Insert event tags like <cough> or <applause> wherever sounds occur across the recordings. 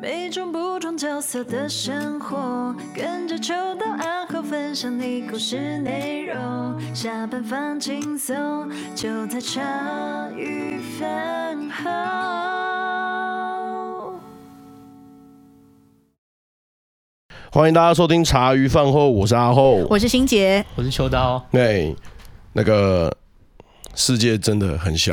每种不同角色的生活，跟着秋到暗号分享你故事内容。下班放轻松，就在茶余饭后。欢迎大家收听茶余饭后，我是阿后，我是欣杰，我是秋刀。对，那个世界真的很小。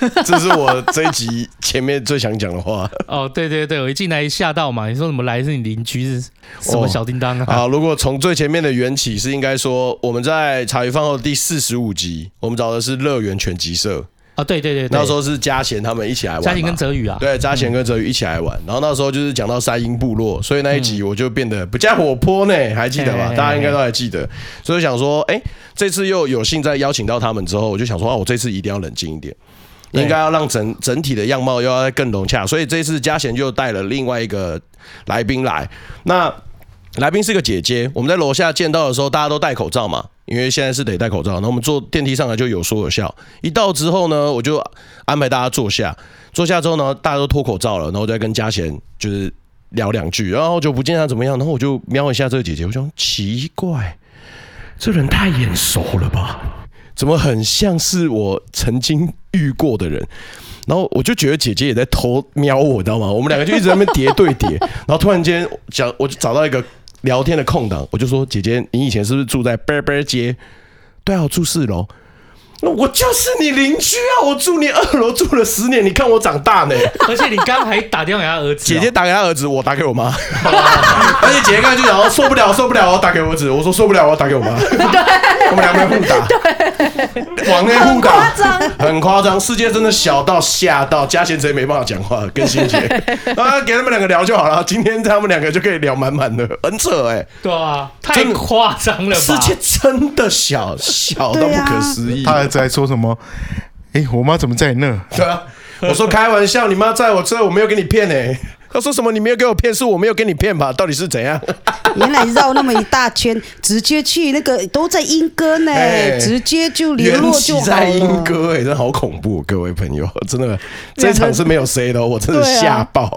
<laughs> 这是我这一集前面最想讲的话。哦，对对对，我一进来吓到嘛，你说怎么来是你邻居是什么小叮当啊？哦、好，如果从最前面的缘起是应该说我们在茶余饭后第四十五集，我们找的是乐园拳击社啊、哦，对对对，对，那时候是嘉贤他们一起来玩，嘉贤跟泽宇啊，对，嘉贤跟泽宇一起来玩，然后那时候就是讲到三英部落，所以那一集我就变得比较活泼呢，还记得吧？大家应该都还记得，所以想说，哎，这次又有幸再邀请到他们之后，我就想说，啊，我这次一定要冷静一点。应该要让整整体的样貌又要更融洽，所以这次嘉贤就带了另外一个来宾来。那来宾是个姐姐，我们在楼下见到的时候，大家都戴口罩嘛，因为现在是得戴口罩。然后我们坐电梯上来就有说有笑。一到之后呢，我就安排大家坐下，坐下之后呢，大家都脱口罩了，然后再跟嘉贤就是聊两句，然后就不见他怎么样。然后我就瞄一下这个姐姐，我想奇怪，这人太眼熟了吧？怎么很像是我曾经遇过的人？然后我就觉得姐姐也在偷瞄我，知道吗？我们两个就一直在那边叠对叠，<laughs> 然后突然间讲，我就找到一个聊天的空档，我就说：“姐姐，你以前是不是住在贝贝街？”“对啊，我住四楼。”我就是你邻居啊！我住你二楼住了十年，你看我长大呢。<laughs> 而且你刚还打电话给他儿子，姐姐打给他儿子，我打给我妈。<laughs> 而且姐姐刚才就讲说受不了，受不了，我打给我儿子。我说受不了，我打给我妈。我们两边互打，<laughs> 对，往内互打，很夸张。世界真的小到吓到，嘉贤直接没办法讲话，跟欣洁 <laughs> 啊，给他们两个聊就好了。今天他们两个就可以聊满满的，很扯哎。对啊，太夸张了吧？世界真的小，小到不可思议。在说什么？哎、欸，我妈怎么在那？对啊，我说开玩笑，你妈在我这，我没有给你骗哎。他说什么？你没有给我骗，是我没有给你骗吧？<laughs> 到底是怎样？<laughs> 原来绕那么一大圈，直接去那个都在莺歌呢，欸、直接就联络就。在莺歌哎，真的好恐怖，各位朋友，<laughs> 真的这场是没有谁的，我真的吓爆。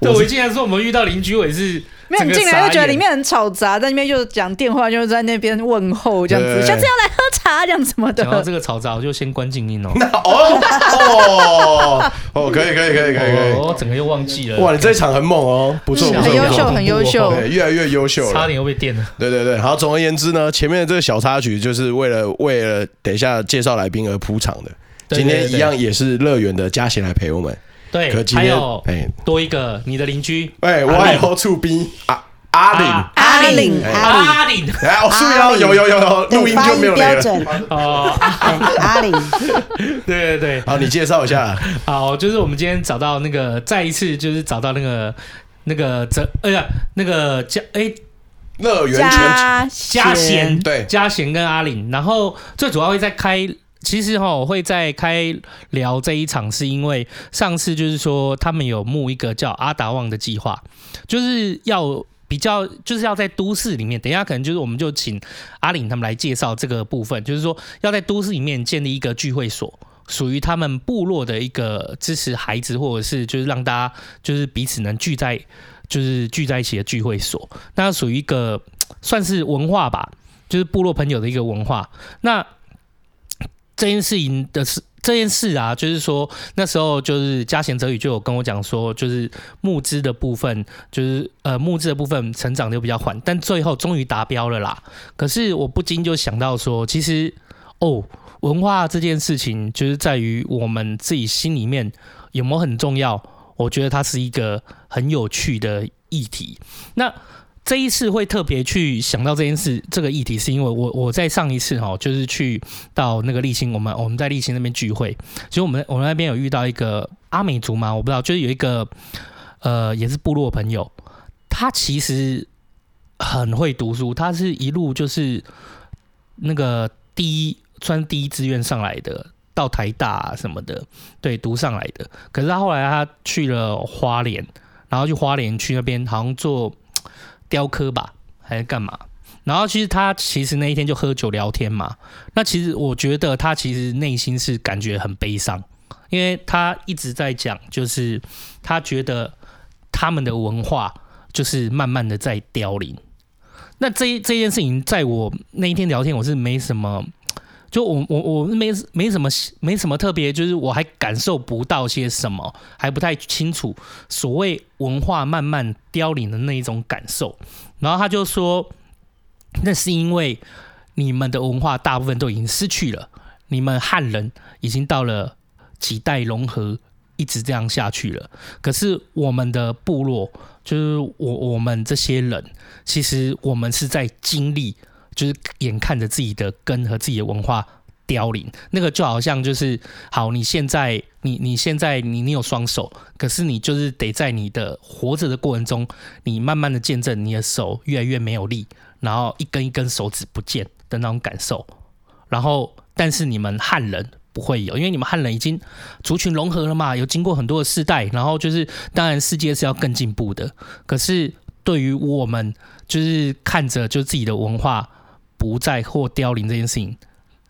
对，我竟然说我们遇到邻居，我也是。没有，你进来就觉得里面很吵杂，在那边就是讲电话，就是在那边问候这样子，下次要来喝茶这样什么的。讲到这个吵杂，我就先关静音哦。哦 <laughs> 哦哦，可以可以可以可以可以。我整个又忘记了。哇，你这一场很猛哦，不错，很优秀，很优秀，越来越优秀了。差点又被电了。对对对，好，总而言之呢，前面的这个小插曲就是为了为了等一下介绍来宾而铺场的。今天一样也是乐园的嘉贤来陪我们。对，还有哎，多一个你的邻居，哎，我爱好厝边啊，阿玲，阿玲，阿玲，哎，我注意到有有有有录音就没有了哦，阿玲，<laughs> 对对对，好，你介绍一下，好，就是我们今天找到那个再一次就是找到那个那个这哎呀那个嘉哎乐园嘉嘉贤对。嘉贤跟阿玲，然后最主要会在开。其实哈，我会在开聊这一场，是因为上次就是说他们有募一个叫阿达旺的计划，就是要比较，就是要在都市里面。等一下可能就是我们就请阿玲他们来介绍这个部分，就是说要在都市里面建立一个聚会所，属于他们部落的一个支持孩子，或者是就是让大家就是彼此能聚在，就是聚在一起的聚会所。那属于一个算是文化吧，就是部落朋友的一个文化。那这件事情的事，这件事啊，就是说那时候就是嘉贤泽宇就有跟我讲说，就是募资的部分，就是呃募资的部分成长的比较缓，但最后终于达标了啦。可是我不禁就想到说，其实哦，文化这件事情就是在于我们自己心里面有没有很重要？我觉得它是一个很有趣的议题。那这一次会特别去想到这件事，这个议题，是因为我我在上一次哈，就是去到那个立新，我们我们在立新那边聚会，其实我们我们那边有遇到一个阿美族嘛，我不知道，就是有一个呃，也是部落朋友，他其实很会读书，他是一路就是那个第一，算第一志愿上来的，到台大啊什么的，对，读上来的。可是他后来他去了花莲，然后去花莲去那边好像做。雕刻吧，还是干嘛？然后其实他其实那一天就喝酒聊天嘛。那其实我觉得他其实内心是感觉很悲伤，因为他一直在讲，就是他觉得他们的文化就是慢慢的在凋零。那这这件事情，在我那一天聊天，我是没什么，就我我我没没什么没什么特别，就是我还感受不到些什么，还不太清楚所谓文化慢慢凋零的那一种感受。然后他就说，那是因为你们的文化大部分都已经失去了，你们汉人已经到了几代融合，一直这样下去了。可是我们的部落。就是我我们这些人，其实我们是在经历，就是眼看着自己的根和自己的文化凋零。那个就好像就是，好，你现在你你现在你你有双手，可是你就是得在你的活着的过程中，你慢慢的见证你的手越来越没有力，然后一根一根手指不见的那种感受。然后，但是你们汉人。不会有，因为你们汉人已经族群融合了嘛，有经过很多的世代，然后就是当然世界是要更进步的。可是对于我们，就是看着就自己的文化不在或凋零这件事情，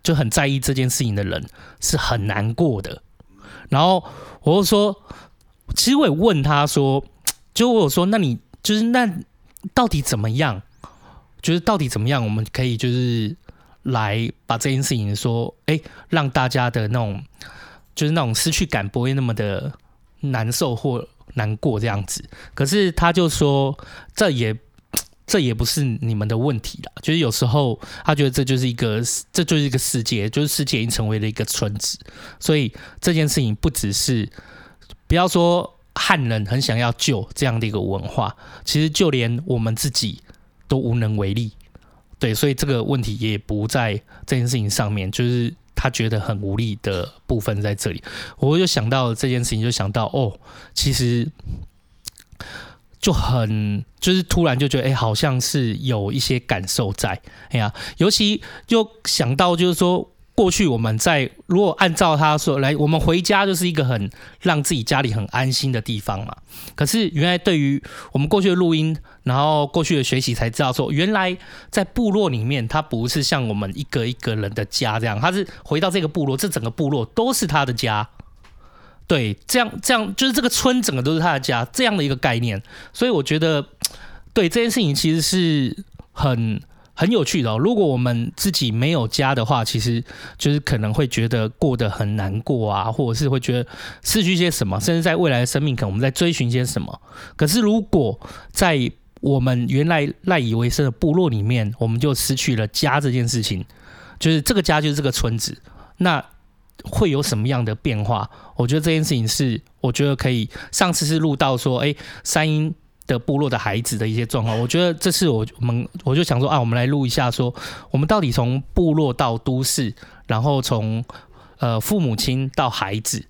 就很在意这件事情的人是很难过的。然后我就说，其实我也问他说，就我说，那你就是那到底怎么样？就是到底怎么样，我们可以就是。来把这件事情说，哎，让大家的那种就是那种失去感不会那么的难受或难过这样子。可是他就说，这也这也不是你们的问题啦。就是有时候他觉得这就是一个这就是一个世界，就是世界已经成为了一个村子。所以这件事情不只是不要说汉人很想要救这样的一个文化，其实就连我们自己都无能为力。对，所以这个问题也不在这件事情上面，就是他觉得很无力的部分在这里。我就想到这件事情，就想到哦，其实就很就是突然就觉得，哎，好像是有一些感受在。哎呀，尤其就想到就是说。过去我们在如果按照他说来，我们回家就是一个很让自己家里很安心的地方嘛。可是原来对于我们过去的录音，然后过去的学习才知道说，原来在部落里面，他不是像我们一个一个人的家这样，他是回到这个部落，这整个部落都是他的家。对，这样这样就是这个村整个都是他的家这样的一个概念。所以我觉得，<tsk> 对这件事情其实是很。很有趣的哦，如果我们自己没有家的话，其实就是可能会觉得过得很难过啊，或者是会觉得失去些什么，甚至在未来的生命，可能我们在追寻些什么。可是如果在我们原来赖以为生的部落里面，我们就失去了家这件事情，就是这个家就是这个村子，那会有什么样的变化？我觉得这件事情是，我觉得可以。上次是录到说，哎，山莺。的部落的孩子的一些状况，我觉得这次我我们我就想说啊，我们来录一下说，我们到底从部落到都市，然后从呃父母亲到孩子，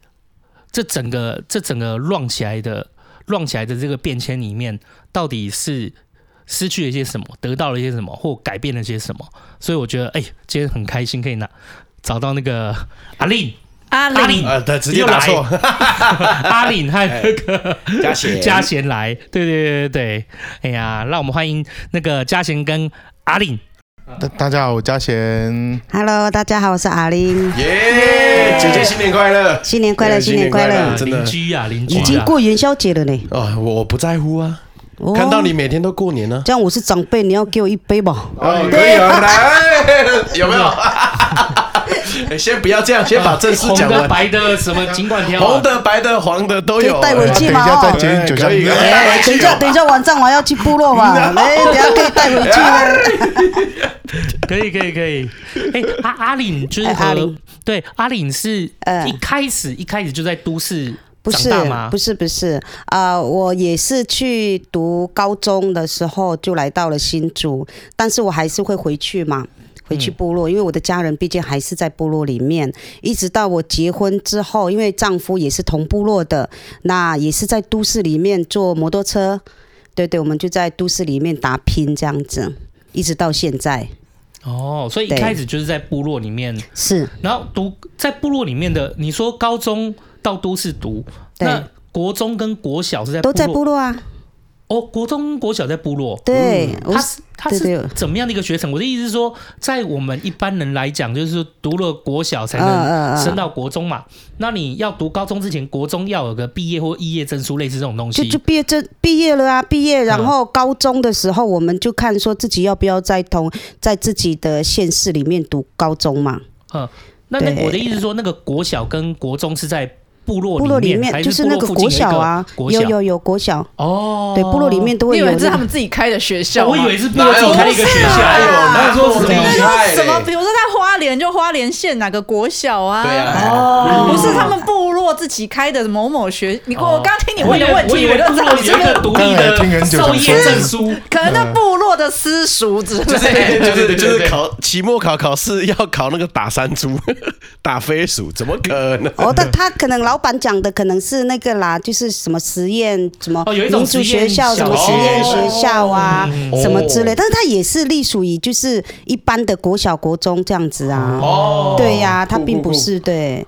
这整个这整个乱起来的乱起来的这个变迁里面，到底是失去了一些什么，得到了一些什么，或改变了些什么？所以我觉得，哎、今天很开心可以拿找到那个阿玲。阿玲，呃，对，直接打错。<laughs> 阿玲和那个嘉贤，<laughs> 嘉贤来，对对对对对。哎呀，让我们欢迎那个嘉贤跟阿玲。大大家好，我嘉贤。Hello，大家好，我是阿玲。耶，姐姐新年快乐！新年快乐，新年快乐！真的，邻居啊，邻居，已经过元宵节了呢。哦，我不在乎啊，看到你每天都过年呢。这样我是长辈，你要给我一杯吧？哦，可以啊，来，<laughs> 有没有？先不要这样，先把正事讲完。红的、白的，什么尽管挑。红的、白的、黄的都有。带回去吗？等一下再接酒香。等一下，等一下，晚上我要去部落嘛。<laughs> 来，等下可以带回去吗？<laughs> 可以，可以，可以。哎，阿阿玲就是阿玲，对，阿玲是呃一开始一开始就在都市长大吗？不是，不是，不是。啊，我也是去读高中的时候就来到了新竹，但是我还是会回去嘛。回去部落，因为我的家人毕竟还是在部落里面。一直到我结婚之后，因为丈夫也是同部落的，那也是在都市里面坐摩托车。对对，我们就在都市里面打拼这样子，一直到现在。哦，所以一开始就是在部落里面是，然后读在部落里面的。你说高中到都市读，那国中跟国小是在都在部落啊。哦，国中国小在部落，对，他是他是怎么样的一个学程？我的意思是说，在我们一般人来讲，就是说读了国小才能升到国中嘛。那你要读高中之前，国中要有个毕业或肄业证书，类似这种东西。就就毕业证毕业了啊，毕业，然后高中的时候，我们就看说自己要不要在同在自己的县市里面读高中嘛。嗯，那那我的意思是说，那个国小跟国中是在。部落部落里面就是那个国小啊，有有有国小哦，对，部落里面都会有。以为是他们自己开的学校，我以为是部落自己开的一个学校。那说什么？什么？比如说在花莲，就花莲县哪个国小啊？对啊，哦，不是他们部落自己开的某某学。你我刚听你问的问题，我就知道你这个独立的授业证书，可能那部落的私塾之类。就是就是就是考期末考考试要考那个打山猪、<laughs> 打飞鼠，怎么可能？哦，但他可能老板讲的可能是那个啦，就是什么实验，什么民族学校，什么实验学校啊，什么之类。但是他也是隶属于就是一般的国小、国中这样子啊。哦，对呀，他并不是对。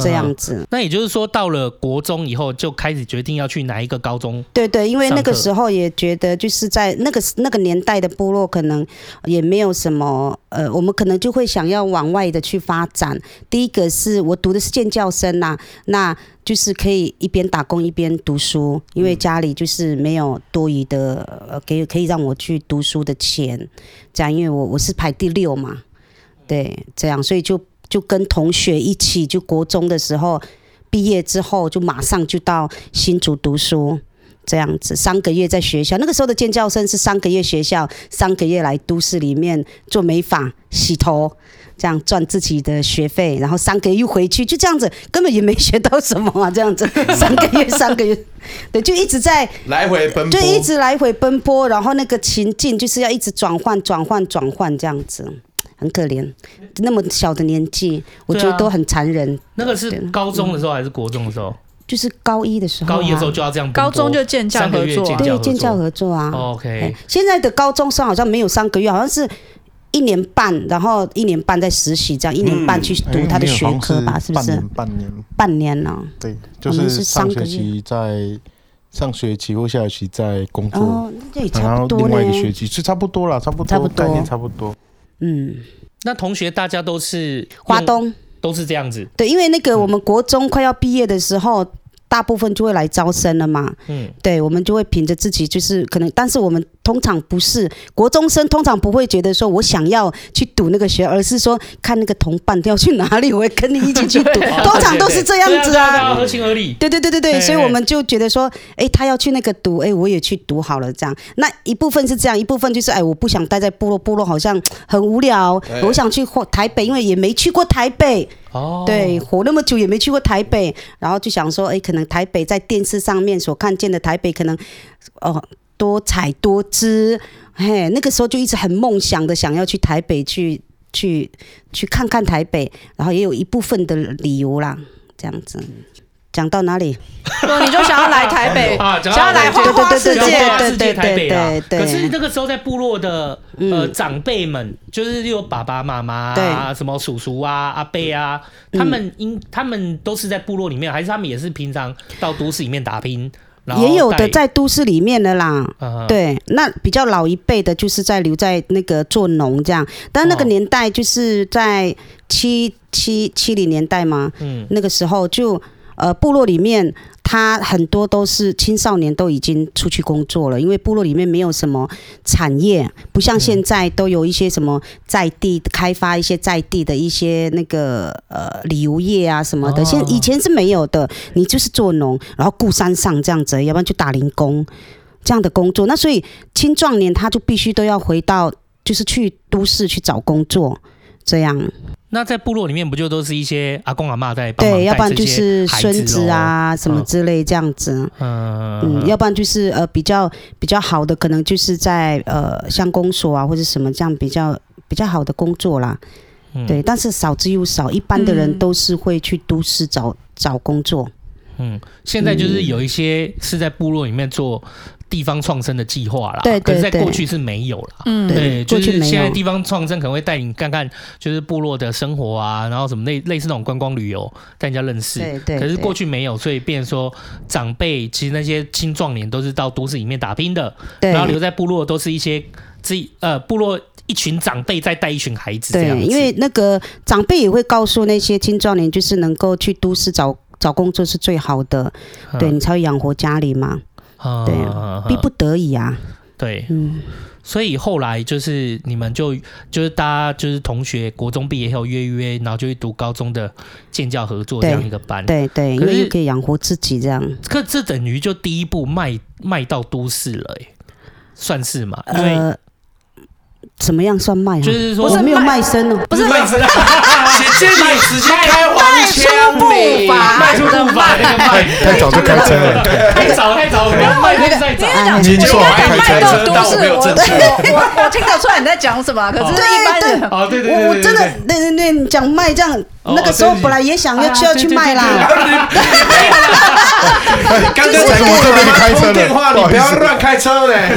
这样子，那也就是说，到了国中以后，就开始决定要去哪一个高中？对对，因为那个时候也觉得，就是在那个那个年代的部落，可能也没有什么，呃，我们可能就会想要往外的去发展。第一个是我读的是建教生呐，那就是可以一边打工一边读书，因为家里就是没有多余的呃，给可以让我去读书的钱，这样，因为我我是排第六嘛，对，这样，所以就。就跟同学一起，就国中的时候毕业之后，就马上就到新竹读书，这样子三个月在学校。那个时候的建教生是三个月学校，三个月来都市里面做美发、洗头，这样赚自己的学费，然后三个月又回去，就这样子，根本也没学到什么啊，这样子 <laughs> 三个月三个月，对，就一直在来回奔波，就一直来回奔波，然后那个情境就是要一直转换、转换、转换这样子。很可怜，那么小的年纪，我觉得都很残忍。那个是高中的时候还是国中的时候？就是高一的时候。高一的时候就要这样。高中就建教合作，对，建教合作啊。OK。现在的高中生好像没有三个月，好像是一年半，然后一年半在实习，这样一年半去读他的学科吧？是不是？半年。半年呢？对，就是上学期在上学期或下学期在工作。哦，那也差不多。另外一个学期是差不多了，差不多，差不多，概念差不多。嗯，那同学大家都是华东，都是这样子。对，因为那个我们国中快要毕业的时候。大部分就会来招生了嘛，嗯，对，我们就会凭着自己，就是可能，但是我们通常不是国中生，通常不会觉得说我想要去读那个学，而是说看那个同伴要去哪里，我会跟你一起去读，<laughs> 通常都是这样子啊，合情合理。对对对对对，所以我们就觉得说，哎，他要去那个读，哎，我也去读好了，这样。那一部分是这样，一部分就是哎，我不想待在部落，部落好像很无聊，我想去台北，因为也没去过台北。哦，对，活那么久也没去过台北，然后就想说，哎，可能台北在电视上面所看见的台北，可能哦多彩多姿，嘿，那个时候就一直很梦想的想要去台北去去去看看台北，然后也有一部分的理由啦，这样子。讲到哪里？说 <laughs> 你就想要来台北啊，想要来花花世界，世界台北啊。可是那个时候在部落的呃长辈们，就是有爸爸妈妈啊，什么叔叔啊、阿伯啊，他们因他们都是在部落里面，还是他们也是平常到都市里面打拼？也有的在都市里面的啦。对，那比较老一辈的，就是在留在那个做农这样。但那个年代就是在七七七零年代嘛，嗯，那个时候就。呃，部落里面，他很多都是青少年都已经出去工作了，因为部落里面没有什么产业，不像现在都有一些什么在地开发一些在地的一些那个呃旅游业啊什么的，现以前是没有的，你就是做农，然后雇山上这样子，要不然就打零工这样的工作，那所以青壮年他就必须都要回到，就是去都市去找工作，这样。那在部落里面，不就都是一些阿公阿妈在？对，要不然就是孙子啊什么之类这样子。嗯嗯，要不然就是呃比较比较好的，可能就是在呃像公所啊或者什么这样比较比较好的工作啦。嗯、对，但是少之又少，一般的人都是会去都市找找工作。嗯，现在就是有一些是在部落里面做。地方创生的计划啦。对对对。可是在过去是没有啦。嗯，对，就是现在地方创生可能会带你看看，就是部落的生活啊，然后什么类类似那种观光旅游，带人家认识。对对。可是过去没有，所以变说长辈其实那些青壮年都是到都市里面打拼的，对。然后留在部落都是一些自己呃部落。一群长辈在带一群孩子，对，因为那个长辈也会告诉那些青壮年，就是能够去都市找找工作是最好的，嗯、对你才会养活家里嘛，啊、逼不得已啊，对，嗯，所以后来就是你们就就是大家就是同学，国中毕业后约约，然后就去读高中的建教合作这样一个班，对对，对，因为可以养活自己这样，可这等于就第一步迈迈到都市了，哎，算是嘛，因为。呃怎么样算卖啊？就是说我没有卖身哦，不是卖身，<laughs> 姐姐你直接开黄腔，步伐，迈出步伐，<laughs> 太早就开车了，太早太早，不要卖那个再早。你说开车，都是我我我听得出来你在讲什么，可是一般人哦对对对，我真的对对对，你讲卖这样，那个时候本来也想要去要去卖啦。刚 <laughs> 刚才我这边开车电话，你不要乱开车嘞！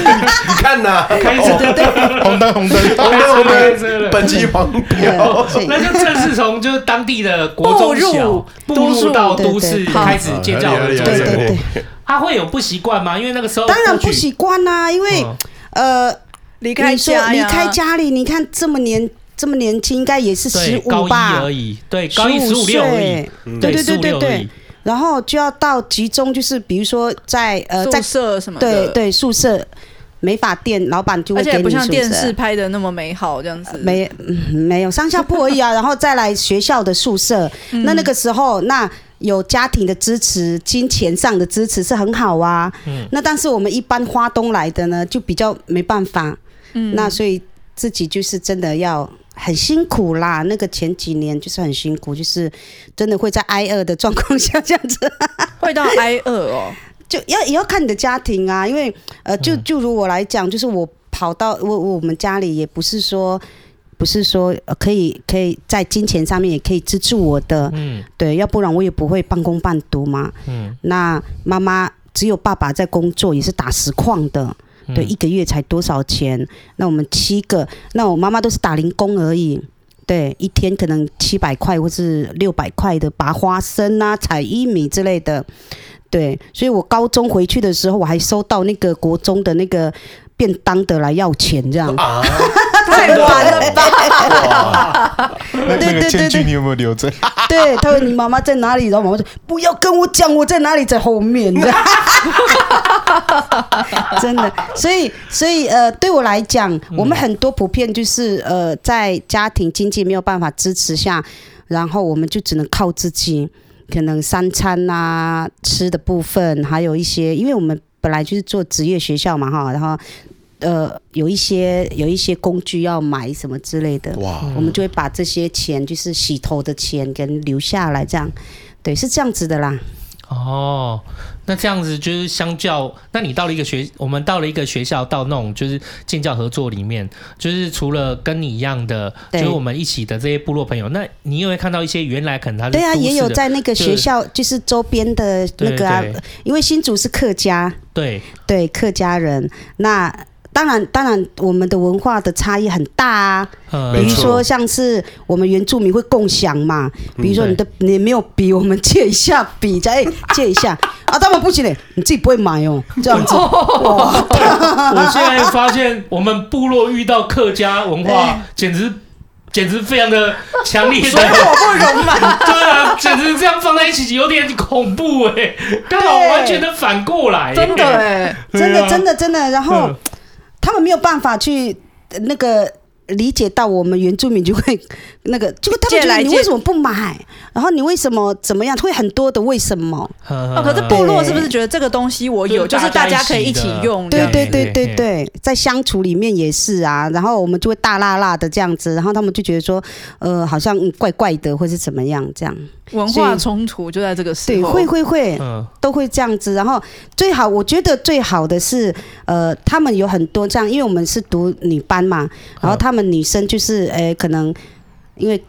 你看呐，开车。对对，红灯红灯。红灯红灯，本级黄标，那就正式从就是当地的国中小步入到都市开始建教合作。对对对，他会有不习惯吗？因为那个时候当然不习惯呐，因为呃离开家离开家里，你看这么年这么年轻，应该也是十五吧？而已，对，高一十五六而已，对对对对对。然后就要到集中，就是比如说在呃宿舍什么的，对对，宿舍。美发店老板就会给你宿舍，而且不像电视拍的那么美好这样子，没嗯没有上下铺而已啊，<laughs> 然后再来学校的宿舍，嗯、那那个时候那有家庭的支持，金钱上的支持是很好啊，嗯，那但是我们一般花东来的呢，就比较没办法，嗯，那所以自己就是真的要。很辛苦啦，那个前几年就是很辛苦，就是真的会在挨饿的状况下这样子，<laughs> 会到挨饿哦，就要也要看你的家庭啊，因为呃，就就如我来讲，就是我跑到我我们家里也不是说不是说可以可以在金钱上面也可以资助我的，嗯，对，要不然我也不会半工半读嘛，嗯，那妈妈只有爸爸在工作，也是打实况的。对，一个月才多少钱？那我们七个，那我妈妈都是打零工而已。对，一天可能七百块或是六百块的拔花生啊、采玉米之类的。对，所以我高中回去的时候，我还收到那个国中的那个便当的来要钱，这样。啊 <laughs> 太晚了吧？那那个证据你有没有留着？对，他说你妈妈在哪里？然后妈妈说不要跟我讲我在哪里，在后面。<laughs> 真的，所以所以呃，对我来讲，我们很多普遍就是呃，在家庭经济没有办法支持下，然后我们就只能靠自己，可能三餐啊吃的部分，还有一些，因为我们本来就是做职业学校嘛哈，然后。呃，有一些有一些工具要买什么之类的，哇，我们就会把这些钱，就是洗头的钱，给留下来，这样，对，是这样子的啦。哦，那这样子就是相较，那你到了一个学，我们到了一个学校，到那种就是建教合作里面，就是除了跟你一样的，就是我们一起的这些部落朋友，那你有没有看到一些原来可能他对啊，也有在那个学校，就是周边的那个啊，因为新竹是客家，对。对，客家人。那。当然，当然，我们的文化的差异很大啊。比如说，像是我们原住民会共享嘛。比如说，你的你没有笔，我们借一下笔，再 <laughs> 借一下。啊，他们不行嘞，你自己不会买哦，<laughs> 这样子。<laughs> 我现在发现，我们部落遇到客家文化，简直简直非常的强烈的，水火不容嘛。对啊，简直这样放在一起有点恐怖哎，刚好完全的反过来。真的哎，真的真的真的，然后。没有办法去那个理解到我们原住民就会那个，就他们觉得你为什么不买？然后你为什么怎么样？会很多的为什么？哦，可是部落是不是觉得这个东西我有，就是大家可以一起用？对对对对对，在相处里面也是啊。然后我们就会大辣辣的这样子，然后他们就觉得说，呃，好像怪怪的，或是怎么样这样。文化冲突就在这个时候，对，会会会，嗯。都会这样子。然后最好，我觉得最好的是，呃，他们有很多这样，因为我们是读女班嘛，然后他们女生就是，诶，可能因为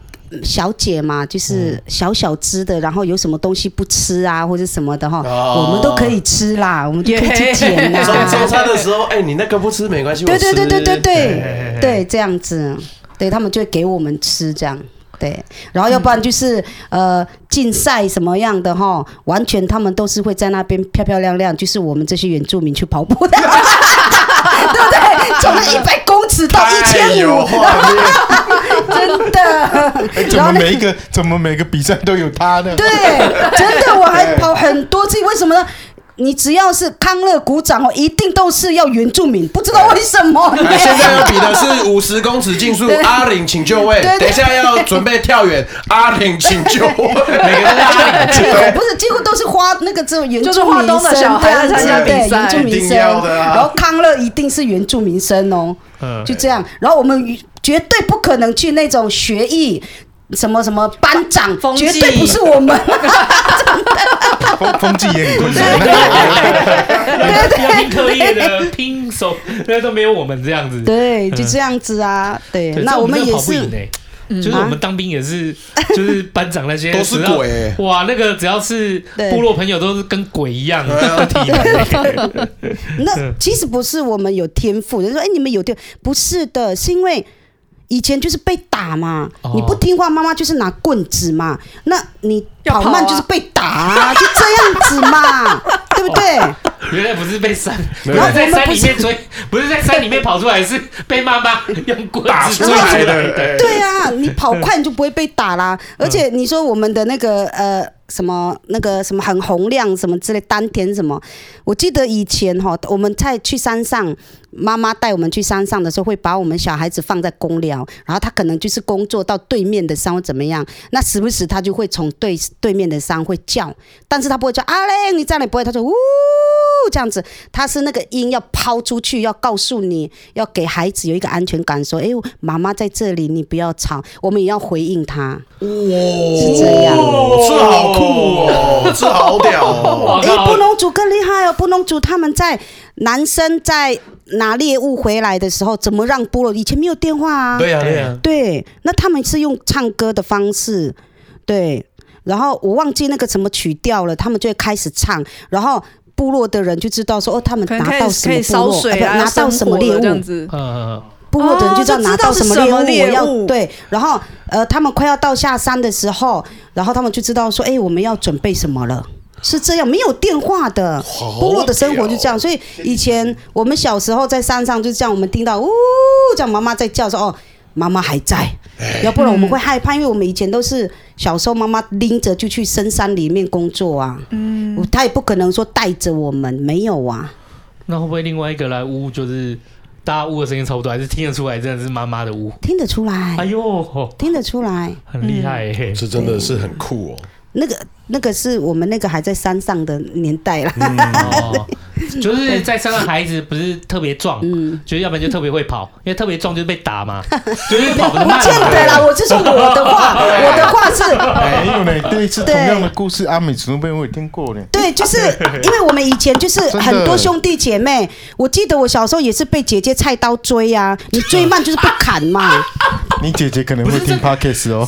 小姐嘛，就是小小只的，然后有什么东西不吃啊，或者什么的哈，哦。我们都可以吃啦，我们就可以去捡啦中啊。<laughs> 餐的时候，哎，你那个不吃没关系，我吃。对对对对对对对，这样子，对他们就会给我们吃这样。对，然后要不然就是、嗯、呃竞赛什么样的哈，完全他们都是会在那边漂漂亮亮，就是我们这些原住民去跑步的，<laughs> 对不对？从那一百公尺到一千五，真的。哎，怎么每一个怎么每个比赛都有他呢？对，真的，我还跑很多次，为什么呢？你只要是康乐鼓掌哦，一定都是要原住民，不知道为什么。<laughs> 现在要比的是 <laughs> 五十公尺竞速，阿玲请就位。等一下要准备跳远，阿玲请就位。<laughs> 不是，几乎都是花那个这种原住民生的小孩在参加比赛，原住民生。然后康乐一定是原住民生哦，就这样。然后我们绝对不可能去那种学艺。什么什么班长，绝对不是我们，风 <laughs> 风纪也很困难，对对对，拼课业的拼手，那都没有我们这样子。对，就这样子啊，对，那我们也是，就是我们当兵也是，就是班长那些都是鬼，哇，那个只要是部落朋友都是跟鬼一样。那其实不是我们有天赋，人说哎，你们有天，不是的，是因为。以前就是被打嘛，哦、你不听话，妈妈就是拿棍子嘛。那你跑慢就是被打，啊，<laughs> 就这样子嘛，对不对？原来不是被山，然后在山里面追，不是在山里面跑出来，是被妈妈用棍子追出来的。对啊，你跑快你就不会被打啦。而且你说我们的那个呃。什么那个什么很洪亮什么之类丹田什么？我记得以前哈，我们在去山上，妈妈带我们去山上的时候，会把我们小孩子放在公寮，然后他可能就是工作到对面的山或怎么样，那时不时他就会从对对面的山会叫，但是他不会叫阿嘞，你在哪里不会，他说呜这样子，他是那个音要抛出去，要告诉你要给孩子有一个安全感，说哎，妈妈在这里，你不要吵，我们也要回应他，是这样，是好。酷哦，这好屌哦！哎、欸，布农族更厉害哦！布农族他们在男生在拿猎物回来的时候，怎么让部落？以前没有电话啊。对呀、啊，对呀、啊。对，那他们是用唱歌的方式，对。然后我忘记那个什么曲调了，他们就会开始唱，然后部落的人就知道说，哦，他们拿到什么部落，呃、拿到什么猎物。这样子。部落的人就知道拿到什么猎物，我要对，然后呃，他们快要到下山的时候，然后他们就知道说，哎，我们要准备什么了，是这样，没有电话的，部落的生活就这样，所以以前我们小时候在山上就这样，我们听到呜，这样妈妈在叫说，哦，妈妈还在，要不然我们会害怕，因为我们以前都是小时候妈妈拎着就去深山里面工作啊，嗯，她也不可能说带着我们，没有啊，那会不会另外一个来呜就是？大家呜的声音差不多，还是听得出来，真的是妈妈的呜，听得出来。哎呦，听得出来，很厉害嘿，这真的是很酷哦。那个。那个是我们那个还在山上的年代了，嗯哦，<laughs> <laughs> 就是在山上孩子不是特别壮，嗯，就是要不然就特别会跑，因为特别壮就是被打嘛，<laughs> 就是跑不慢。不见得啦，我是说我的话，我的话是没 <laughs> 有呢，对，是同样的故事，阿美族那边我也听过呢。对，就是因为我们以前就是很多兄弟姐妹，我记得我小时候也是被姐姐菜刀追啊，你追慢就是不砍嘛。你姐姐可能会听 Podcast 哦，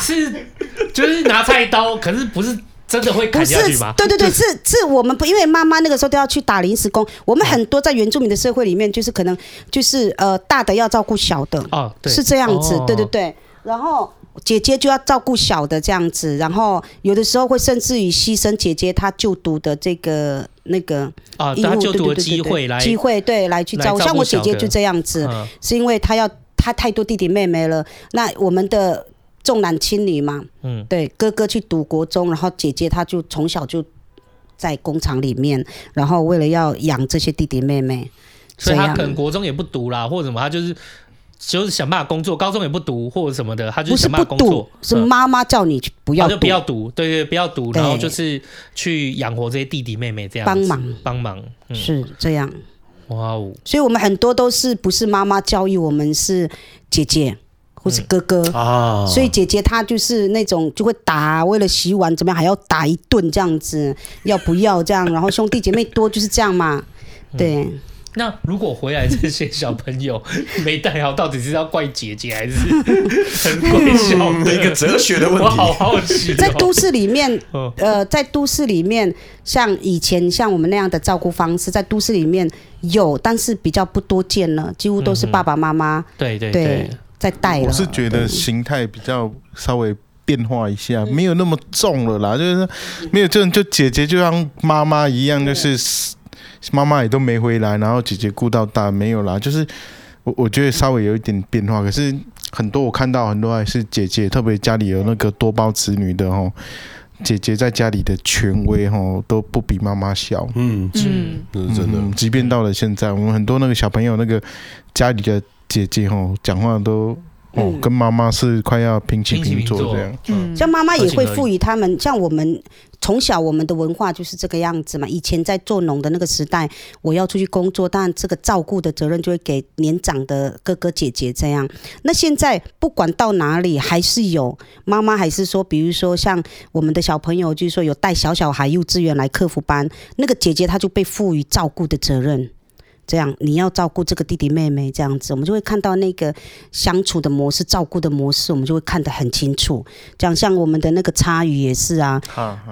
是是。就是拿菜刀，可是不是真的会砍下去吗？对对对，<laughs> 是是我们不，因为妈妈那个时候都要去打临时工。我们很多在原住民的社会里面，就是可能就是呃大的要照顾小的，哦，对，是这样子，对对对。然后姐姐就要照顾小的这样子，然后有的时候会甚至于牺牲姐姐她就读的这个那个啊，她就读的机会来机会对来去照顾。像我姐姐就这样子，是因为她要她太多弟弟妹妹了，那我们的。重男轻女嘛，嗯，对，哥哥去读国中，然后姐姐她就从小就在工厂里面，然后为了要养这些弟弟妹妹，所以他可能国中也不读啦，或者什么，他就是就是想办法工作，高中也不读或者什么的，他就想办法工作。是妈妈叫你去不要读，就不要读，对对，不要读，然后就是去养活这些弟弟妹妹，这样帮忙。帮忙，是这样。哇哦，所以我们很多都是不是妈妈教育我们，是姐姐。或是哥哥啊，所以姐姐她就是那种就会打，为了洗碗怎么样还要打一顿这样子，要不要这样？然后兄弟姐妹多就是这样嘛，对。那如果回来这些小朋友 <laughs> 没带好，到底是要怪姐姐还是很怪小的？一个哲学的问题。我好好奇、哦。在都市里面，呃，在都市里面，像以前像我们那样的照顾方式，在都市里面有，但是比较不多见了，几乎都是爸爸妈妈、嗯、对对对，对在带了。我是觉得形态比较稍微变化一下，没有那么重了啦，就是没有这种，就姐姐就像妈妈一样，就是。妈妈也都没回来，然后姐姐顾到大没有啦，就是我我觉得稍微有一点变化，可是很多我看到很多还是姐姐，特别家里有那个多胞子女的哦，姐姐在家里的权威哦都不比妈妈小，嗯嗯，是真的，即便到了现在，我们很多那个小朋友那个家里的姐姐哦讲话都。哦，跟妈妈是快要平起平坐这样。嗯，像妈妈也会赋予他们，像我们从小我们的文化就是这个样子嘛。以前在做农的那个时代，我要出去工作，当然这个照顾的责任就会给年长的哥哥姐姐这样。那现在不管到哪里，还是有妈妈，还是说，比如说像我们的小朋友，就是说有带小小孩幼稚园来客服班，那个姐姐她就被赋予照顾的责任。这样，你要照顾这个弟弟妹妹，这样子，我们就会看到那个相处的模式、照顾的模式，我们就会看得很清楚。这样，像我们的那个差鱼也是啊，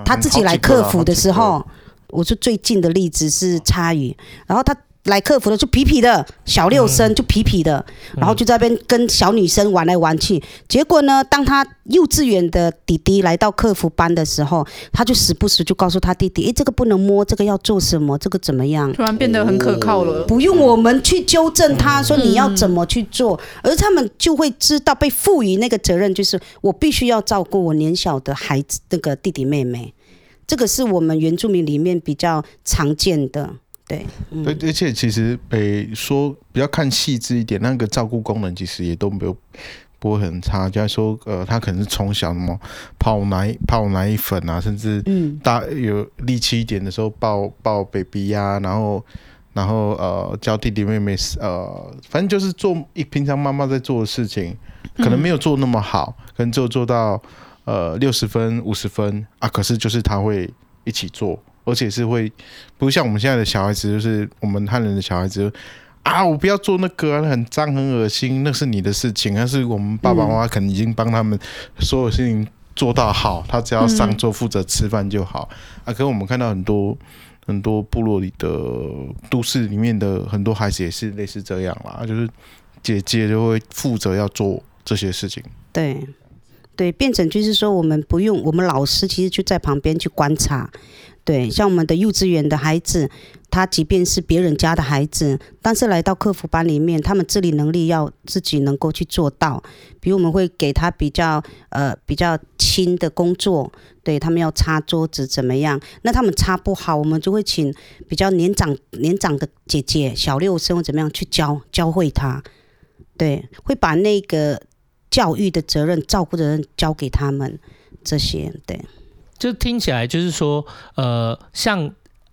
他自己来客服的时候，我说最近的例子是差鱼，然后他。来客服的就皮皮的小六生就皮皮的，然后就在那边跟小女生玩来玩去。结果呢，当他幼稚园的弟弟来到客服班的时候，他就时不时就告诉他弟弟：“诶，这个不能摸，这个要做什么，这个怎么样？”突然变得很可靠了，不用我们去纠正他说你要怎么去做，而他们就会知道被赋予那个责任，就是我必须要照顾我年小的孩子，那个弟弟妹妹。这个是我们原住民里面比较常见的。对，嗯、而而且其实，诶，说比较看细致一点，那个照顾功能其实也都没有不会很差。就是说，呃，他可能是从小什么泡奶、泡奶粉啊，甚至大有力气一点的时候抱抱 baby 呀、啊，然后然后呃教弟弟妹妹，呃，反正就是做一平常妈妈在做的事情，可能没有做那么好，可能就做到呃六十分、五十分啊，可是就是他会一起做。而且是会，不像我们现在的小孩子，就是我们汉人的小孩子，啊，我不要做那个，很脏很恶心，那是你的事情。但是我们爸爸妈妈可能已经帮他们所有事情做到好，他只要上桌负责吃饭就好。啊，可是我们看到很多很多部落里的都市里面的很多孩子也是类似这样啦，就是姐姐就会负责要做这些事情。对。对，变成就是说，我们不用，我们老师其实就在旁边去观察。对，像我们的幼稚园的孩子，他即便是别人家的孩子，但是来到客服班里面，他们自理能力要自己能够去做到。比如我们会给他比较呃比较轻的工作，对，他们要擦桌子怎么样？那他们擦不好，我们就会请比较年长年长的姐姐小六生怎么样去教教会他。对，会把那个。教育的责任、照顾的任交给他们，这些对，就听起来就是说，呃，像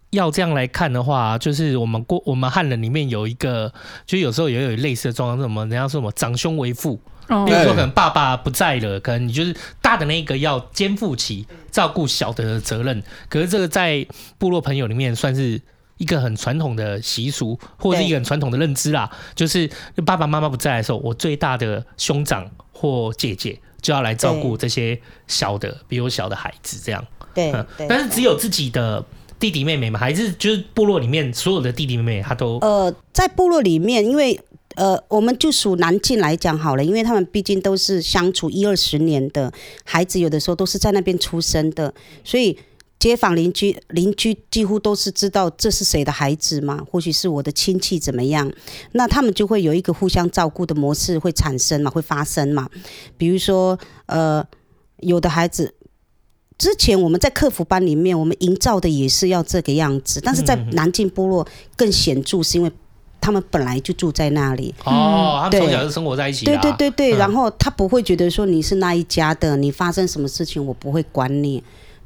要这样来看的话，就是我们过我们汉人里面有一个，就有时候也有类似的状况，什么？人家说什么长兄为父，比如说可能爸爸不在了，可能你就是大的那个要肩负起照顾小的责任，可是这个在部落朋友里面算是。一个很传统的习俗，或者是一个很传统的认知啦，就是爸爸妈妈不在的时候，我最大的兄长或姐姐就要来照顾这些小的、比我小的孩子，这样。对，但是只有自己的弟弟妹妹嘛，还是就是部落里面所有的弟弟妹妹，他都呃，在部落里面，因为呃，我们就属南进来讲好了，因为他们毕竟都是相处一二十年的孩子，有的时候都是在那边出生的，所以。街坊邻居邻居几乎都是知道这是谁的孩子嘛，或许是我的亲戚怎么样，那他们就会有一个互相照顾的模式会产生嘛，会发生嘛。比如说，呃，有的孩子之前我们在客服班里面，我们营造的也是要这个样子，但是在南靖部落更显著，是因为他们本来就住在那里。哦，他们从小就生活在一起，对对对对，然后他不会觉得说你是那一家的，你发生什么事情我不会管你。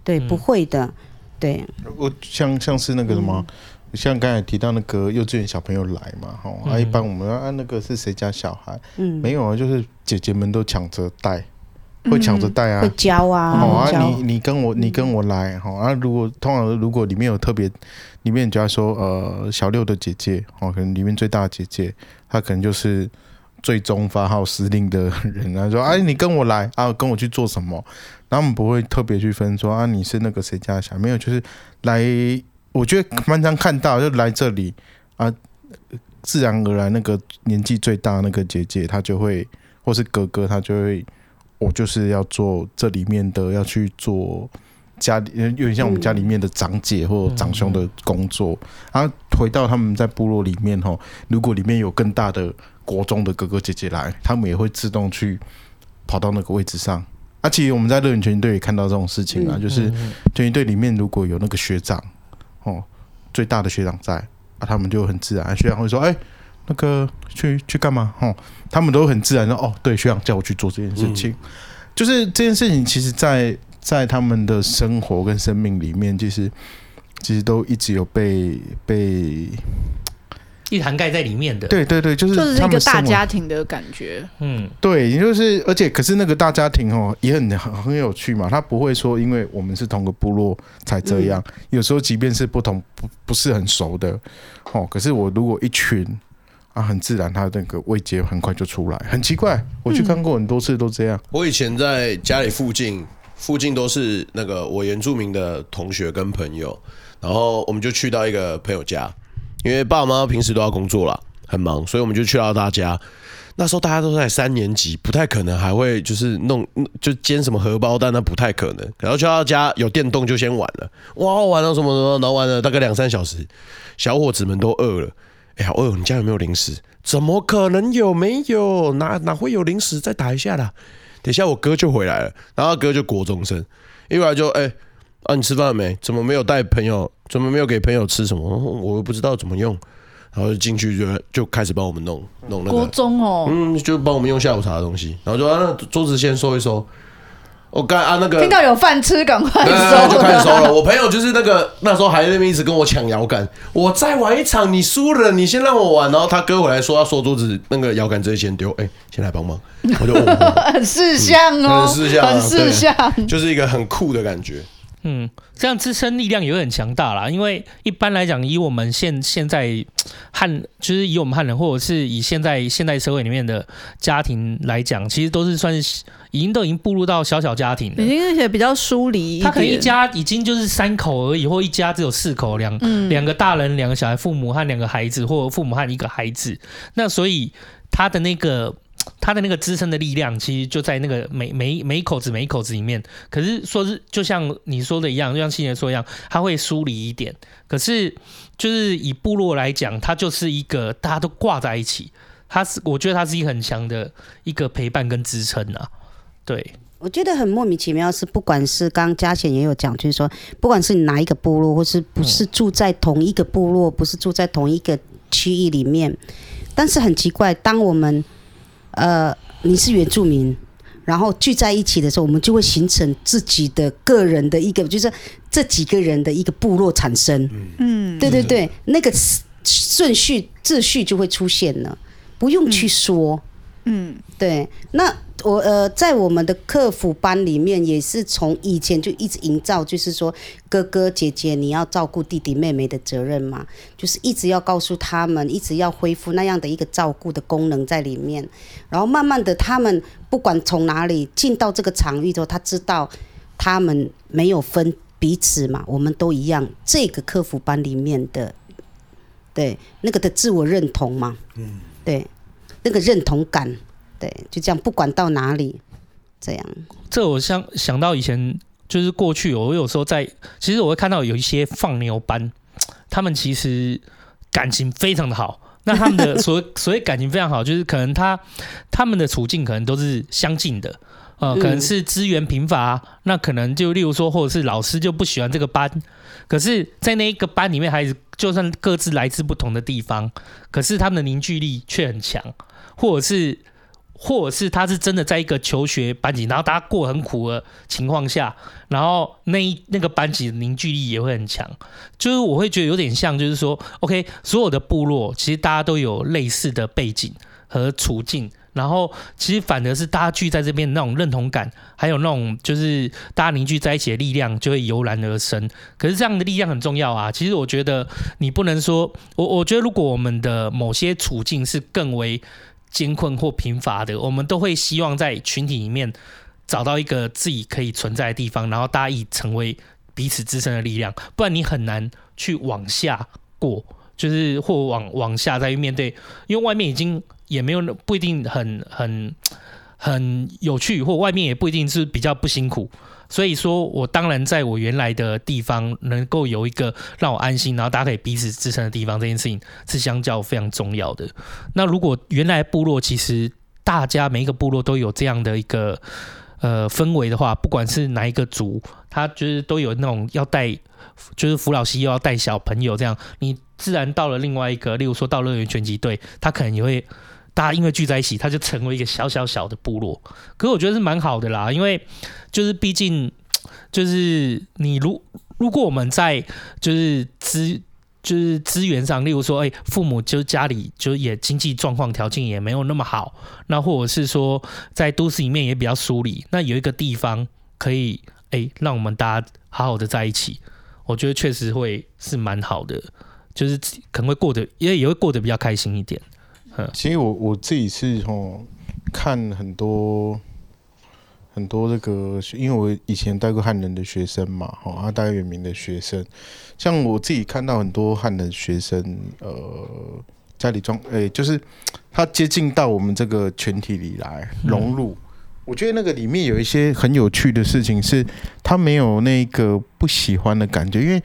对，不会的，对。我像像是那个什么，嗯、像刚才提到那个幼稚园小朋友来嘛，哈、嗯，啊，一般我们要按那个是谁家小孩，嗯，没有啊，就是姐姐们都抢着带，会抢着带啊，会教啊。好啊，你你跟我你跟我来，好啊。如果通常如果里面有特别，里面就要说呃小六的姐姐哦，可能里面最大的姐姐，她可能就是最终发号施令的人啊。说哎，你跟我来啊，跟我去做什么？然后我们不会特别去分说啊，你是那个谁家的小孩，没有，就是来。我觉得蛮常看到，就来这里啊，自然而然那个年纪最大那个姐姐，她就会，或是哥哥，他就会。我就是要做这里面的，要去做家里，有点像我们家里面的长姐或长兄的工作。然后回到他们在部落里面吼，如果里面有更大的国中的哥哥姐姐来，他们也会自动去跑到那个位置上。啊，其实我们在乐园拳击队也看到这种事情啊，就是拳击队里面如果有那个学长哦，最大的学长在啊，他们就很自然，学长会说：“哎。”那个去去干嘛？哦，他们都很自然的哦，对，学长叫我去做这件事情，嗯、就是这件事情，其实在，在在他们的生活跟生命里面，其实其实都一直有被被一涵盖在里面的。对对对，就是就是一个大家庭的感觉。嗯，对，也就是而且可是那个大家庭哦，也很很很有趣嘛。他不会说，因为我们是同个部落才这样。嗯、有时候即便是不同不不是很熟的哦，可是我如果一群。啊，很自然，他那个味觉很快就出来，很奇怪。我去看过很多次，都这样。嗯、我以前在家里附近，附近都是那个我原住民的同学跟朋友，然后我们就去到一个朋友家，因为爸爸妈平时都要工作啦，很忙，所以我们就去到他家。那时候大家都在三年级，不太可能还会就是弄就煎什么荷包蛋，那不太可能。然后去到他家有电动就先玩了，哇，玩到什么什么，然后玩了大概两三小时，小伙子们都饿了。哎呀，哦，你家有没有零食？怎么可能有？没有，哪哪会有零食？再打一下啦。等一下我哥就回来了，然后哥就国中生，一回来就哎，啊，你吃饭了没？怎么没有带朋友？怎么没有给朋友吃什么？我又不知道怎么用，然后就进去就就开始帮我们弄弄那个国中哦，嗯，就帮我们用下午茶的东西，然后就啊，那桌子先收一收。我刚啊，那个听到有饭吃，赶快收，就开始收了。<laughs> 我朋友就是那个那时候还在那边一直跟我抢摇杆，我再玩一场，你输了，你先让我玩。然后他哥回来说要收桌子，那个摇杆直接先丢，哎，先来帮忙。我就很识相哦，<laughs> 很识相，很识相，就是一个很酷的感觉。嗯，这样自身力量也会很强大啦。因为一般来讲，以我们现现在汉，就是以我们汉人，或者是以现在现代社会里面的家庭来讲，其实都是算是已经都已经步入到小小家庭了，已经是比较疏离。他可能一家已经就是三口而已，或一家只有四口，两两个大人，两个小孩，父母和两个孩子，或父母和一个孩子。那所以他的那个。他的那个支撑的力量，其实就在那个每每每一口子每一口子里面。可是说是就像你说的一样，就像青年说一样，他会疏离一点。可是就是以部落来讲，它就是一个大家都挂在一起。它是我觉得它是一个很强的一个陪伴跟支撑啊。对，我觉得很莫名其妙是，不管是刚刚嘉贤也有讲，就是说，不管是哪一个部落，或是不是住在同一个部落，不是住在同一个区域里面，但是很奇怪，当我们呃，你是原住民，然后聚在一起的时候，我们就会形成自己的个人的一个，就是这几个人的一个部落产生。嗯，对对对，那个顺序秩序就会出现了，不用去说。嗯，对，那。我呃，在我们的客服班里面，也是从以前就一直营造，就是说哥哥姐姐你要照顾弟弟妹妹的责任嘛，就是一直要告诉他们，一直要恢复那样的一个照顾的功能在里面。然后慢慢的，他们不管从哪里进到这个场域之后，他知道他们没有分彼此嘛，我们都一样。这个客服班里面的，对那个的自我认同嘛，嗯，对那个认同感。对，就这样，不管到哪里，这样。这我想想到以前，就是过去，我有时候在，其实我会看到有一些放牛班，他们其实感情非常的好。那他们的 <laughs> 所谓所谓感情非常好，就是可能他他们的处境可能都是相近的，呃，可能是资源贫乏，那可能就例如说，或者是老师就不喜欢这个班，可是，在那一个班里面，孩子就算各自来自不同的地方，可是他们的凝聚力却很强，或者是。或者是他是真的在一个求学班级，然后大家过很苦的情况下，然后那一那个班级的凝聚力也会很强。就是我会觉得有点像，就是说，OK，所有的部落其实大家都有类似的背景和处境，然后其实反而是大家聚在这边那种认同感，还有那种就是大家凝聚在一起的力量就会油然而生。可是这样的力量很重要啊。其实我觉得你不能说，我我觉得如果我们的某些处境是更为艰困或贫乏的，我们都会希望在群体里面找到一个自己可以存在的地方，然后大家以成为彼此支撑的力量。不然你很难去往下过，就是或往往下再去面对，因为外面已经。也没有不一定很很很有趣，或外面也不一定是比较不辛苦。所以说我当然在我原来的地方能够有一个让我安心，然后大家可以彼此支撑的地方，这件事情是相较非常重要的。那如果原来部落其实大家每一个部落都有这样的一个呃氛围的话，不管是哪一个族，他就是都有那种要带，就是扶老携幼要带小朋友这样，你自然到了另外一个，例如说到乐园拳击队，他可能也会。大家因为聚在一起，他就成为一个小小小的部落。可是我觉得是蛮好的啦，因为就是毕竟就是你如如果我们在就是资就是资源上，例如说，哎，父母就家里就也经济状况条件也没有那么好，那或者是说在都市里面也比较疏离，那有一个地方可以哎让我们大家好好的在一起，我觉得确实会是蛮好的，就是可能会过得也也会过得比较开心一点。其实我我自己是吼看很多很多这个，因为我以前带过汉人的学生嘛，吼啊带原民的学生，像我自己看到很多汉人学生，呃，家里装，诶、欸，就是他接近到我们这个群体里来融入，嗯、我觉得那个里面有一些很有趣的事情，是他没有那个不喜欢的感觉，因为。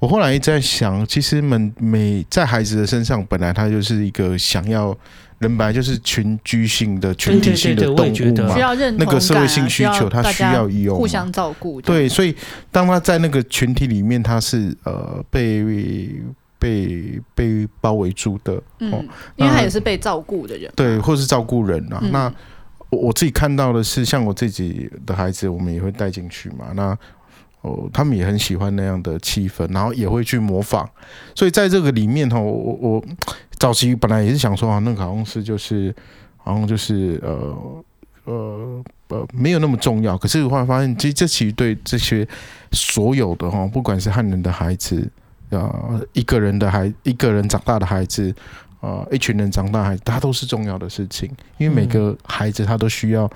我后来一直在想，其实每每在孩子的身上，本来他就是一个想要人，本来就是群居性的群体性的动物嘛，需要那个社会性需求，他需要有互相照顾。对，所以当他在那个群体里面，他是呃被被被包围住的，嗯，因为他也是被照顾的人，对，或是照顾人啊。嗯、那我我自己看到的是，像我自己的孩子，我们也会带进去嘛。那哦，他们也很喜欢那样的气氛，然后也会去模仿。所以在这个里面哈，我我早期本来也是想说啊，那个好像是就是好像就是呃呃呃没有那么重要。可是后来发现，其实这其实对这些所有的哈，不管是汉人的孩子啊，一个人的孩，一个人长大的孩子啊，一群人长大孩子，他都是重要的事情。因为每个孩子他都需要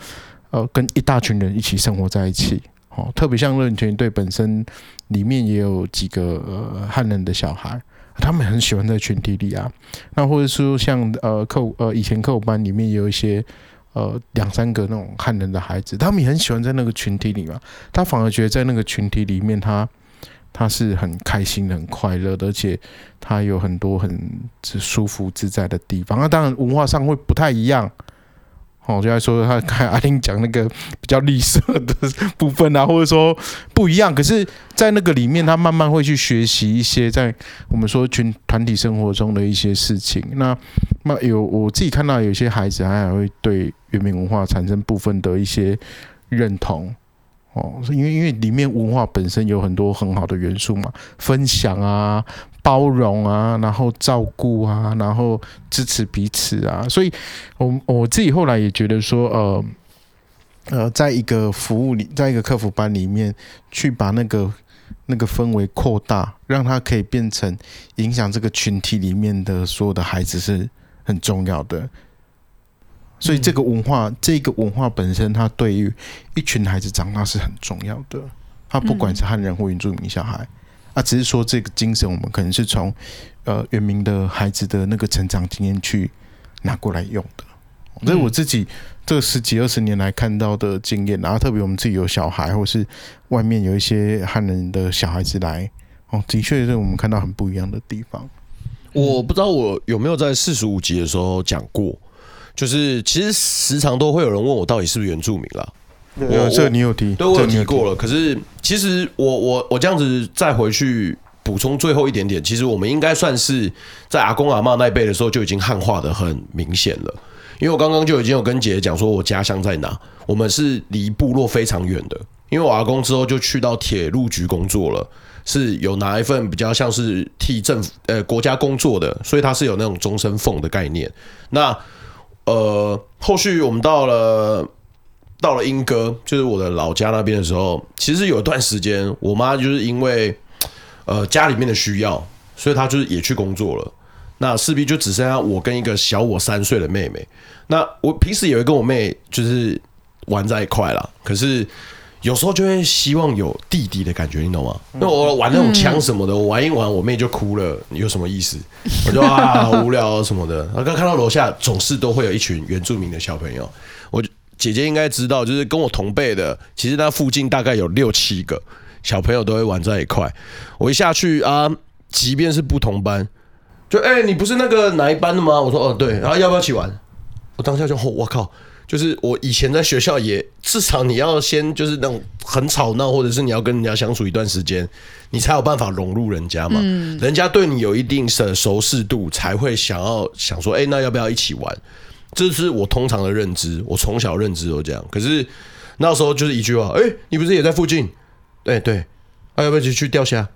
呃跟一大群人一起生活在一起。哦，特别像乐园拳击队本身里面也有几个呃汉人的小孩，他们很喜欢在群体里啊。那或者说像呃课呃以前课舞班里面也有一些呃两三个那种汉人的孩子，他们也很喜欢在那个群体里嘛。他反而觉得在那个群体里面他，他是很开心、很快乐的，而且他有很多很舒服自在的地方。那当然文化上会不太一样。哦，就在说他看阿丁讲那个比较绿色的部分啊，或者说不一样。可是，在那个里面，他慢慢会去学习一些在我们说群团体生活中的一些事情。那那有我自己看到有些孩子，他还会对原民文化产生部分的一些认同。哦，因为因为里面文化本身有很多很好的元素嘛，分享啊。包容啊，然后照顾啊，然后支持彼此啊，所以我我自己后来也觉得说，呃呃，在一个服务里，在一个客服班里面，去把那个那个氛围扩大，让它可以变成影响这个群体里面的所有的孩子是很重要的。所以这个文化，这个文化本身，它对于一群孩子长大是很重要的。他不管是汉人或原住民小孩。啊，只是说这个精神，我们可能是从呃原民的孩子的那个成长经验去拿过来用的。这是我自己这十几二十年来看到的经验，然后特别我们自己有小孩，或是外面有一些汉人的小孩子来，哦，的确是我们看到很不一样的地方。我不知道我有没有在四十五集的时候讲过，就是其实时常都会有人问我到底是不是原住民啦。我这你有提，对，我有提过了。可是其实我我我这样子再回去补充最后一点点，其实我们应该算是在阿公阿嬷那一辈的时候就已经汉化的很明显了。因为我刚刚就已经有跟姐姐讲说，我家乡在哪，我们是离部落非常远的。因为我阿公之后就去到铁路局工作了，是有拿一份比较像是替政府呃国家工作的，所以他是有那种终身俸的概念。那呃，后续我们到了到了英哥，就是我的老家那边的时候，其实有一段时间，我妈就是因为呃家里面的需要，所以她就是也去工作了。那势必就只剩下我跟一个小我三岁的妹妹。那我平时也会跟我妹就是玩在一块啦，可是。有时候就会希望有弟弟的感觉，你懂吗？那我玩那种枪什么的，我玩一玩，我妹就哭了，有什么意思？我就啊，好无聊什么的。然后刚看到楼下总是都会有一群原住民的小朋友，我姐姐应该知道，就是跟我同辈的，其实那附近大概有六七个小朋友都会玩在一块。我一下去啊，即便是不同班，就哎、欸，你不是那个哪一班的吗？我说哦对，然后要不要一起玩？我当下就吼，我靠！就是我以前在学校也至少你要先就是那种很吵闹，或者是你要跟人家相处一段时间，你才有办法融入人家嘛。人家对你有一定的熟识度，才会想要想说，哎，那要不要一起玩？这是我通常的认知，我从小认知都这样。可是那时候就是一句话，哎，你不是也在附近？对对，啊，要不要一起去钓虾？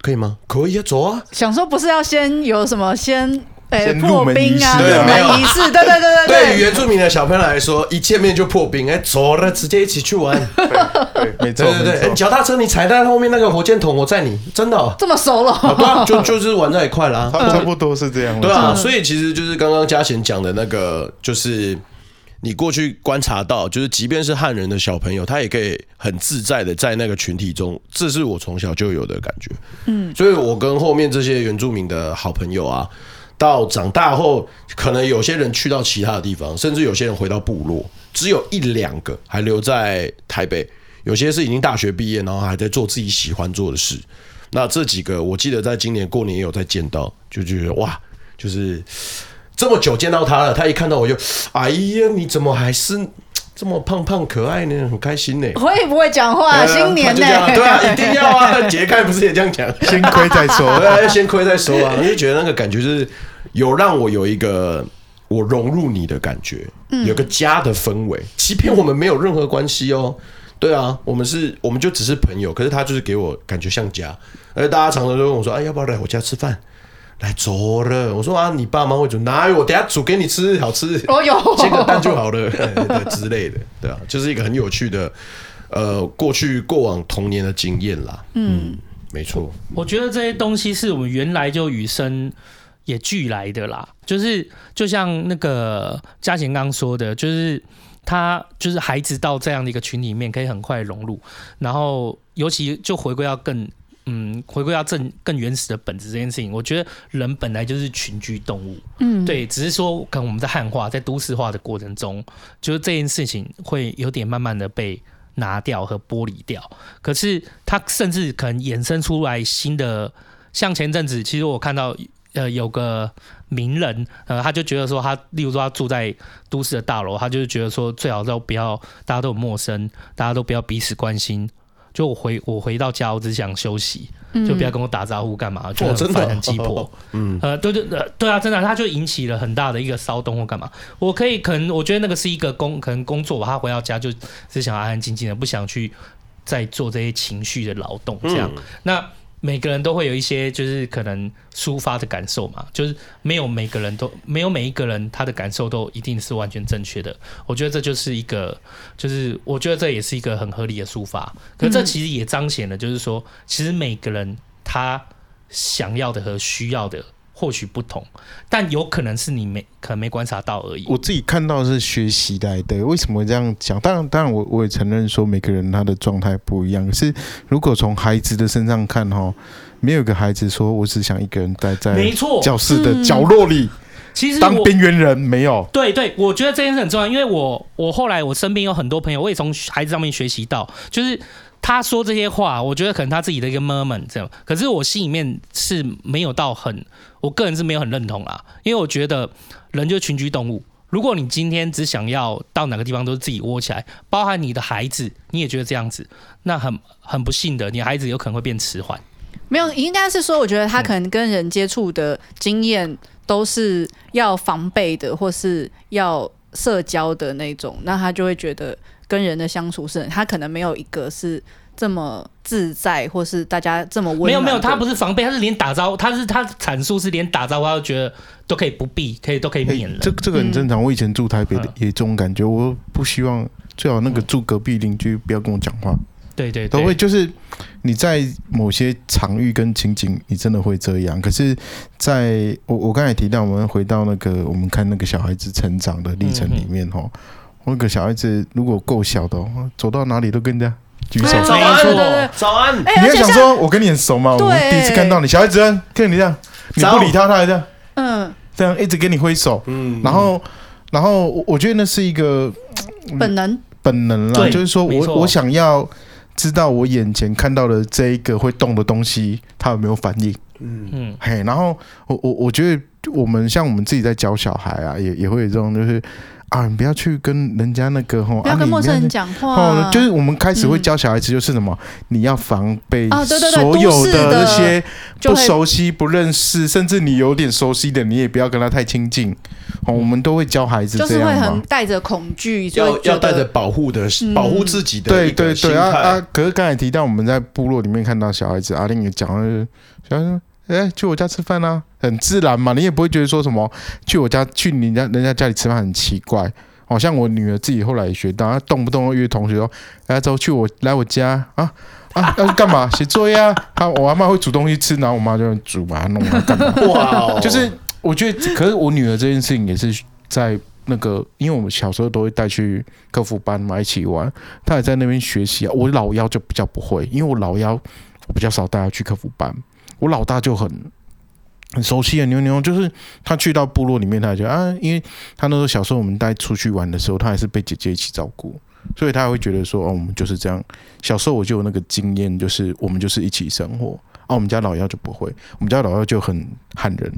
可以吗？可以啊，走啊。想说不是要先有什么先。哎，破冰啊，对，没有仪式，对对对对对。对于原住民的小朋友来说，一见面就破冰，哎，走了，直接一起去玩。<laughs> 对，没错，对对对。脚踏车你踩在后面那个火箭筒，我载你，真的这么熟了？对啊，就就是玩在一块啦，差不多是这样。对啊，所以其实就是刚刚嘉贤讲的那个，就是你过去观察到，就是即便是汉人的小朋友，他也可以很自在的在那个群体中，这是我从小就有的感觉。嗯，所以我跟后面这些原住民的好朋友啊。到长大后，可能有些人去到其他的地方，甚至有些人回到部落，只有一两个还留在台北。有些是已经大学毕业，然后还在做自己喜欢做的事。那这几个，我记得在今年过年也有在见到，就觉得哇，就是这么久见到他了，他一看到我就，哎呀，你怎么还是这么胖胖可爱呢？很开心呢。会不会讲话？新年呢？对啊，一定要啊！<laughs> 杰开不是也这样讲？先亏再说，对 <laughs> 啊，先亏再说啊！我就觉得那个感觉就是。有让我有一个我融入你的感觉，有个家的氛围。欺骗我们没有任何关系哦，对啊，我们是我们就只是朋友，可是他就是给我感觉像家。而且大家常常都问我说：“哎，要不要来我家吃饭？”来走了，我说啊，你爸妈会煮，哪有？我等下煮给你吃，好吃。哦哟，煎个蛋就好了，<laughs> 之类的，对啊，就是一个很有趣的呃过去过往童年的经验啦。嗯，没错。我觉得这些东西是我们原来就与生。也俱来的啦，就是就像那个嘉贤刚说的，就是他就是孩子到这样的一个群里面可以很快融入，然后尤其就回归到更嗯回归到正更原始的本质这件事情，我觉得人本来就是群居动物，嗯，对，只是说可能我们在汉化在都市化的过程中，就是这件事情会有点慢慢的被拿掉和剥离掉，可是它甚至可能衍生出来新的，像前阵子其实我看到。呃，有个名人，呃，他就觉得说，他例如说他住在都市的大楼，他就是觉得说，最好都不要大家都很陌生，大家都不要彼此关心。就我回我回到家，我只想休息，就不要跟我打招呼干嘛，就很烦很鸡婆。嗯，呃，对对对，对啊，真的，他就引起了很大的一个骚动或干嘛。我可以可能我觉得那个是一个工，可能工作吧。他回到家就只想安安静静的，不想去再做这些情绪的劳动，这样。嗯、那。每个人都会有一些就是可能抒发的感受嘛，就是没有每个人都没有每一个人他的感受都一定是完全正确的。我觉得这就是一个，就是我觉得这也是一个很合理的抒发。可这其实也彰显了，就是说，其实每个人他想要的和需要的。或许不同，但有可能是你没可能没观察到而已。我自己看到是学习来的，为什么会这样讲？当然，当然，我我也承认说每个人他的状态不一样。可是如果从孩子的身上看，哈，没有一个孩子说我只想一个人待在没错教室的角落里，其实当边缘人没有。对对，我觉得这件事很重要，因为我我后来我身边有很多朋友，我也从孩子上面学习到，就是。他说这些话，我觉得可能他自己的一个 moment 这样，可是我心里面是没有到很，我个人是没有很认同啦，因为我觉得人就是群居动物。如果你今天只想要到哪个地方都是自己窝起来，包含你的孩子，你也觉得这样子，那很很不幸的，你孩子有可能会变迟缓。没有，应该是说，我觉得他可能跟人接触的经验都是要防备的，或是要社交的那种，那他就会觉得。跟人的相处是，他可能没有一个是这么自在，或是大家这么温暖？没有没有，他不是防备，他是连打招呼，他是他阐述是连打招呼他都觉得都可以不必，可以都可以免了。这这个很正常。我以前住台北的也这种感觉，我不希望最好那个住隔壁邻居不要跟我讲话。对对，都会就是你在某些场域跟情景，你真的会这样。可是在我我刚才提到，我们回到那个我们看那个小孩子成长的历程里面哈，那个小孩子如果够小的，走到哪里都跟人家举手，早安，早安。你要想说，我跟你很熟吗？我们第一次看到你，小孩子跟你这样，你不理他，他还这样，嗯，这样一直跟你挥手，嗯，然后然后我觉得那是一个本能，本能啦，就是说我我想要。知道我眼前看到的这一个会动的东西，他有没有反应？嗯嗯，嘿，然后我我我觉得我们像我们自己在教小孩啊，也也会有这种就是。啊，你不要去跟人家那个吼，不要跟陌生人讲话。哦，就是我们开始会教小孩子，就是什么，你要防备所有的那些不熟悉、不认识，甚至你有点熟悉的，你也不要跟他太亲近。哦，我们都会教孩子这样，就是会很带着恐惧，要要带着保护的、保护自己的。对对对啊啊！可是刚才提到我们在部落里面看到小孩子，阿玲也讲了，小孩子。哎、欸，去我家吃饭啊，很自然嘛，你也不会觉得说什么去我家去人家人家家里吃饭很奇怪。好像我女儿自己后来也学到，她动不动约同学说，哎，走去我来我家啊啊，要去干嘛？写作业啊。她我阿妈会煮东西吃，然后我妈就煮把它弄啊 <laughs> 干嘛？哇、哦，就是我觉得，可是我女儿这件事情也是在那个，因为我们小时候都会带去客服班嘛，一起玩，她也在那边学习啊。我老幺就比较不会，因为我老幺我比较少带她去客服班。我老大就很很熟悉的牛牛，就是他去到部落里面，他就啊，因为他那时候小时候我们带出去玩的时候，他还是被姐姐一起照顾，所以他会觉得说，哦，我们就是这样。小时候我就有那个经验，就是我们就是一起生活。啊，我们家老幺就不会，我们家老幺就很汉人。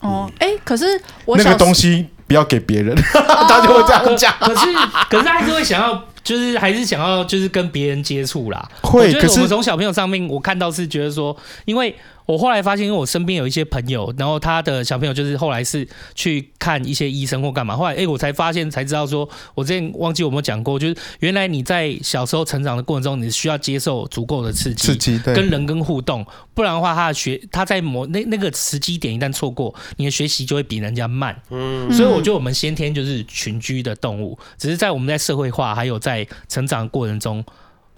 哦，哎、欸，可是我那个东西不要给别人，哦、<laughs> 他就会这样讲。可是，可是他还是会想要。就是还是想要就是跟别人接触啦。会，可是我们从小朋友上面我看到是觉得说，因为。我后来发现，因为我身边有一些朋友，然后他的小朋友就是后来是去看一些医生或干嘛。后来，哎，我才发现才知道说，我之前忘记我有没有讲过，就是原来你在小时候成长的过程中，你需要接受足够的刺激，刺激，对，跟人跟互动，不然的话，他的学他在某那那个时机点一旦错过，你的学习就会比人家慢。嗯，所以我觉得我们先天就是群居的动物，只是在我们在社会化还有在成长的过程中，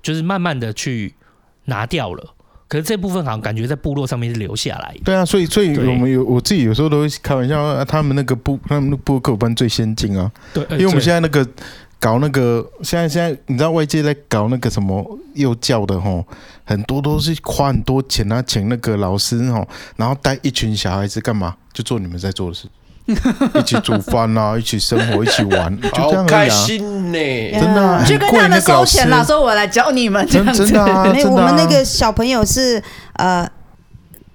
就是慢慢的去拿掉了。可是这部分好像感觉在部落上面是留下来。对啊，所以所以我们有我自己有时候都会开玩笑，啊、他们那个部他们那部课辅班最先进啊。对，因为我们现在那个搞那个现在现在你知道外界在搞那个什么幼教的吼，很多都是花很多钱啊，请那个老师吼，然后带一群小孩子干嘛？就做你们在做的事。一起煮饭啊，<laughs> 一起生活，一起玩，就这样啊，开心呢，真的、啊。去跟他们收钱了，说我来教你们这样子。真的、啊，真的啊、<laughs> 我们那个小朋友是呃，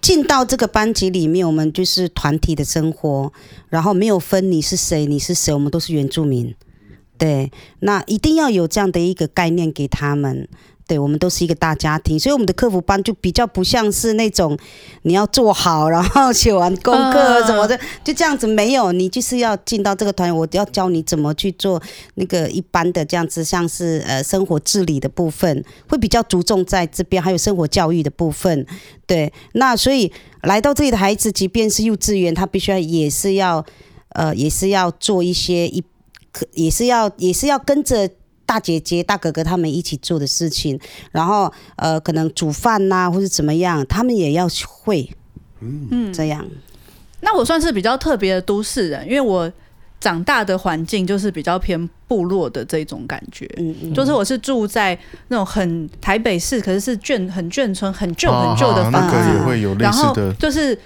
进到这个班级里面，我们就是团体的生活，然后没有分你是谁，你是谁，我们都是原住民。对，那一定要有这样的一个概念给他们。对，我们都是一个大家庭，所以我们的客服班就比较不像是那种你要做好，然后写完功课什么的，就这样子没有。你就是要进到这个团，我要教你怎么去做那个一般的这样子，像是呃生活自理的部分，会比较注重在这边，还有生活教育的部分。对，那所以来到这里的孩子，即便是幼稚园，他必须要也是要呃也是要做一些一，也是要也是要跟着。大姐姐、大哥哥他们一起做的事情，然后呃，可能煮饭呐、啊，或者怎么样，他们也要会，嗯，这样。那我算是比较特别的都市人，因为我长大的环境就是比较偏部落的这种感觉，嗯嗯，就是我是住在那种很台北市，可是是眷很眷村、很旧很旧的房子，哦、那个也会有类似的，就是。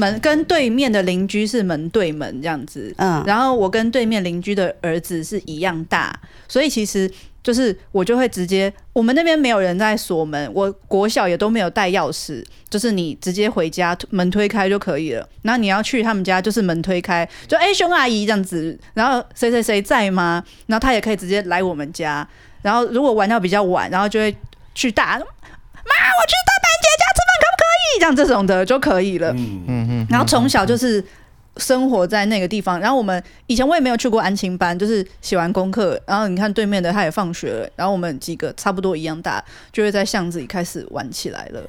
门跟对面的邻居是门对门这样子，嗯，然后我跟对面邻居的儿子是一样大，所以其实就是我就会直接，我们那边没有人在锁门，我国小也都没有带钥匙，就是你直接回家门推开就可以了。然后你要去他们家，就是门推开，就哎熊阿姨这样子，然后谁谁谁在吗？然后他也可以直接来我们家。然后如果玩到比较晚，然后就会去大妈，我 <laughs> 去这样这种的就可以了。嗯嗯嗯。然后从小就是生活在那个地方，然后我们以前我也没有去过安亲班，就是写完功课，然后你看对面的他也放学了，然后我们几个差不多一样大，就会在巷子里开始玩起来了。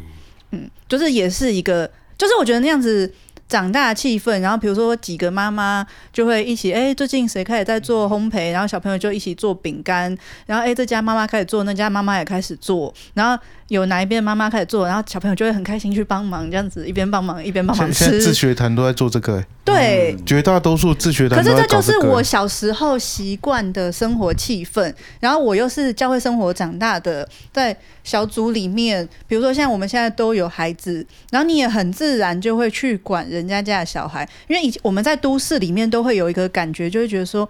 嗯，就是也是一个，就是我觉得那样子长大的气氛，然后比如说几个妈妈就会一起，哎，最近谁开始在做烘焙，然后小朋友就一起做饼干，然后哎这家妈妈开始做，那家妈妈也开始做，然后。有哪一边妈妈开始做，然后小朋友就会很开心去帮忙，这样子一边帮忙一边帮忙吃。现在自学团都在做这个、欸，对，绝大多数自学团、这个。可是这就是我小时候习惯的生活气氛，然后我又是教会生活长大的，在小组里面，比如说像我们现在都有孩子，然后你也很自然就会去管人家家的小孩，因为以前我们在都市里面都会有一个感觉，就会觉得说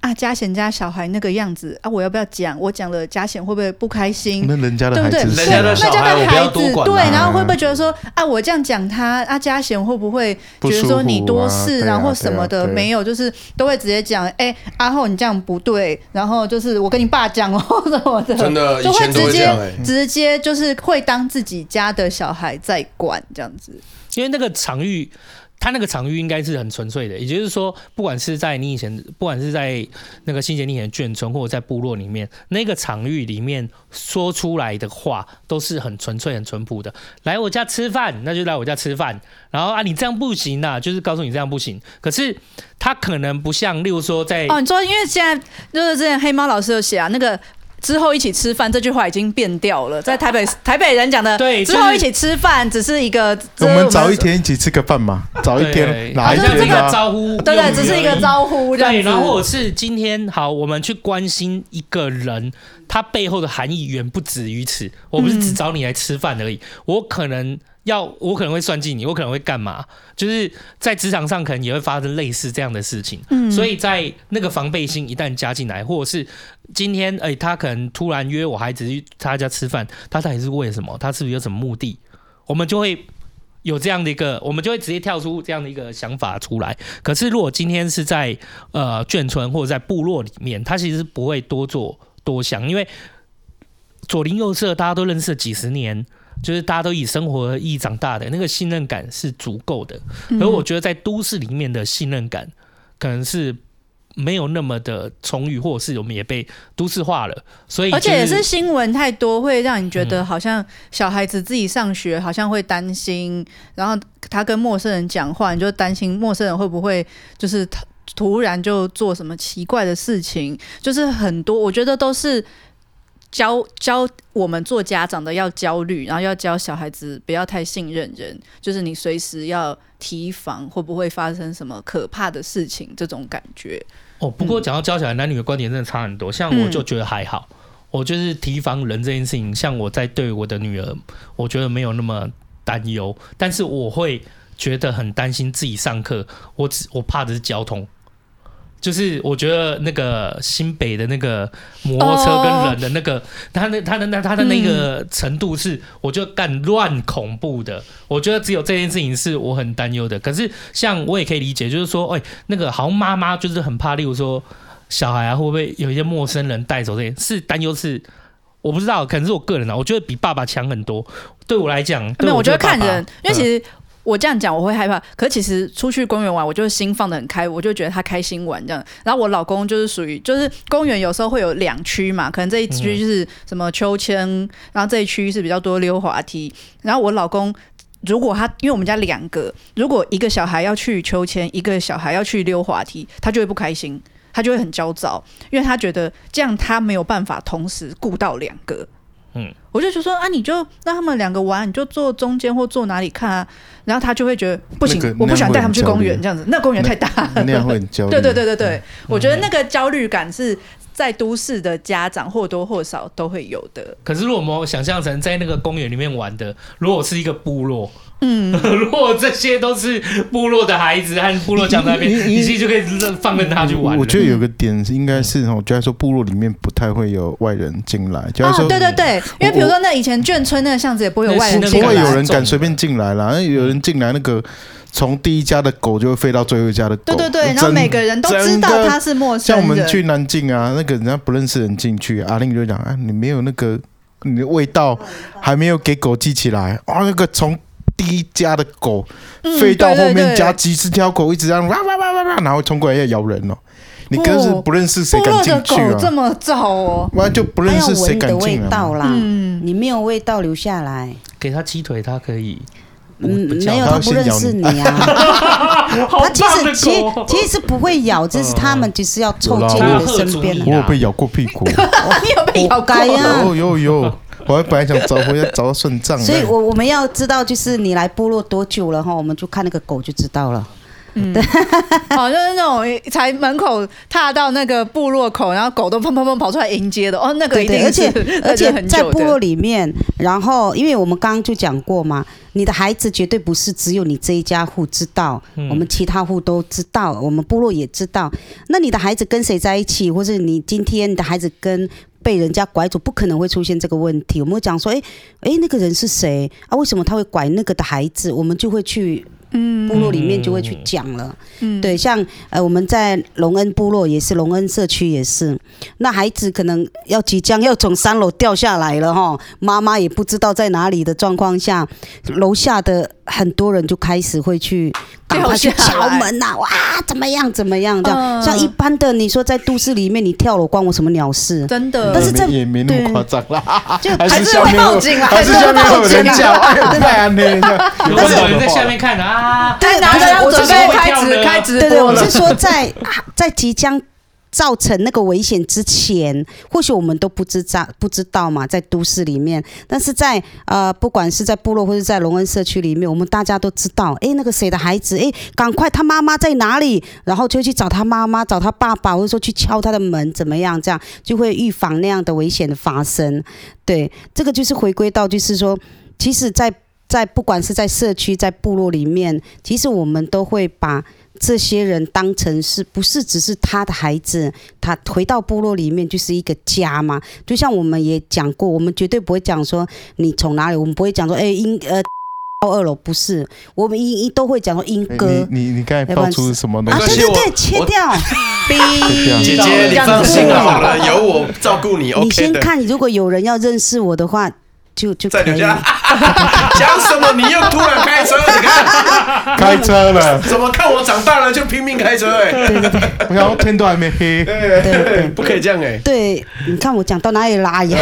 啊，嘉贤家小孩那个样子啊，我要不要讲？我讲了嘉贤会不会不开心？那人家的孩子对不对？那家的孩子对，然后会不会觉得说啊，我这样讲他啊，嘉贤会不会觉得说你多事，然后什么的没有，就是都会直接讲，哎，阿后你这样不对，然后就是我跟你爸讲哦什么的，真的就会直接直接就是会当自己家的小孩在管这样子，因为那个场域。他那个场域应该是很纯粹的，也就是说，不管是在你以前，不管是在那个新杰你以前的眷村，或者在部落里面，那个场域里面说出来的话都是很纯粹、很淳朴的。来我家吃饭，那就来我家吃饭。然后啊，你这样不行呐，就是告诉你这样不行。可是他可能不像，例如说在哦，你说因为现在就是之前黑猫老师有写啊，那个。之后一起吃饭这句话已经变掉了，<laughs> 在台北台北人讲的，对，之后一起吃饭只是一个，我们早一天一起吃个饭嘛，早一天哪一天这个招呼，对对，只是一个招呼，对，然后我是今天好，我们去关心一个人，他背后的含义远不止于此，我不是只找你来吃饭而已，我可能。要我可能会算计你，我可能会干嘛？就是在职场上可能也会发生类似这样的事情，嗯，所以在那个防备心一旦加进来，或者是今天哎、欸，他可能突然约我孩子去他家吃饭，他到底是为什么？他是不是有什么目的？我们就会有这样的一个，我们就会直接跳出这样的一个想法出来。可是如果今天是在呃眷村或者在部落里面，他其实不会多做多想，因为左邻右舍大家都认识了几十年。就是大家都以生活意义长大的那个信任感是足够的，而我觉得在都市里面的信任感可能是没有那么的充裕，或者是我们也被都市化了，所以、就是、而且也是新闻太多，会让你觉得好像小孩子自己上学好像会担心，然后他跟陌生人讲话，你就担心陌生人会不会就是突然就做什么奇怪的事情，就是很多我觉得都是。教教我们做家长的要焦虑，然后要教小孩子不要太信任人，就是你随时要提防会不会发生什么可怕的事情，这种感觉。哦，不过讲到教小孩，男女的观点真的差很多。像我就觉得还好，嗯、我就是提防人这件事情，像我在对我的女儿，我觉得没有那么担忧，但是我会觉得很担心自己上课，我只我怕的是交通。就是我觉得那个新北的那个摩托车跟人的那个，他那他的那他的那个程度是，我觉得干乱恐怖的。我觉得只有这件事情是我很担忧的。可是像我也可以理解，就是说，哎，那个好像妈妈就是很怕，例如说小孩啊，会不会有一些陌生人带走这些？是担忧是我不知道，可能是我个人啊，我觉得比爸爸强很多。对我来讲，没有，我觉得看人，因为其实。我这样讲我会害怕，可是其实出去公园玩，我就心放得很开，我就觉得他开心玩这样。然后我老公就是属于，就是公园有时候会有两区嘛，可能这一区就是什么秋千，然后这一区是比较多溜滑梯。然后我老公如果他，因为我们家两个，如果一个小孩要去秋千，一个小孩要去溜滑梯，他就会不开心，他就会很焦躁，因为他觉得这样他没有办法同时顾到两个。嗯，我就就说啊，你就让他们两个玩，你就坐中间或坐哪里看啊。然后他就会觉得不行，我不喜欢带他们去公园这样子，那公园太大了。那样会很焦虑。<laughs> 对对对对对，我觉得那个焦虑感是在都市的家长或多或少都会有的。可是如果我们想象成在那个公园里面玩的，如果是一个部落。嗯，<laughs> 如果这些都是部落的孩子和部落讲那边，你其实就可以放任他去玩。我觉得有个点应该是哦，就说部落里面不太会有外人进来。就说，对对对，因为比如说那以前眷村那个巷子也不会有外人进来，不会有人敢随便进来啦。有人进来，那个从第一家的狗就会飞到最后一家的狗。对对对，然后每个人都知道他是陌生人。像我们去南京啊，那个人家不认识人进去，阿玲就讲啊，你没有那个你的味道还没有给狗记起来啊，那个从。第一家的狗飞到后面加几十条狗，一直这样哇哇哇哇哇，然后冲过来要咬人哦。你更是不认识谁敢进去啊？这么早哦，完就不认识谁敢进味道啦。嗯，你没有味道留下来，给他鸡腿，他可以。嗯，没有，他不认识你啊。他 <laughs> 其实其实其实不会咬，只是他们就是要凑近你的身边。我有被咬过屁股，<laughs> 你有被咬过呀？有有有，我还本来想找回来找到肾脏。所以我我们要知道，就是你来部落多久了哈？我们就看那个狗就知道了。嗯，<laughs> 好，就是那种才门口踏到那个部落口，然后狗都砰砰砰跑出来迎接的哦，那个一定，而且 <laughs> 而且在部落里面，然后因为我们刚刚就讲过嘛，你的孩子绝对不是只有你这一家户知道，我们其他户都知道，我们部落也知道。那你的孩子跟谁在一起，或者你今天你的孩子跟被人家拐走，不可能会出现这个问题。我们讲说，哎哎，那个人是谁啊？为什么他会拐那个的孩子？我们就会去。嗯，部落里面就会去讲了。嗯，对，像呃，我们在隆恩部落也是，隆恩社区也是。那孩子可能要即将要从三楼掉下来了哈，妈妈也不知道在哪里的状况下，楼下的很多人就开始会去赶快去敲门呐、啊，哇，怎么样怎么样这样。嗯、像一般的，你说在都市里面你跳楼关我什么鸟事？真的，但是这也没那么夸张啦，就还是会报警啊，还是下面有人叫，对啊，那有人在下面看啊。啊，对，然后要准备开直开直播。对对，我是说在在即将造成那个危险之前，或许我们都不知道不知道嘛，在都市里面，但是在呃，不管是在部落或者在龙恩社区里面，我们大家都知道，哎，那个谁的孩子，哎，赶快他妈妈在哪里？然后就去找他妈妈，找他爸爸，或者说去敲他的门，怎么样？这样就会预防那样的危险的发生。对，这个就是回归到，就是说，其实，在在不管是在社区、在部落里面，其实我们都会把这些人当成是不是只是他的孩子？他回到部落里面就是一个家嘛。就像我们也讲过，我们绝对不会讲说你从哪里，我们不会讲说哎，英呃到二楼不是，我们一一都会讲说英哥。你你你刚才爆出什么东西？啊，对对对，<laughs> 切掉。姐姐，你放心好了，有我照顾你。你先看，如果有人要认识我的话。就就可以。<laughs> 讲什么？你又突然开车？你看，<laughs> 开车了？怎么看我长大了就拼命开车？哎，<laughs> 然后天都还没黑，对对，不可以这样哎。对，你看我讲到哪里拉呀？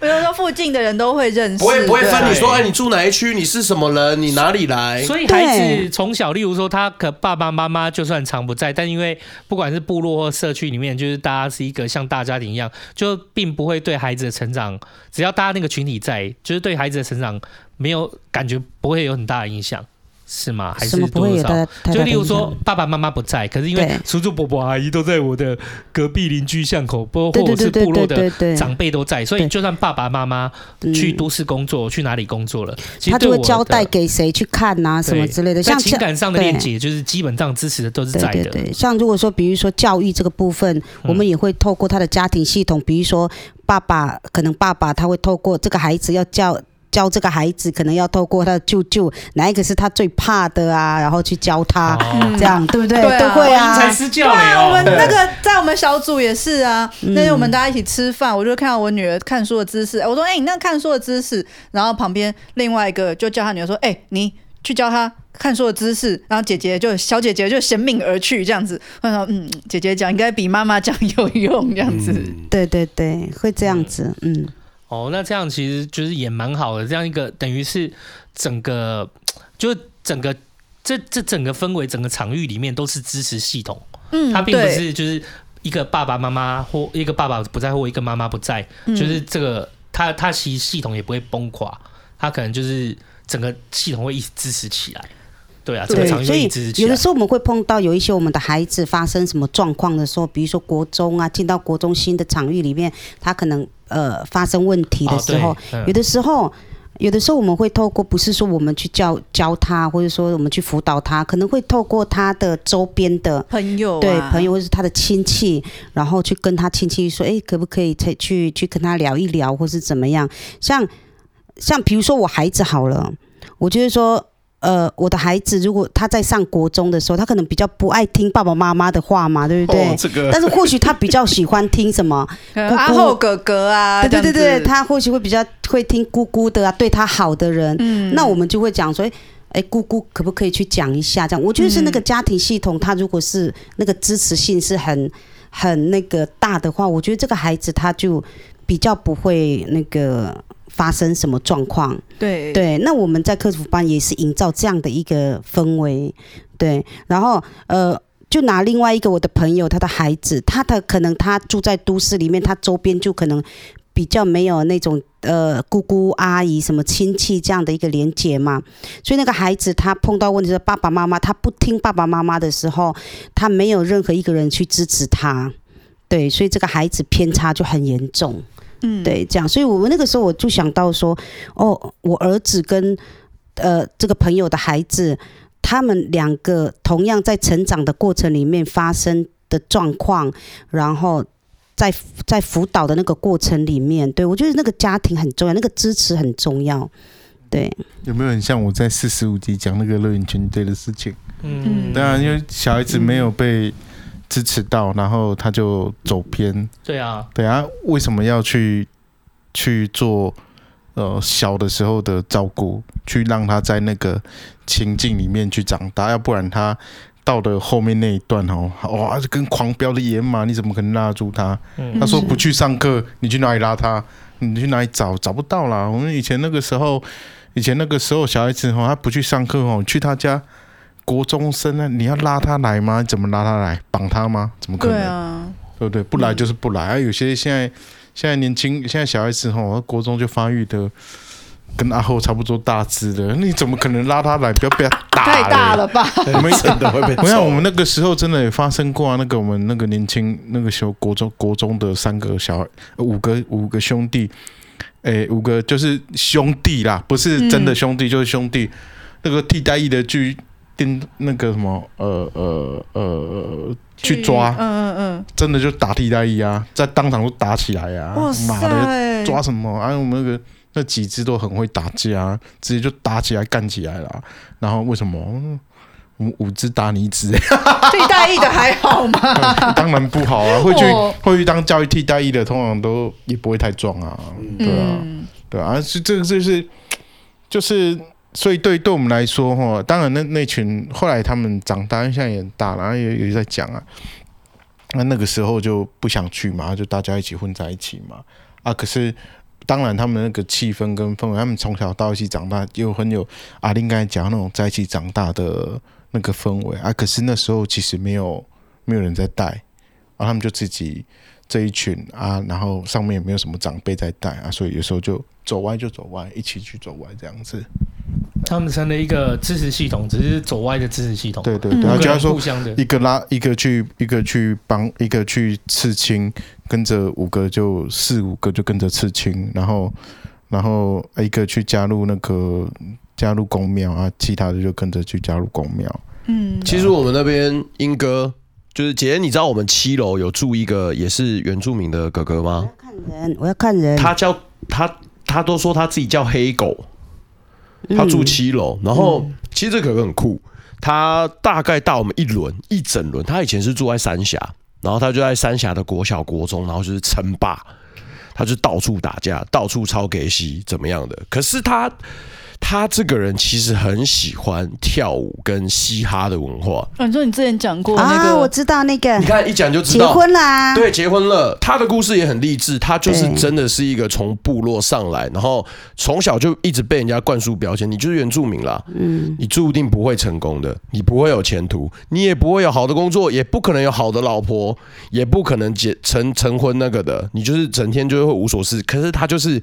比如说附近的人都会认识，不会不会分你说，哎，你住哪一区？你是什么人？你哪里来？所以孩子从小，例如说他可爸爸妈妈就算常不在，但因为不管是部落或社区里面，就是大家是一个像大家庭一样，就并不会对孩子的成长，只要大家那个群体。在就是对孩子的成长没有感觉，不会有很大的影响，是吗？还是多少？就例如说爸爸妈妈不在，可是因为叔叔伯伯阿姨都在我的隔壁邻居巷口，或或者是部落的长辈都在，所以就算爸爸妈妈去都市工作，去哪里工作了，他就会交代给谁去看啊，什么之类的。像情感上的链接，就是基本上支持的都是在的。对，像如果说比如说教育这个部分，我们也会透过他的家庭系统，比如说。爸爸可能爸爸他会透过这个孩子要教教这个孩子，可能要透过他的舅舅，哪一个是他最怕的啊？然后去教他，这样对不对？都会啊。才私教。对，我们那个 <laughs> 在我们小组也是啊。那天我们大家一起吃饭，我就看到我女儿看书的姿势，我说：“哎，你那看书的姿势。”然后旁边另外一个就叫他女儿说：“哎，你去教他。”看书的姿势，然后姐姐就小姐姐就衔命而去，这样子。我说，嗯，姐姐讲应该比妈妈讲有用，这样子。嗯、对对对，会这样子，嗯。嗯哦，那这样其实就是也蛮好的，这样一个等于是整个，就整个这这整个氛围，整个场域里面都是支持系统。嗯，它并不是就是一个爸爸妈妈或一个爸爸不在或一个妈妈不在，嗯、就是这个他他其实系统也不会崩垮，他可能就是整个系统会一直支持起来。对啊，对，所以有的时候我们会碰到有一些我们的孩子发生什么状况的时候，比如说国中啊，进到国中新的场域里面，他可能呃发生问题的时候，哦嗯、有的时候，有的时候我们会透过不是说我们去教教他，或者说我们去辅导他，可能会透过他的周边的朋友、啊，对朋友或者是他的亲戚，然后去跟他亲戚说，哎，可不可以去去去跟他聊一聊，或是怎么样？像像比如说我孩子好了，我就是说。呃，我的孩子如果他在上国中的时候，他可能比较不爱听爸爸妈妈的话嘛，对不对？哦这个、但是或许他比较喜欢听什么 <laughs> 阿后哥哥啊，对对对对，他或许会比较会听姑姑的啊，对他好的人。嗯，那我们就会讲说，哎，姑姑可不可以去讲一下？这样，我觉得是那个家庭系统，他如果是那个支持性是很很那个大的话，我觉得这个孩子他就比较不会那个。发生什么状况？对对，那我们在客服班也是营造这样的一个氛围，对。然后呃，就拿另外一个我的朋友，他的孩子，他的可能他住在都市里面，他周边就可能比较没有那种呃姑姑阿姨什么亲戚这样的一个连接嘛，所以那个孩子他碰到问题的爸爸妈妈，他不听爸爸妈妈的时候，他没有任何一个人去支持他，对，所以这个孩子偏差就很严重。嗯，对，这样，所以我们那个时候我就想到说，哦，我儿子跟呃这个朋友的孩子，他们两个同样在成长的过程里面发生的状况，然后在在辅导的那个过程里面，对，我觉得那个家庭很重要，那个支持很重要，对。有没有很像我在四十五集讲那个乐园军队的事情？嗯，当然，因为小孩子没有被。支持到，然后他就走偏。对啊，对啊，为什么要去去做呃小的时候的照顾，去让他在那个情境里面去长大？要不然他到了后面那一段哦，哇，跟狂飙的野马，你怎么可能拉住他？嗯、他说不去上课，你去哪里拉他？你去哪里找？找不到啦。我们以前那个时候，以前那个时候小孩子哦，他不去上课哦，去他家。国中生呢？你要拉他来吗？怎么拉他来？绑他吗？怎么可能？对啊，对不对？不来就是不来。啊，有些现在现在年轻现在小孩子吼，国中就发育的跟阿后差不多大只的，你怎么可能拉他来？不要被他打！太大了吧？我们真的会被。我想我们那个时候真的也发生过啊。那个我们那个年轻那个时候国中国中的三个小孩，五个五个兄弟，诶，五个就是兄弟啦，不是真的兄弟，就是兄弟。那个替代役的剧。盯那个什么，呃呃呃，去抓，嗯嗯嗯，真的就打替代役啊，在当场都打起来啊，妈的，抓什么？啊，我们那个那几只都很会打架，直接就打起来干起来了。然后为什么我们五只打你一只？<laughs> 替代役的还好吗？嗯？<laughs> 当然不好啊，会去会去当教育替代役的，通常都也不会太壮啊，对啊，对啊，是这个就是就是。所以对对我们来说哈，当然那那群后来他们长大，现在也大了，也也在讲啊。那那个时候就不想去嘛，就大家一起混在一起嘛。啊，可是当然他们那个气氛跟氛围，他们从小到一起长大，又很有阿玲刚才讲那种在一起长大的那个氛围啊。可是那时候其实没有没有人在带啊，他们就自己这一群啊，然后上面也没有什么长辈在带啊，所以有时候就走歪就走歪，一起去走歪这样子。他们成了一个支持系统，只是走歪的支持系统。对对对，然后就要说一个拉一个去，一个去帮，一个去刺青，跟着五个就四五个就跟着刺青，然后然后一个去加入那个加入公庙啊，其他的就跟着去加入公庙。嗯，其实我们那边英哥就是姐姐，你知道我们七楼有住一个也是原住民的哥哥吗？我要看人，我要看人。他叫他，他都说他自己叫黑狗。他住七楼，然后其实这哥很酷，他大概大我们一轮一整轮。他以前是住在三峡，然后他就在三峡的国小国中，然后就是称霸，他就到处打架，到处抄给西怎么样的。可是他。他这个人其实很喜欢跳舞跟嘻哈的文化。反正你之前讲过那个，啊，我知道那个。你看一讲就知道，结婚了啊。对，结婚了。他的故事也很励志，他就是真的是一个从部落上来，然后从小就一直被人家灌输标签，你就是原住民啦，嗯，你注定不会成功的，你不会有前途，你也不会有好的工作，也不可能有好的老婆，也不可能结成成婚那个的，你就是整天就会无所事。可是他就是。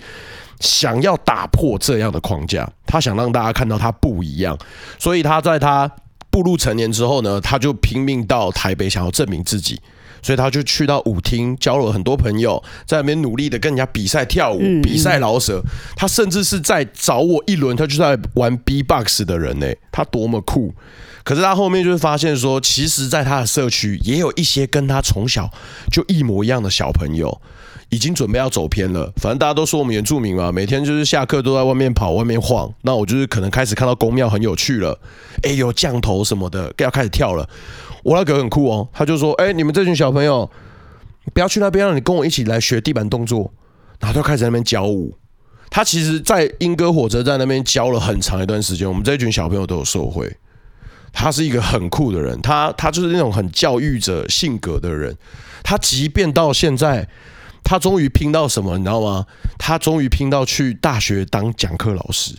想要打破这样的框架，他想让大家看到他不一样，所以他在他步入成年之后呢，他就拼命到台北想要证明自己，所以他就去到舞厅，交了很多朋友，在那边努力的跟人家比赛跳舞，比赛饶舌。他甚至是在找我一轮，他就在玩 B-box 的人呢，他多么酷！可是他后面就会发现说，其实，在他的社区也有一些跟他从小就一模一样的小朋友。已经准备要走偏了。反正大家都说我们原住民嘛，每天就是下课都在外面跑、外面晃。那我就是可能开始看到宫庙很有趣了，哎，有降头什么的，要开始跳了。我那个很酷哦，他就说：“哎，你们这群小朋友，不要去那边，让你跟我一起来学地板动作。”然后就开始那边教舞。他其实，在莺歌火车站那边教了很长一段时间，我们这群小朋友都有受惠。他是一个很酷的人，他他就是那种很教育者性格的人。他即便到现在，他终于拼到什么，你知道吗？他终于拼到去大学当讲课老师。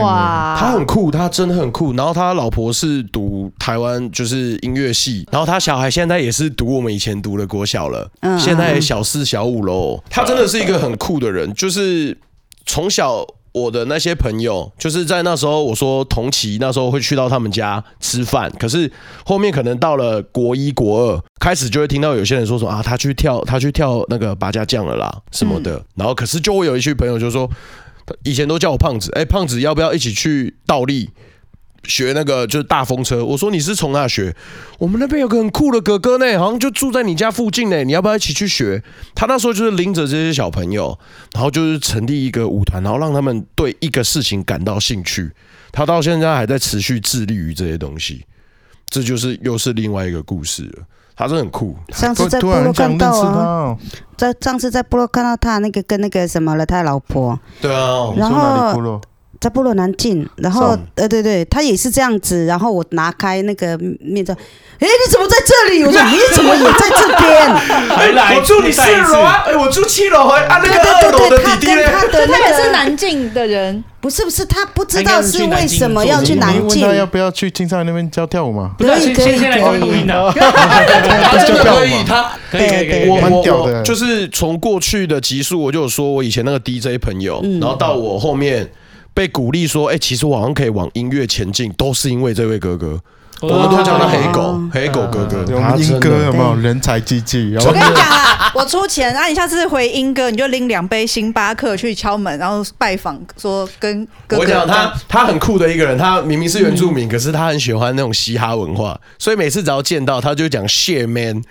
哇，他很酷，他真的很酷。然后他老婆是读台湾就是音乐系，然后他小孩现在也是读我们以前读的国小了，现在小四小五喽。他真的是一个很酷的人，就是从小。我的那些朋友，就是在那时候，我说同期那时候会去到他们家吃饭，可是后面可能到了国一国二，开始就会听到有些人说说啊，他去跳，他去跳那个八家将了啦什么的，然后可是就会有一群朋友就说，以前都叫我胖子，哎，胖子要不要一起去倒立？学那个就是大风车，我说你是从哪学？我们那边有个很酷的哥哥呢，好像就住在你家附近呢，你要不要一起去学？他那时候就是拎着这些小朋友，然后就是成立一个舞团，然后让他们对一个事情感到兴趣。他到现在还在持续致力于这些东西，这就是又是另外一个故事了。他真的很酷。上次在部落看到啊，在上次在部落看到他那个跟那个什么了，他老婆。对啊，然后。在部落南进，然后呃，对对，他也是这样子。然后我拿开那个面罩，哎，你怎么在这里？我说你怎么也在这边？<laughs> 哎，我住你四楼啊！哎，我住七楼哎。啊，那个二楼的弟弟呢？他的他也是南进的人，不是不是，他不知道是为什么要去南进。问他要不要去青山那边教跳舞吗？可以可以可以。<laughs> 他真的可以，他可以可以可以。我我就是从过去的集数，我就有说我以前那个 DJ 朋友，然后到我后面。被鼓励说：“哎、欸，其实我好像可以往音乐前进，都是因为这位哥哥。哦、我们都叫他黑狗，哦、黑狗哥哥。我们莺歌有没有人才济济？我跟你讲啊，我出钱，那你下次回英哥，你就拎两杯星巴克去敲门，然后拜访，说跟哥哥。我讲他，他很酷的一个人，他明明是原住民，嗯、可是他很喜欢那种嘻哈文化，所以每次只要见到他，就讲 shit man。”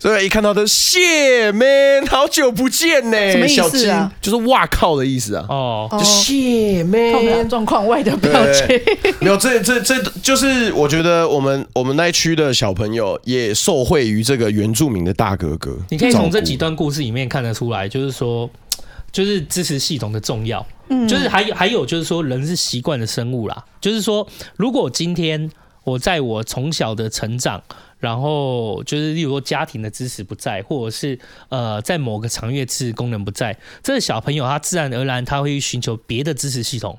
所以一看到的谢 man，好久不见呢，什么意思啊？就是哇靠的意思啊！哦，就谢 man，状况外的表情。<laughs> 没有，这这这就是我觉得我们我们那一区的小朋友也受惠于这个原住民的大哥哥。你可以从这几段故事里面看得出来，就是说，就是支持系统的重要。嗯，就是还有还有就是说，人是习惯的生物啦。就是说，如果今天我在我从小的成长。然后就是，例如说家庭的支持不在，或者是呃，在某个长月支持功能不在，这个小朋友他自然而然他会寻求别的支持系统。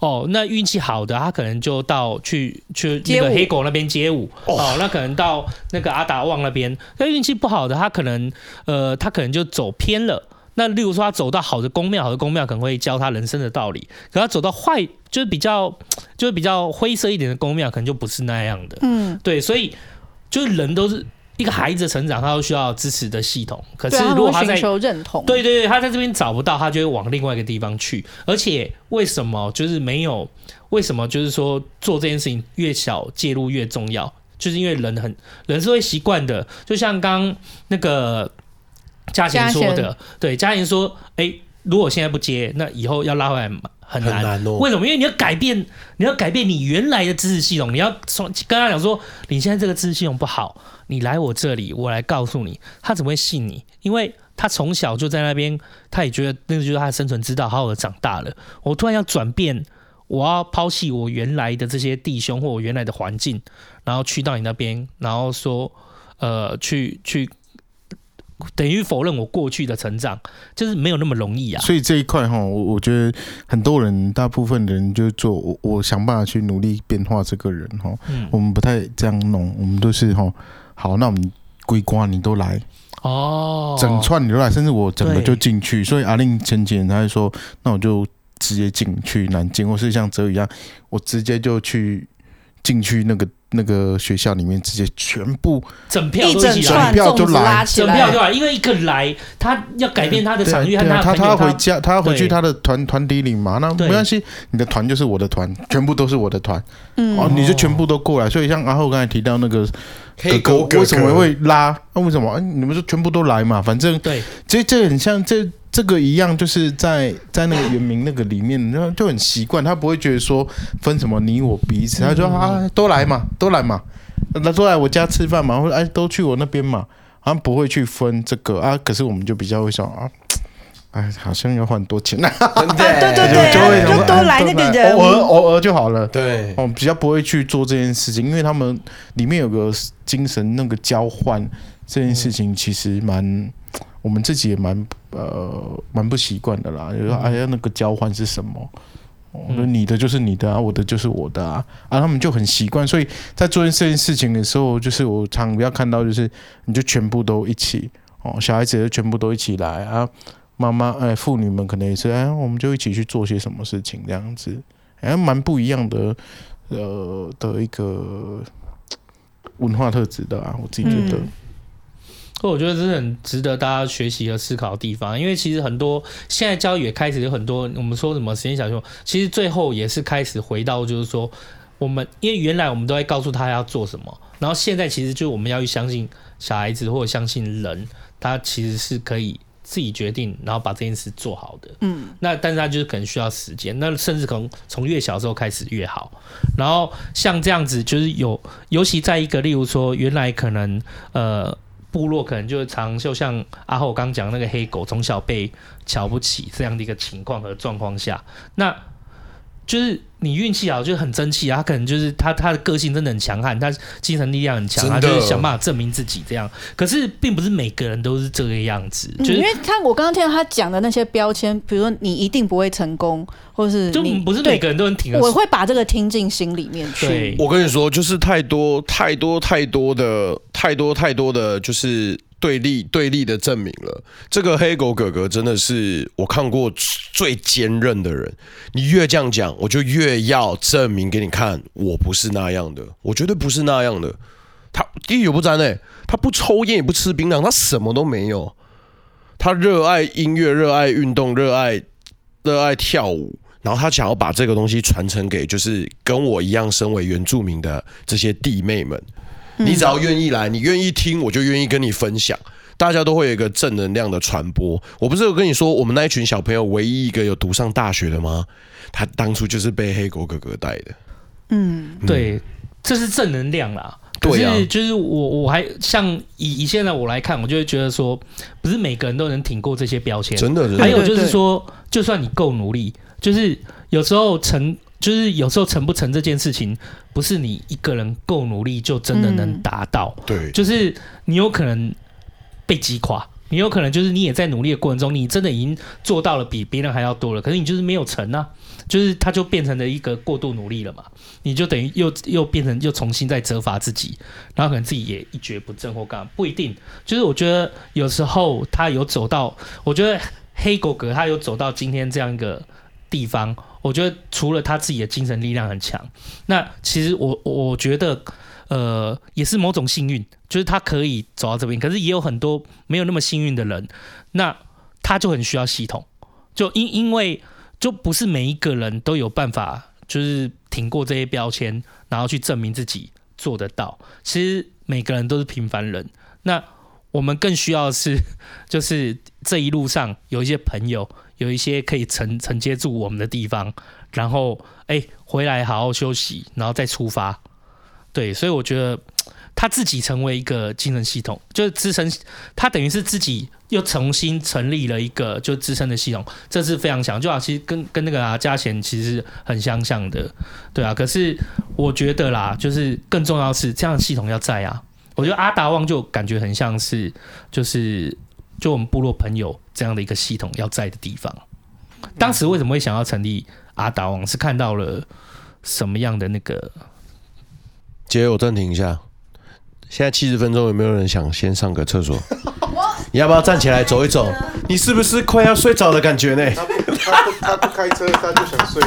哦，那运气好的他可能就到去去那个黑狗那边街舞。哦，那可能到那个阿达旺那边。那运气不好的他可能呃，他可能就走偏了。那例如说他走到好的宫庙，好的宫庙可能会教他人生的道理。可他走到坏，就是比较就是比较灰色一点的宫庙，可能就不是那样的。嗯，对，所以。就是人都是一个孩子的成长，他都需要支持的系统。可是如果他在寻求认同，对对对，他在这边找不到，他就会往另外一个地方去。而且为什么就是没有？为什么就是说做这件事情越小介入越重要？就是因为人很人是会习惯的。就像刚那个嘉贤说的，对嘉贤说，哎、欸，如果现在不接，那以后要拉回来嘛。很难，很难哦。为什么？因为你要改变，你要改变你原来的知识系统。你要从跟他讲说，你现在这个知识系统不好，你来我这里，我来告诉你，他怎么会信你？因为他从小就在那边，他也觉得那个就是他的生存之道，好好的长大了。我突然要转变，我要抛弃我原来的这些弟兄或我原来的环境，然后去到你那边，然后说，呃，去去。等于否认我过去的成长，就是没有那么容易啊。所以这一块哈，我我觉得很多人，大部分的人就做我，我想办法去努力变化这个人哈。嗯，我们不太这样弄，我们都是哈，好，那我们归瓜你都来哦，整串你都来，甚至我整个就进去。所以阿令前几年他就说，那我就直接进去南京，或是像哲宇一样，我直接就去。进去那个那个学校里面，直接全部整票都一整票就来，整票就来，因为一个来，他要改变他的场域，他他他要回家，他要回去他的团团体里嘛，那没关系，你的团就是我的团，全部都是我的团，嗯，哦，你就全部都过来。所以像阿后刚才提到那个黑狗哥哥为什么会拉？那、啊、为什么？你们说全部都来嘛？反正对，这这很像这。这个一样，就是在在那个原名那个里面，然后就很习惯，他不会觉得说分什么你我彼此，他说啊，都来嘛，都来嘛，那都来我家吃饭嘛，或者哎，都去我那边嘛，好像不会去分这个啊。可是我们就比较会想啊，哎，好像要花很多钱 <laughs> 呐，对对对，就会就都来那个人，偶尔偶尔就好了。对，哦，比较不会去做这件事情，因为他们里面有个精神那个交换这件事情，其实蛮。我们自己也蛮呃蛮不习惯的啦，就说哎呀那个交换是什么？我说你的就是你的啊，我的就是我的啊，啊他们就很习惯，所以在做这件事情的时候，就是我常不要看到就是你就全部都一起哦，小孩子就全部都一起来啊，妈妈哎妇女们可能也是哎，我们就一起去做些什么事情这样子，哎蛮不一样的呃的一个文化特质的啊，我自己觉得。嗯我觉得这是很值得大家学习和思考的地方，因为其实很多现在教育也开始有很多我们说什么实验小学，其实最后也是开始回到就是说，我们因为原来我们都在告诉他要做什么，然后现在其实就我们要去相信小孩子或者相信人，他其实是可以自己决定，然后把这件事做好的。嗯，那但是他就是可能需要时间，那甚至可能从越小的时候开始越好。然后像这样子，就是有尤其在一个例如说原来可能呃。部落可能就是常就像阿后刚讲那个黑狗，从小被瞧不起这样的一个情况和状况下，那就是你运气好，就很争气啊。他可能就是他他的个性真的很强悍，他精神力量很强，他就是想办法证明自己这样。可是并不是每个人都是这个样子，就是、因为他我刚刚听到他讲的那些标签，比如说你一定不会成功，或是就不是每个人都能挺。我会把这个听进心里面去。对我跟你说，就是太多太多太多的太多太多的就是。对立对立的证明了，这个黑狗哥哥真的是我看过最坚韧的人。你越这样讲，我就越要证明给你看，我不是那样的，我绝对不是那样的。他滴酒不沾诶，他不抽烟也不吃槟榔，他什么都没有。他热爱音乐，热爱运动，热爱热爱跳舞，然后他想要把这个东西传承给就是跟我一样身为原住民的这些弟妹们。你只要愿意来，你愿意听，我就愿意跟你分享。大家都会有一个正能量的传播。我不是有跟你说，我们那一群小朋友唯一一个有读上大学的吗？他当初就是被黑狗哥哥带的。嗯，对，这是正能量啦。对啊，就是我我还像以以现在我来看，我就会觉得说，不是每个人都能挺过这些标签。真的，还有就是说，就算你够努力，就是有时候成。就是有时候成不成这件事情，不是你一个人够努力就真的能达到。嗯。对，就是你有可能被击垮，你有可能就是你也在努力的过程中，你真的已经做到了比别人还要多了，可是你就是没有成啊，就是它就变成了一个过度努力了嘛，你就等于又又变成又重新再责罚自己，然后可能自己也一蹶不振或干嘛，不一定。就是我觉得有时候他有走到，我觉得黑狗哥他有走到今天这样一个地方。我觉得除了他自己的精神力量很强，那其实我我觉得，呃，也是某种幸运，就是他可以走到这边。可是也有很多没有那么幸运的人，那他就很需要系统，就因因为就不是每一个人都有办法，就是挺过这些标签，然后去证明自己做得到。其实每个人都是平凡人，那我们更需要的是，就是这一路上有一些朋友。有一些可以承承接住我们的地方，然后哎回来好好休息，然后再出发。对，所以我觉得他自己成为一个精神系统，就是支撑他等于是自己又重新成立了一个就支撑的系统，这是非常强。就好，其实跟跟那个啊加贤其实很相像的，对啊。可是我觉得啦，就是更重要是这样的系统要在啊。我觉得阿达旺就感觉很像是就是。就我们部落朋友这样的一个系统要在的地方，当时为什么会想要成立阿达王？是看到了什么样的那个？姐，我暂停一下，现在七十分钟，有没有人想先上个厕所？<laughs> 你要不要站起来走一走？你是不是快要睡着的感觉呢？他不，他不，他不开车，他就想睡。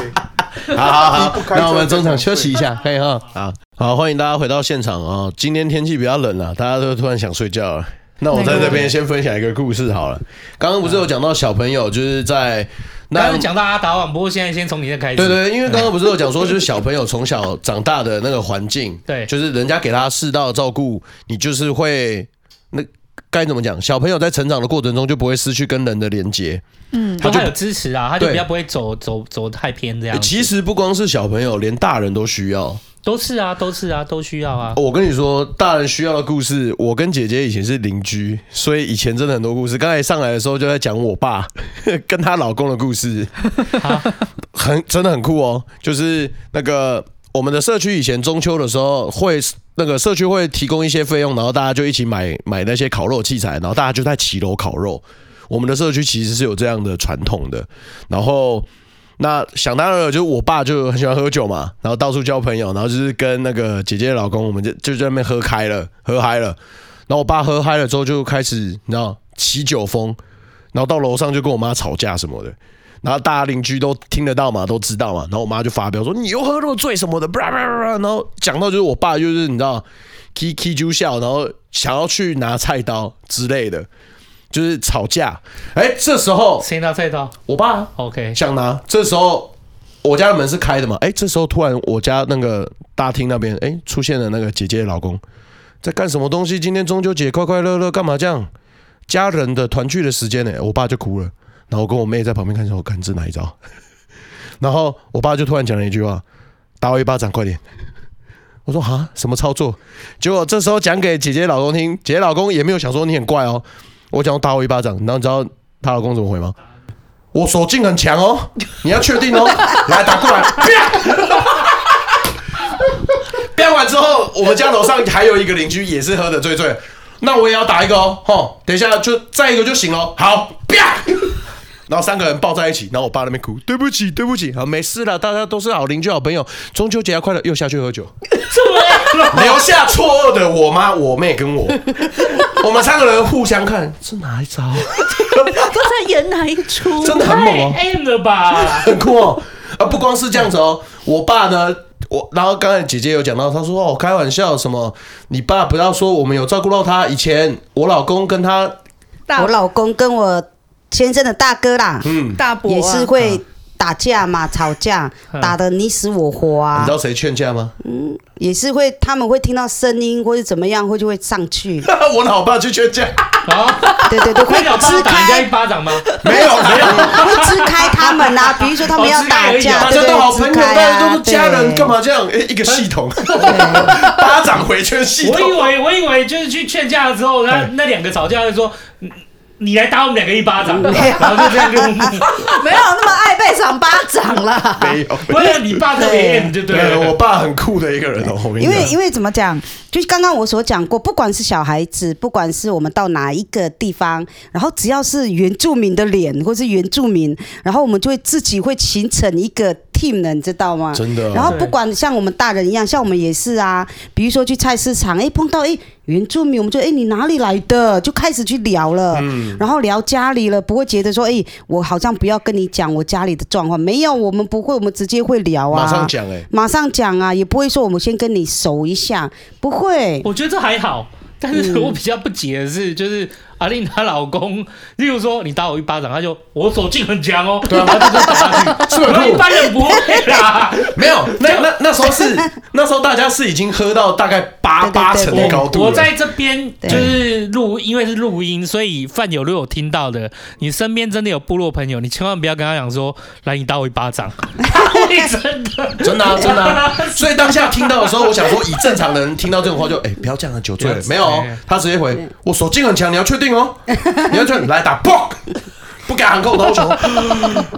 <laughs> 好好好，那我们中场休息一下，可以哈。好好，欢迎大家回到现场啊！今天天气比较冷了，大家都突然想睡觉了。那我在这边先分享一个故事好了。刚刚不是有讲到小朋友就是在，刚刚讲到阿达网，不过现在先从你这开始。对对，因为刚刚不是有讲说，就是小朋友从小长大的那个环境，对，就是人家给他适当的照顾，你就是会那该怎么讲？小朋友在成长的过程中就不会失去跟人的连接。嗯，他就有支持啊，他就比较不会走走走太偏这样。其实不光是小朋友，连大人都需要。都是啊，都是啊，都需要啊。我跟你说，大人需要的故事，我跟姐姐以前是邻居，所以以前真的很多故事。刚才上来的时候就在讲我爸 <laughs> 跟她老公的故事，<laughs> 很真的很酷哦。就是那个我们的社区以前中秋的时候会那个社区会提供一些费用，然后大家就一起买买那些烤肉器材，然后大家就在骑楼烤肉。我们的社区其实是有这样的传统的，然后。那想当然了，就是我爸就很喜欢喝酒嘛，然后到处交朋友，然后就是跟那个姐姐的老公，我们就就在那边喝开了，喝嗨了。然后我爸喝嗨了之后，就开始你知道起酒疯，然后到楼上就跟我妈吵架什么的，然后大家邻居都听得到嘛，都知道嘛。然后我妈就发飙说：“你又喝那么醉什么的。<laughs> ”然后讲到就是我爸就是你知道，K K 就笑，然后想要去拿菜刀之类的。就是吵架，哎、欸，这时候谁拿菜刀？我爸。OK，想拿。这时候我家的门是开的嘛？哎、欸，这时候突然我家那个大厅那边，哎、欸，出现了那个姐姐的老公，在干什么东西？今天中秋节，快快乐乐，干嘛这样？家人的团聚的时间呢？我爸就哭了，然后我跟我妹在旁边看，我看这哪一招？<laughs> 然后我爸就突然讲了一句话：“打我一巴掌，快点！”我说：“哈，什么操作？”结果这时候讲给姐姐老公听，姐姐老公也没有想说你很怪哦。我讲打我一巴掌，然后你知道她老公怎么回吗？我手劲很强哦，你要确定哦，<laughs> 来打过来，啪！<laughs> 啪完之后，我们家楼上还有一个邻居也是喝得醉醉，那我也要打一个哦，吼，等一下就再一个就行了，好，啪然后三个人抱在一起，然后我爸那边哭，对不起，对不起，好，没事了，大家都是好邻居、好朋友，中秋节快乐，又下去喝酒，<laughs> <laughs> 留下错愕的我妈、我妹跟我。<laughs> 我们三个人互相看，是哪一招？都在演哪一出？真的很猛哦，M 了吧，<laughs> 很酷哦。啊，不光是这样子哦，我爸呢，我然后刚才姐姐有讲到，她说哦，开玩笑什么？你爸不要说我们有照顾到他。以前我老公跟他，我老公跟我先生的大哥啦，嗯，大伯也是会。打架嘛，吵架，打的你死我活啊！你知道谁劝架吗？嗯，也是会，他们会听到声音或者怎么样，会就会上去。<laughs> 我老爸去劝架啊！对对对，会支开人家一巴掌吗？没有 <laughs> 没有，会支开他们啊！比如说他们要打架，大家都好朋友，大家都是家人，干嘛这样？一个系统，<laughs> 巴掌回圈系统。我以为我以为就是去劝架的时候，那那两个吵架就说。你来打我们两个一巴掌，然后就这样就 <laughs> 没有那么爱被赏巴掌了。没有，不是你爸特别硬就对了。我爸很酷的一个人哦。因为因为怎么讲，就刚刚我所讲过，不管是小孩子，不管是我们到哪一个地方，然后只要是原住民的脸或是原住民，然后我们就会自己会形成一个 team 的，你知道吗？真的。然后不管像我们大人一样，像我们也是啊，比如说去菜市场，哎，碰到哎。原住民，我们就哎，你哪里来的？就开始去聊了，嗯，然后聊家里了，不会觉得说，哎，我好像不要跟你讲我家里的状况，没有，我们不会，我们直接会聊啊，马上讲，哎，马上讲啊，也不会说我们先跟你熟一下，不会。我觉得这还好，但是我比较不解的是，就是。阿令她老公，例如说你打我一巴掌，他就我手劲很强哦，对啊，他就打下去，是很酷。一般人不会啦，没有，那那那时候是那时候大家是已经喝到大概八八成的高度。我在这边就是录，因为是录音，所以范友如果有听到的，你身边真的有部落朋友，你千万不要跟他讲说，来你打我一巴掌，<laughs> 真的。真的真的。<laughs> 所以当下听到的时候，我想说，以正常人听到这种话就，就哎不要这样，酒醉了。没有？他直接回我手劲很强，你要确定哦。你要这样来打，不不敢喊扣头球，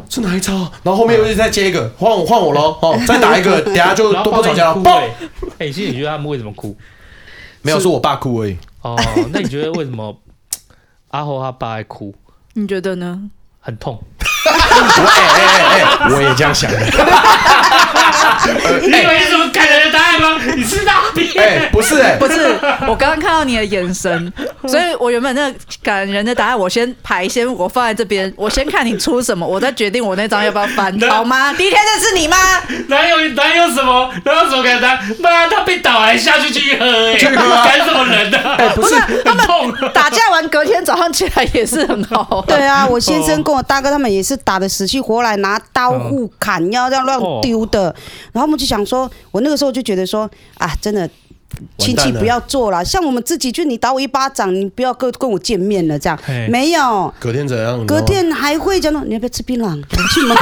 是哪一招？然后后面又再接一个，换我换我喽，哦，再打一个，<laughs> 等下就都不吵架了。不，哎，其实你觉得他们为什么哭？没有，是我爸哭而已。哦，那你觉得为什么阿豪他爸爱哭？你觉得呢？很痛。<laughs> <laughs> 哎哎哎，我也这样想的。<laughs> 你以为是什么感人的答案吗？<laughs> 你是大便？哎，<laughs> 不是哎，不是，我刚刚看到你的眼神，所以我原本那个感人的答案，我先排，先我放在这边，我先看你出什么，我再决定我那张要不要翻，好吗？第一天认识你吗？哪有哪有什么哪有什么感人？妈，他被打完下去继续喝，哎，干什么人呢？不是，他们打架完隔天早上起来也是很好。对啊，我先生跟我大哥他们也是打的死去活来，拿刀互砍，要这样乱丢的。然后我们就想说，我那个时候就觉得说，啊，真的。亲戚不要做了，像我们自己，就你打我一巴掌，你不要跟跟我见面了，这样没有。隔天怎样？隔天还会讲说，你要不要吃槟榔？去吗？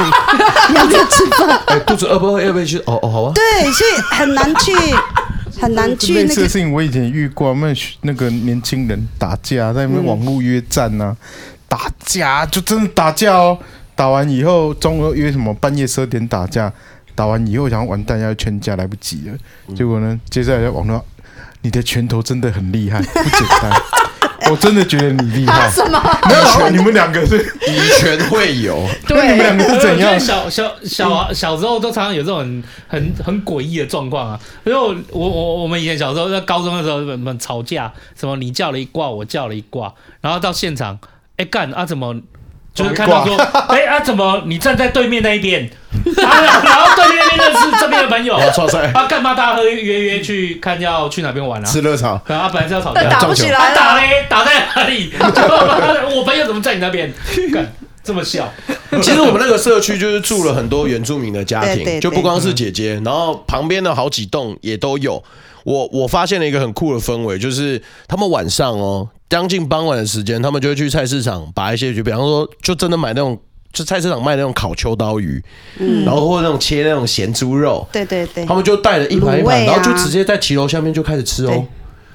你要不要吃饭？哎，肚子饿不饿？要不要去？哦哦，好啊。对，所以很难去，<laughs> 很难去。类似的事情我以前遇过，那那个年轻人打架，在那边网络约战啊，打架就真的打架哦。打完以后，中午约什么半夜十二点打架。打完以后，想完蛋，要劝架来不及了。结果呢，接下来在网络，你的拳头真的很厉害，不简单。<laughs> 我真的觉得你厉害。什么？没有，你们两个是以拳会友。<laughs> 对，你们两个是怎样？小小小小时候都常常有这种很很很诡异的状况啊。因为我我我们以前小时候在高中的时候，我们吵架，什么你叫了一卦，我叫了一卦，然后到现场，哎干啊怎么？就是看到说，哎啊，怎么你站在对面那一边？<laughs> 然后对面那边是这边的朋友。啊，干嘛大家喝约约去看要去哪边玩啊？吃热炒。啊，本来是要吵架，打不起来，打嘞，打在哪里？<laughs> 我朋友怎么在你那边？干这么笑。其实我们那个社区就是住了很多原住民的家庭，就不光是姐姐，然后旁边的好几栋也都有。我我发现了一个很酷的氛围，就是他们晚上哦。将近傍晚的时间，他们就会去菜市场把一些，就比方说，就真的买那种，就菜市场卖那种烤秋刀鱼，嗯，然后或者那种切那种咸猪肉，对对对，他们就带了一盘一盘，然后就直接在骑楼下面就开始吃哦，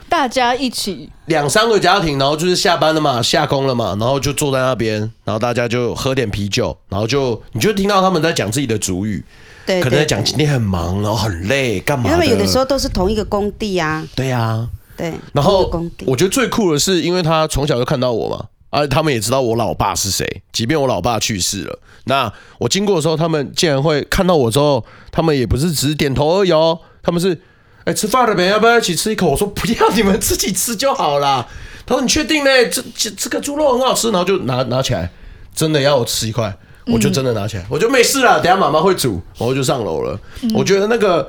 大家一起两三个家庭，然后就是下班了嘛，下工了嘛，然后就坐在那边，然后大家就喝点啤酒，然后就你就听到他们在讲自己的主语，对，可能在讲今天很忙，然后很累，干嘛？他们有的时候都是同一个工地啊，对呀。对，然后我觉得最酷的是，因为他从小就看到我嘛，而且他们也知道我老爸是谁。即便我老爸去世了，那我经过的时候，他们竟然会看到我之后，他们也不是只是点头而已哦，他们是哎吃饭了没？要不要一起吃一口？我说不要，你们自己吃就好啦。他说你确定呢？这这这个猪肉很好吃，然后就拿拿起来，真的要我吃一块，我就真的拿起来，我就没事了。等下妈妈会煮，然后就上楼了。我觉得那个。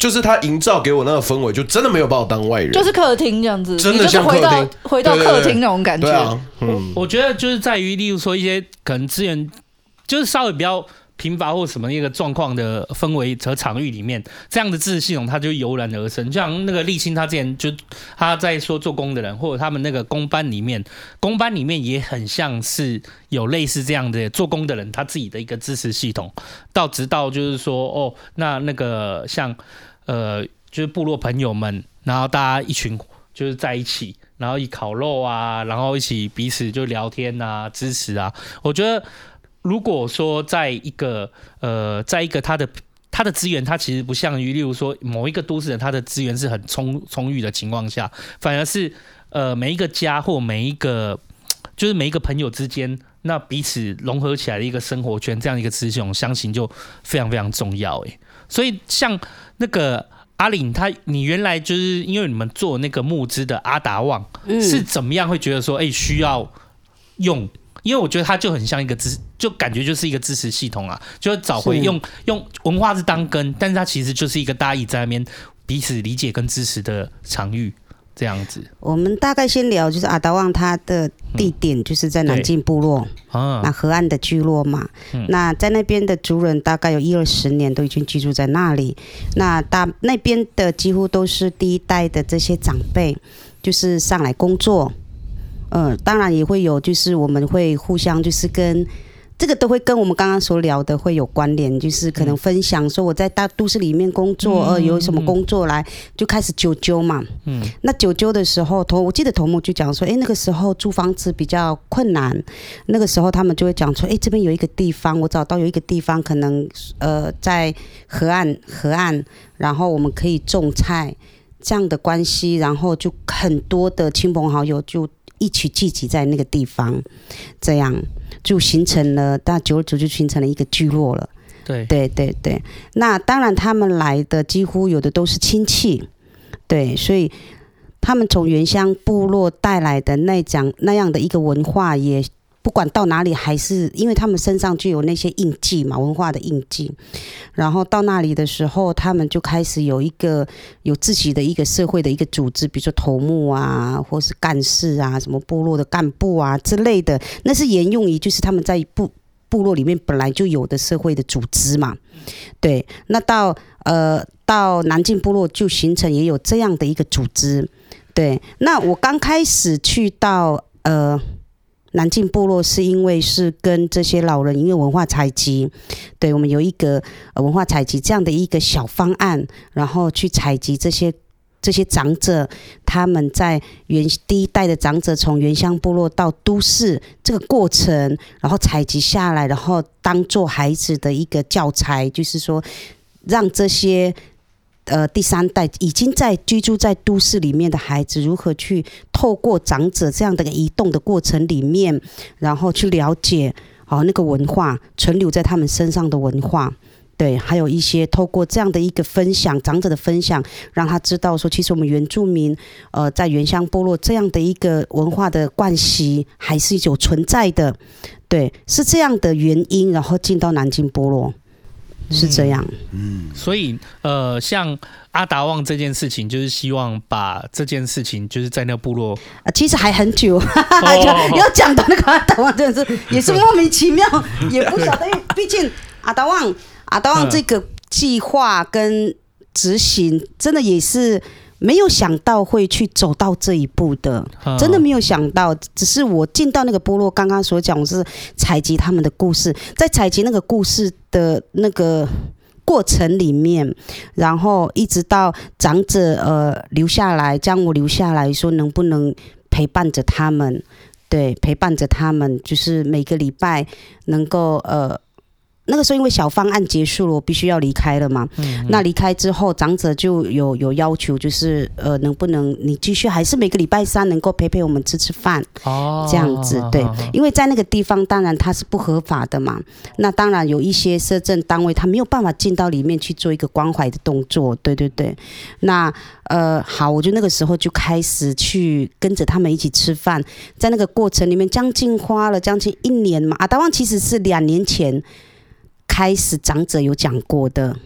就是他营造给我那个氛围，就真的没有把我当外人，就是客厅这样子，真的像客厅，回到客厅那种感觉。对啊，嗯，我觉得就是在于，例如说一些可能资源，就是稍微比较。贫乏或什么一个状况的氛围和场域里面，这样的知识系统它就油然而生。就像那个立青他之前就他在说做工的人，或者他们那个工班里面，工班里面也很像是有类似这样的做工的人他自己的一个知识系统。到直到就是说哦，那那个像呃就是部落朋友们，然后大家一群就是在一起，然后一烤肉啊，然后一起彼此就聊天啊，支持啊，我觉得。如果说在一个呃，在一个他的他的资源，他其实不像于例如说某一个都市人，他的资源是很充充裕的情况下，反而是呃每一个家或每一个就是每一个朋友之间，那彼此融合起来的一个生活圈，这样一个雌雄，相信就非常非常重要诶。所以像那个阿玲，他你原来就是因为你们做那个募资的阿达旺，是怎么样会觉得说，哎，需要用？因为我觉得它就很像一个支，就感觉就是一个支持系统啊，就找回用用文化是当根，但是它其实就是一个大家一直在那边彼此理解跟支持的场域这样子。我们大概先聊，就是阿达旺他的地点就是在南靖部落，啊，那河岸的聚落嘛，嗯、那在那边的族人大概有一二十年都已经居住在那里，那大那边的几乎都是第一代的这些长辈，就是上来工作。嗯，当然也会有，就是我们会互相，就是跟这个都会跟我们刚刚所聊的会有关联，就是可能分享说我在大都市里面工作，呃，有什么工作来就开始揪揪嘛。嗯，那揪揪的时候，头我记得头目就讲说，哎，那个时候租房子比较困难，那个时候他们就会讲说，哎，这边有一个地方，我找到有一个地方，可能呃在河岸河岸，然后我们可以种菜这样的关系，然后就很多的亲朋好友就。一起聚集在那个地方，这样就形成了，大久而久就形成了一个聚落了。对对对对。那当然，他们来的几乎有的都是亲戚，对，所以他们从原乡部落带来的那讲那样的一个文化也。不管到哪里，还是因为他们身上就有那些印记嘛，文化的印记。然后到那里的时候，他们就开始有一个有自己的一个社会的一个组织，比如说头目啊，或是干事啊，什么部落的干部啊之类的。那是沿用于就是他们在部部落里面本来就有的社会的组织嘛。对，那到呃到南靖部落就形成也有这样的一个组织。对，那我刚开始去到呃。南靖部落是因为是跟这些老人因为文化采集，对，我们有一个文化采集这样的一个小方案，然后去采集这些这些长者，他们在原第一代的长者从原乡部落到都市这个过程，然后采集下来，然后当做孩子的一个教材，就是说让这些。呃，第三代已经在居住在都市里面的孩子，如何去透过长者这样的移动的过程里面，然后去了解哦那个文化存留在他们身上的文化，对，还有一些透过这样的一个分享，长者的分享，让他知道说，其实我们原住民呃在原乡部落这样的一个文化的惯习还是有存在的，对，是这样的原因，然后进到南京部落。是这样，嗯，所以呃，像阿达旺这件事情，就是希望把这件事情，就是在那个部落，啊，其实还很久，哈哈哈，<laughs> 要讲到那个阿达旺，真的是也是莫名其妙，也不晓得，因为毕竟阿达旺，阿达旺这个计划跟执行，真的也是。没有想到会去走到这一步的，真的没有想到。只是我进到那个部落，刚刚所讲，我是采集他们的故事，在采集那个故事的那个过程里面，然后一直到长者呃留下来，将我留下来说，能不能陪伴着他们？对，陪伴着他们，就是每个礼拜能够呃。那个时候因为小方案结束了，我必须要离开了嘛。嗯嗯，那离开之后，长者就有有要求，就是呃，能不能你继续还是每个礼拜三能够陪陪我们吃吃饭？哦，这样子对，因为在那个地方当然它是不合法的嘛。那当然有一些社政单位他没有办法进到里面去做一个关怀的动作。对对对。那呃好，我就那个时候就开始去跟着他们一起吃饭，在那个过程里面将近花了将近一年嘛。阿达旺其实是两年前。开始长者有讲过的，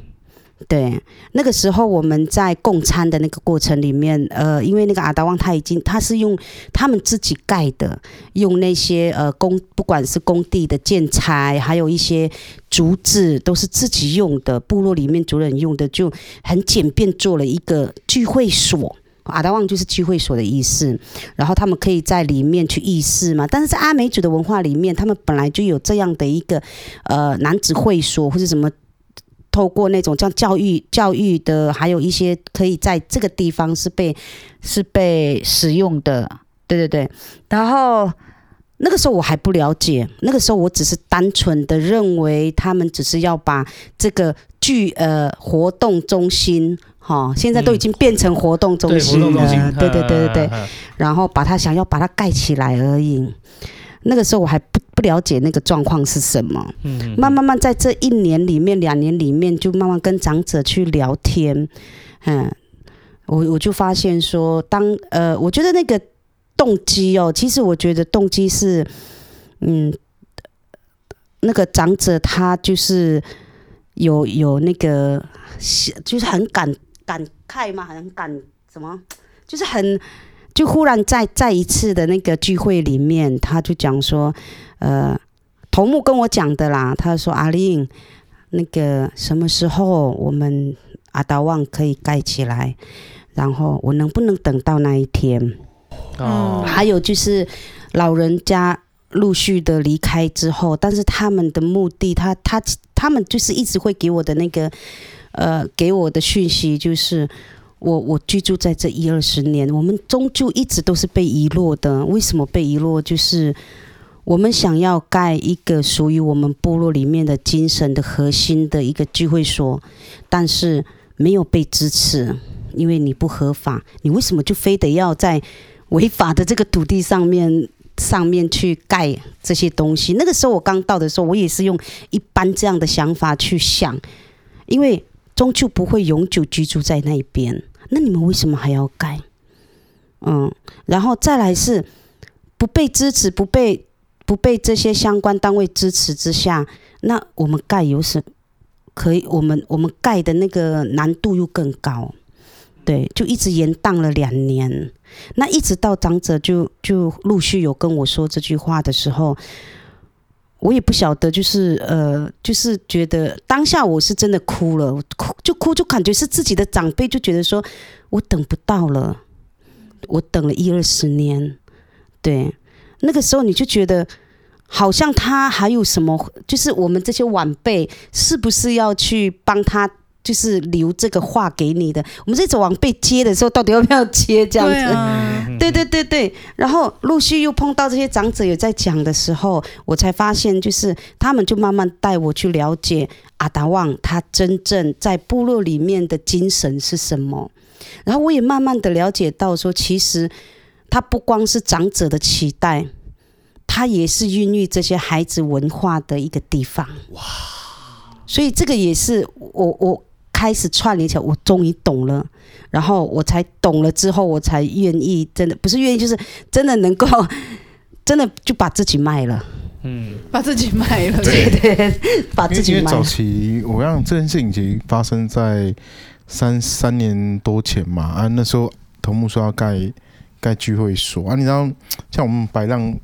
对，那个时候我们在供餐的那个过程里面，呃，因为那个阿达旺他已经他是用他们自己盖的，用那些呃工不管是工地的建材，还有一些竹子都是自己用的，部落里面族人用的，就很简便做了一个聚会所。阿达旺就是聚会所的意思，然后他们可以在里面去议事嘛。但是在阿美族的文化里面，他们本来就有这样的一个呃男子会所或者什么，透过那种叫教育教育的，还有一些可以在这个地方是被是被使用的。对对对，然后那个时候我还不了解，那个时候我只是单纯的认为他们只是要把这个聚呃活动中心。好，现在都已经变成活动中心了，嗯、对，对对对对。对，然后把它想要把它盖起来而已。那个时候我还不不了解那个状况是什么，嗯，慢慢慢在这一年里面、两年里面，就慢慢跟长者去聊天，嗯，我我就发现说，当呃，我觉得那个动机哦，其实我觉得动机是，嗯，那个长者他就是有有那个，就是很感。感慨吗？很感什么？<tsk> 就是很，就忽然在在一次的那个聚会里面，他就讲说，呃，头目跟我讲的啦。他说：“阿令，那个什么时候我们阿达旺可以盖起来？然后我能不能等到那一天？哦，还有就是老人家陆续的离开之后，但是他们的目的，他他他们就是一直会给我的那个。”呃，给我的讯息就是，我我居住在这一二十年，我们终究一直都是被遗落的。为什么被遗落？就是我们想要盖一个属于我们部落里面的精神的核心的一个聚会所，但是没有被支持，因为你不合法，你为什么就非得要在违法的这个土地上面上面去盖这些东西。那个时候我刚到的时候，我也是用一般这样的想法去想，因为终究不会永久居住在那边。那你们为什么还要盖？嗯，然后再来是不被支持、不被不被这些相关单位支持之下，那我们盖有什可以？我们我们盖的那个难度又更高，对，就一直延宕了两年。那一直到长者就就陆续有跟我说这句话的时候，我也不晓得，就是呃，就是觉得当下我是真的哭了，哭就哭，就感觉是自己的长辈就觉得说我等不到了。我等了一二十年，对，那个时候你就觉得好像他还有什么，就是我们这些晚辈是不是要去帮他，就是留这个话给你的？我们这种往被接的时候，到底要不要接？这样子，对啊，对 <laughs> 对对对。然后陆续又碰到这些长者也在讲的时候，我才发现，就是他们就慢慢带我去了解阿达旺他真正在部落里面的精神是什么。然后我也慢慢的了解到，说其实他不光是长者的期待，他也是孕育这些孩子文化的一个地方。哇！所以这个也是我我开始串联起来，我终于懂了。然后我才懂了之后，我才愿意真的不是愿意，就是真的能够 <laughs> 真的就把自己卖了。嗯，把自己卖了。对对，<laughs> 把自己卖了。因为早期我让这件事情其实发生在。三三年多前嘛，啊，那时候头目说要盖盖聚会所啊，你知道像我们白浪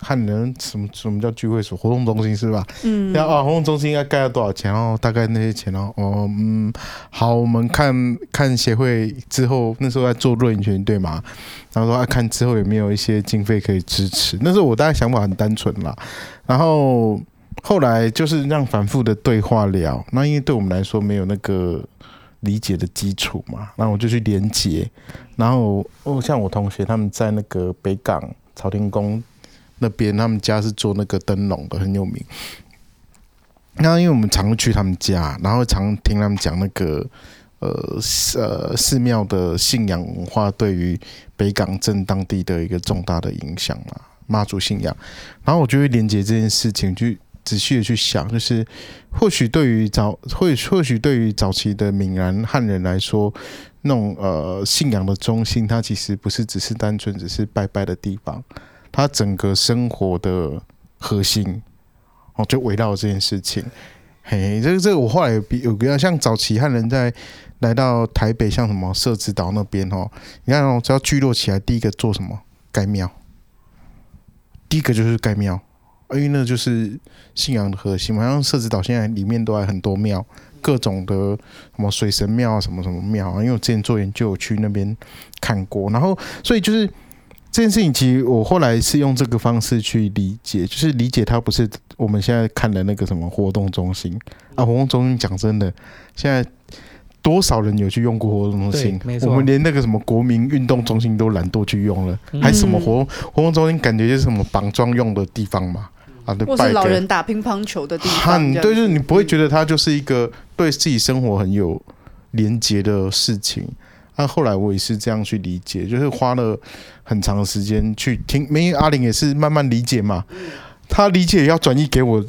汉人什么什么叫聚会所？活动中心是吧？嗯，然后啊，活动中心应该盖了多少钱？然后大概那些钱哦，哦，嗯，好，我们看看协会之后，那时候在做弱营群对吗？然后说啊，看之后有没有一些经费可以支持。那时候我大概想法很单纯啦，然后后来就是让反复的对话聊，那因为对我们来说没有那个。理解的基础嘛，然后我就去连接，然后哦，像我同学他们在那个北港朝天宫那边，他们家是做那个灯笼的，很有名。那因为我们常去他们家，然后常听他们讲那个呃呃寺庙的信仰文化对于北港镇当地的一个重大的影响嘛，妈祖信仰，然后我就会连接这件事情去。仔细的去想，就是或许对于早，或或许对于早期的闽南汉人来说，那种呃信仰的中心，它其实不是只是单纯只是拜拜的地方，它整个生活的核心哦，就围绕这件事情。嘿，这个这个我后来有比有比较像早期汉人在来到台北，像什么社子岛那边哦，你看哦，只要聚落起来，第一个做什么？盖庙，第一个就是盖庙。因为那就是信仰的核心嘛，像社子岛现在里面都还很多庙，各种的什么水神庙啊，什么什么庙啊。因为我之前做研究，我去那边看过，然后所以就是这件事情，其实我后来是用这个方式去理解，就是理解它不是我们现在看的那个什么活动中心啊，活动中心讲真的，现在。多少人有去用过活动中心？我们连那个什么国民运动中心都懒惰去用了，还什么活活动中心？感觉就是什么绑桩用的地方嘛？啊，对，或是老人打乒乓球的地方。对，就是你不会觉得它就是一个对自己生活很有连结的事情。那后来我也是这样去理解，就是花了很长时间去听，因为阿玲也是慢慢理解嘛。他理解要转移给我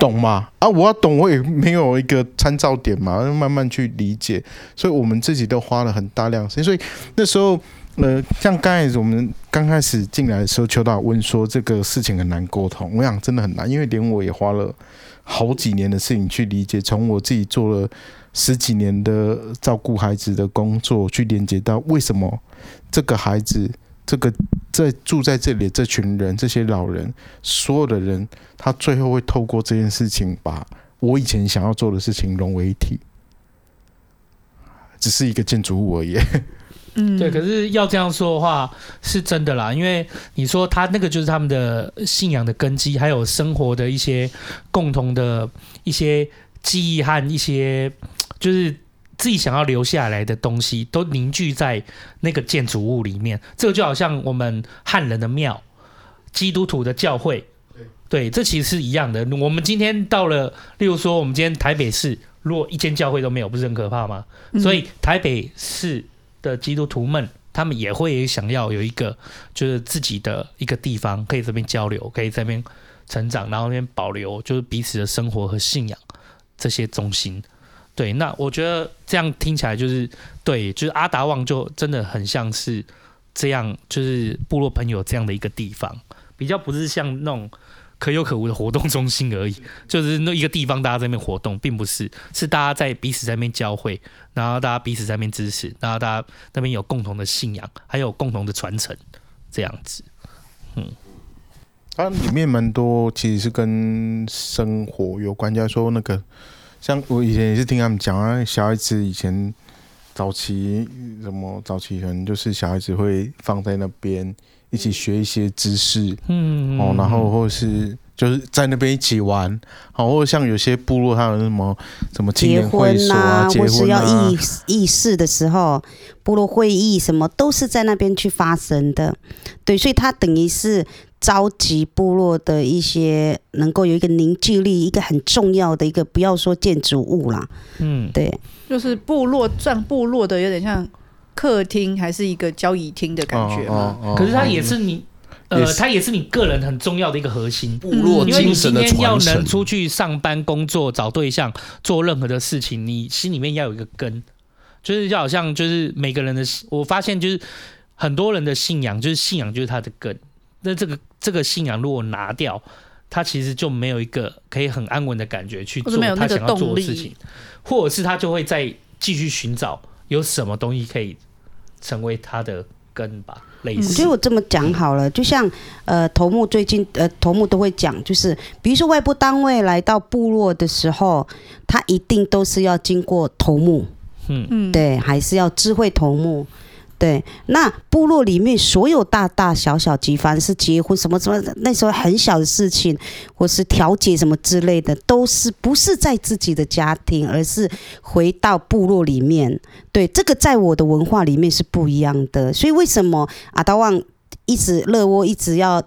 懂嘛？啊，我要懂，我也没有一个参照点嘛，慢慢去理解。所以我们自己都花了很大量时间。所以那时候，呃，像刚才我们刚开始进来的时候，邱导问说这个事情很难沟通。我想真的很难，因为连我也花了好几年的事情去理解。从我自己做了十几年的照顾孩子的工作，去连接到为什么这个孩子。这个在住在这里的这群人，这些老人，所有的人，他最后会透过这件事情，把我以前想要做的事情融为一体，只是一个建筑物而已。嗯，对。可是要这样说的话，是真的啦，因为你说他那个就是他们的信仰的根基，还有生活的一些共同的一些记忆和一些就是。自己想要留下来的东西都凝聚在那个建筑物里面，这个就好像我们汉人的庙、基督徒的教会，对，这其实是一样的。我们今天到了，例如说，我们今天台北市，如果一间教会都没有，不是很可怕吗？所以台北市的基督徒们他们也会想要有一个就是自己的一个地方，可以这边交流，可以这边成长，然后那边保留就是彼此的生活和信仰这些中心。对，那我觉得这样听起来就是对，就是阿达旺就真的很像是这样，就是部落朋友这样的一个地方，比较不是像那种可有可无的活动中心而已，就是那一个地方大家在那边活动，并不是，是大家在彼此在那边交汇，然后大家彼此在那边支持，然后大家那边有共同的信仰，还有共同的传承，这样子，嗯，它里面蛮多其实是跟生活有关，就是说那个。像我以前也是听他们讲啊，小孩子以前早期什么早期可能就是小孩子会放在那边一起学一些知识，嗯，哦，然后或者是就是在那边一起玩，好，或者像有些部落他有什么什么青年会所啊，结婚啊，或是要议议事的时候，部落会议什么都是在那边去发生的，对，所以他等于是。召集部落的一些能够有一个凝聚力，一个很重要的一个，不要说建筑物啦，嗯，对，就是部落占部落的有点像客厅，还是一个交易厅的感觉嘛。哦哦哦、可是它也是你，嗯、呃，它也是你个人很重要的一个核心。部落精神的传承。因为你今天要能出去上班、工作、找对象、做任何的事情，你心里面要有一个根，就是就好像就是每个人的，我发现就是很多人的信仰，就是信仰就是他的根。那这个这个信仰如果拿掉，他其实就没有一个可以很安稳的感觉去做他想要做的事情，或者是他就会再继续寻找有什么东西可以成为他的根吧。类似，我觉得我这么讲好了，就像呃头目最近呃头目都会讲，就是比如说外部单位来到部落的时候，他一定都是要经过头目，嗯嗯，对，还是要智慧头目。对，那部落里面所有大大小小，几番是结婚什么什么，那时候很小的事情，或是调解什么之类的，都是不是在自己的家庭，而是回到部落里面。对，这个在我的文化里面是不一样的。所以为什么阿达旺一直乐窝一直要？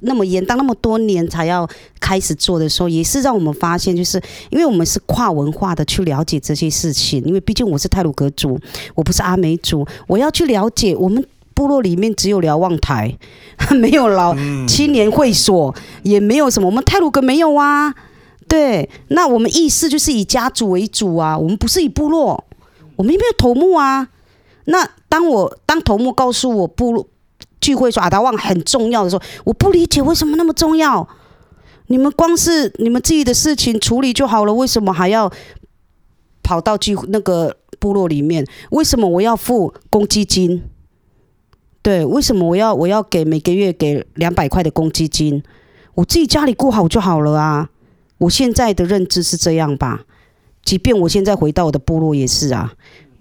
那么严，当那么多年才要开始做的时候，也是让我们发现，就是因为我们是跨文化的去了解这些事情。因为毕竟我是泰鲁格族，我不是阿美族，我要去了解。我们部落里面只有瞭望台，<laughs> 没有老青年会所，也没有什么。我们泰鲁格没有啊。对，那我们议事就是以家族为主啊，我们不是以部落，我们也没有头目啊。那当我当头目告诉我部落。聚会说阿达旺很重要的时候，我不理解为什么那么重要。你们光是你们自己的事情处理就好了，为什么还要跑到聚那个部落里面？为什么我要付公积金？对，为什么我要我要给每个月给两百块的公积金？我自己家里过好就好了啊！我现在的认知是这样吧？即便我现在回到我的部落也是啊。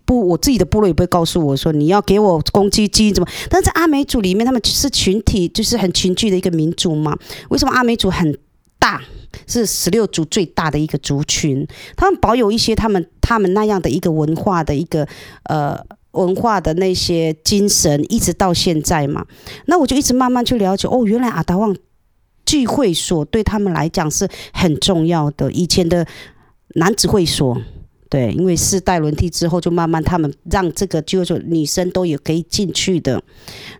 不，我自己的部落也不会告诉我说你要给我公积金怎么？但是阿美族里面，他们是群体，就是很群聚的一个民族嘛。为什么阿美族很大，是十六族最大的一个族群？他们保有一些他们他们那样的一个文化的一个呃文化的那些精神，一直到现在嘛。那我就一直慢慢去了解，哦，原来阿达旺聚会所对他们来讲是很重要的。以前的男子会所。对，因为世代轮替之后，就慢慢他们让这个就是女生都有可以进去的。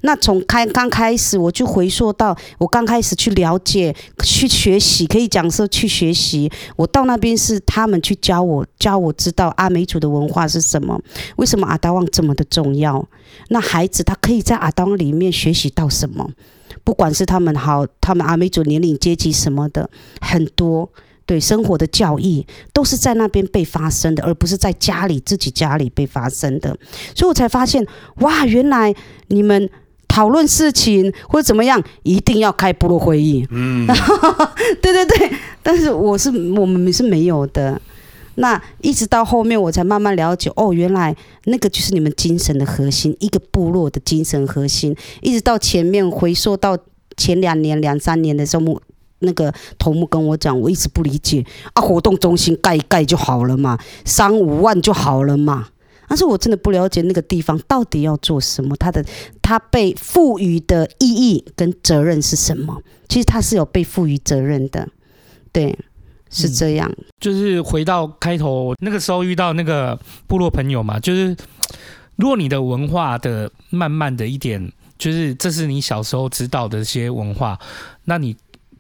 那从开刚开始，我就回溯到我刚开始去了解、去学习，可以讲说去学习。我到那边是他们去教我，教我知道阿美族的文化是什么，为什么阿达旺这么的重要。那孩子他可以在阿达旺里面学习到什么？不管是他们好，他们阿美族年龄阶级什么的很多。对生活的教义都是在那边被发生的，而不是在家里自己家里被发生的，所以我才发现，哇，原来你们讨论事情或者怎么样，一定要开部落会议。嗯，<laughs> 对对对，但是我是我们是没有的。那一直到后面，我才慢慢了解，哦，原来那个就是你们精神的核心，一个部落的精神核心。一直到前面回溯到前两年、两三年的时候。那个头目跟我讲，我一直不理解啊，活动中心盖一盖就好了嘛，三五万就好了嘛。但是我真的不了解那个地方到底要做什么，它的它被赋予的意义跟责任是什么？其实它是有被赋予责任的，对，是这样。就是回到开头那个时候遇到那个部落朋友嘛，就是。如果你的文化的慢慢的一点，就是这是你小时候知道的一些文化，那你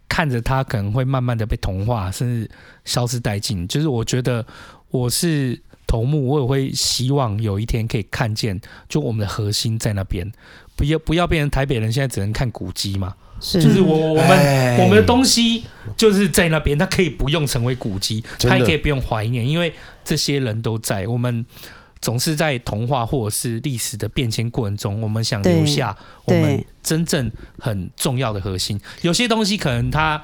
看着它可能会慢慢的被同化，甚至消失殆尽。就是我觉得我是头目，我也会希望有一天可以看见，就我们的核心在那边，不要不要变成台北人现在只能看古迹嘛。是，就是我我们我们的东西就是在那边，它可以不用成为古迹，它也可以不用怀念，因为这些人都在我们。总是在童话或者是历史的变迁过程中，我们想留下我们真正很重要的核心。有些东西可能它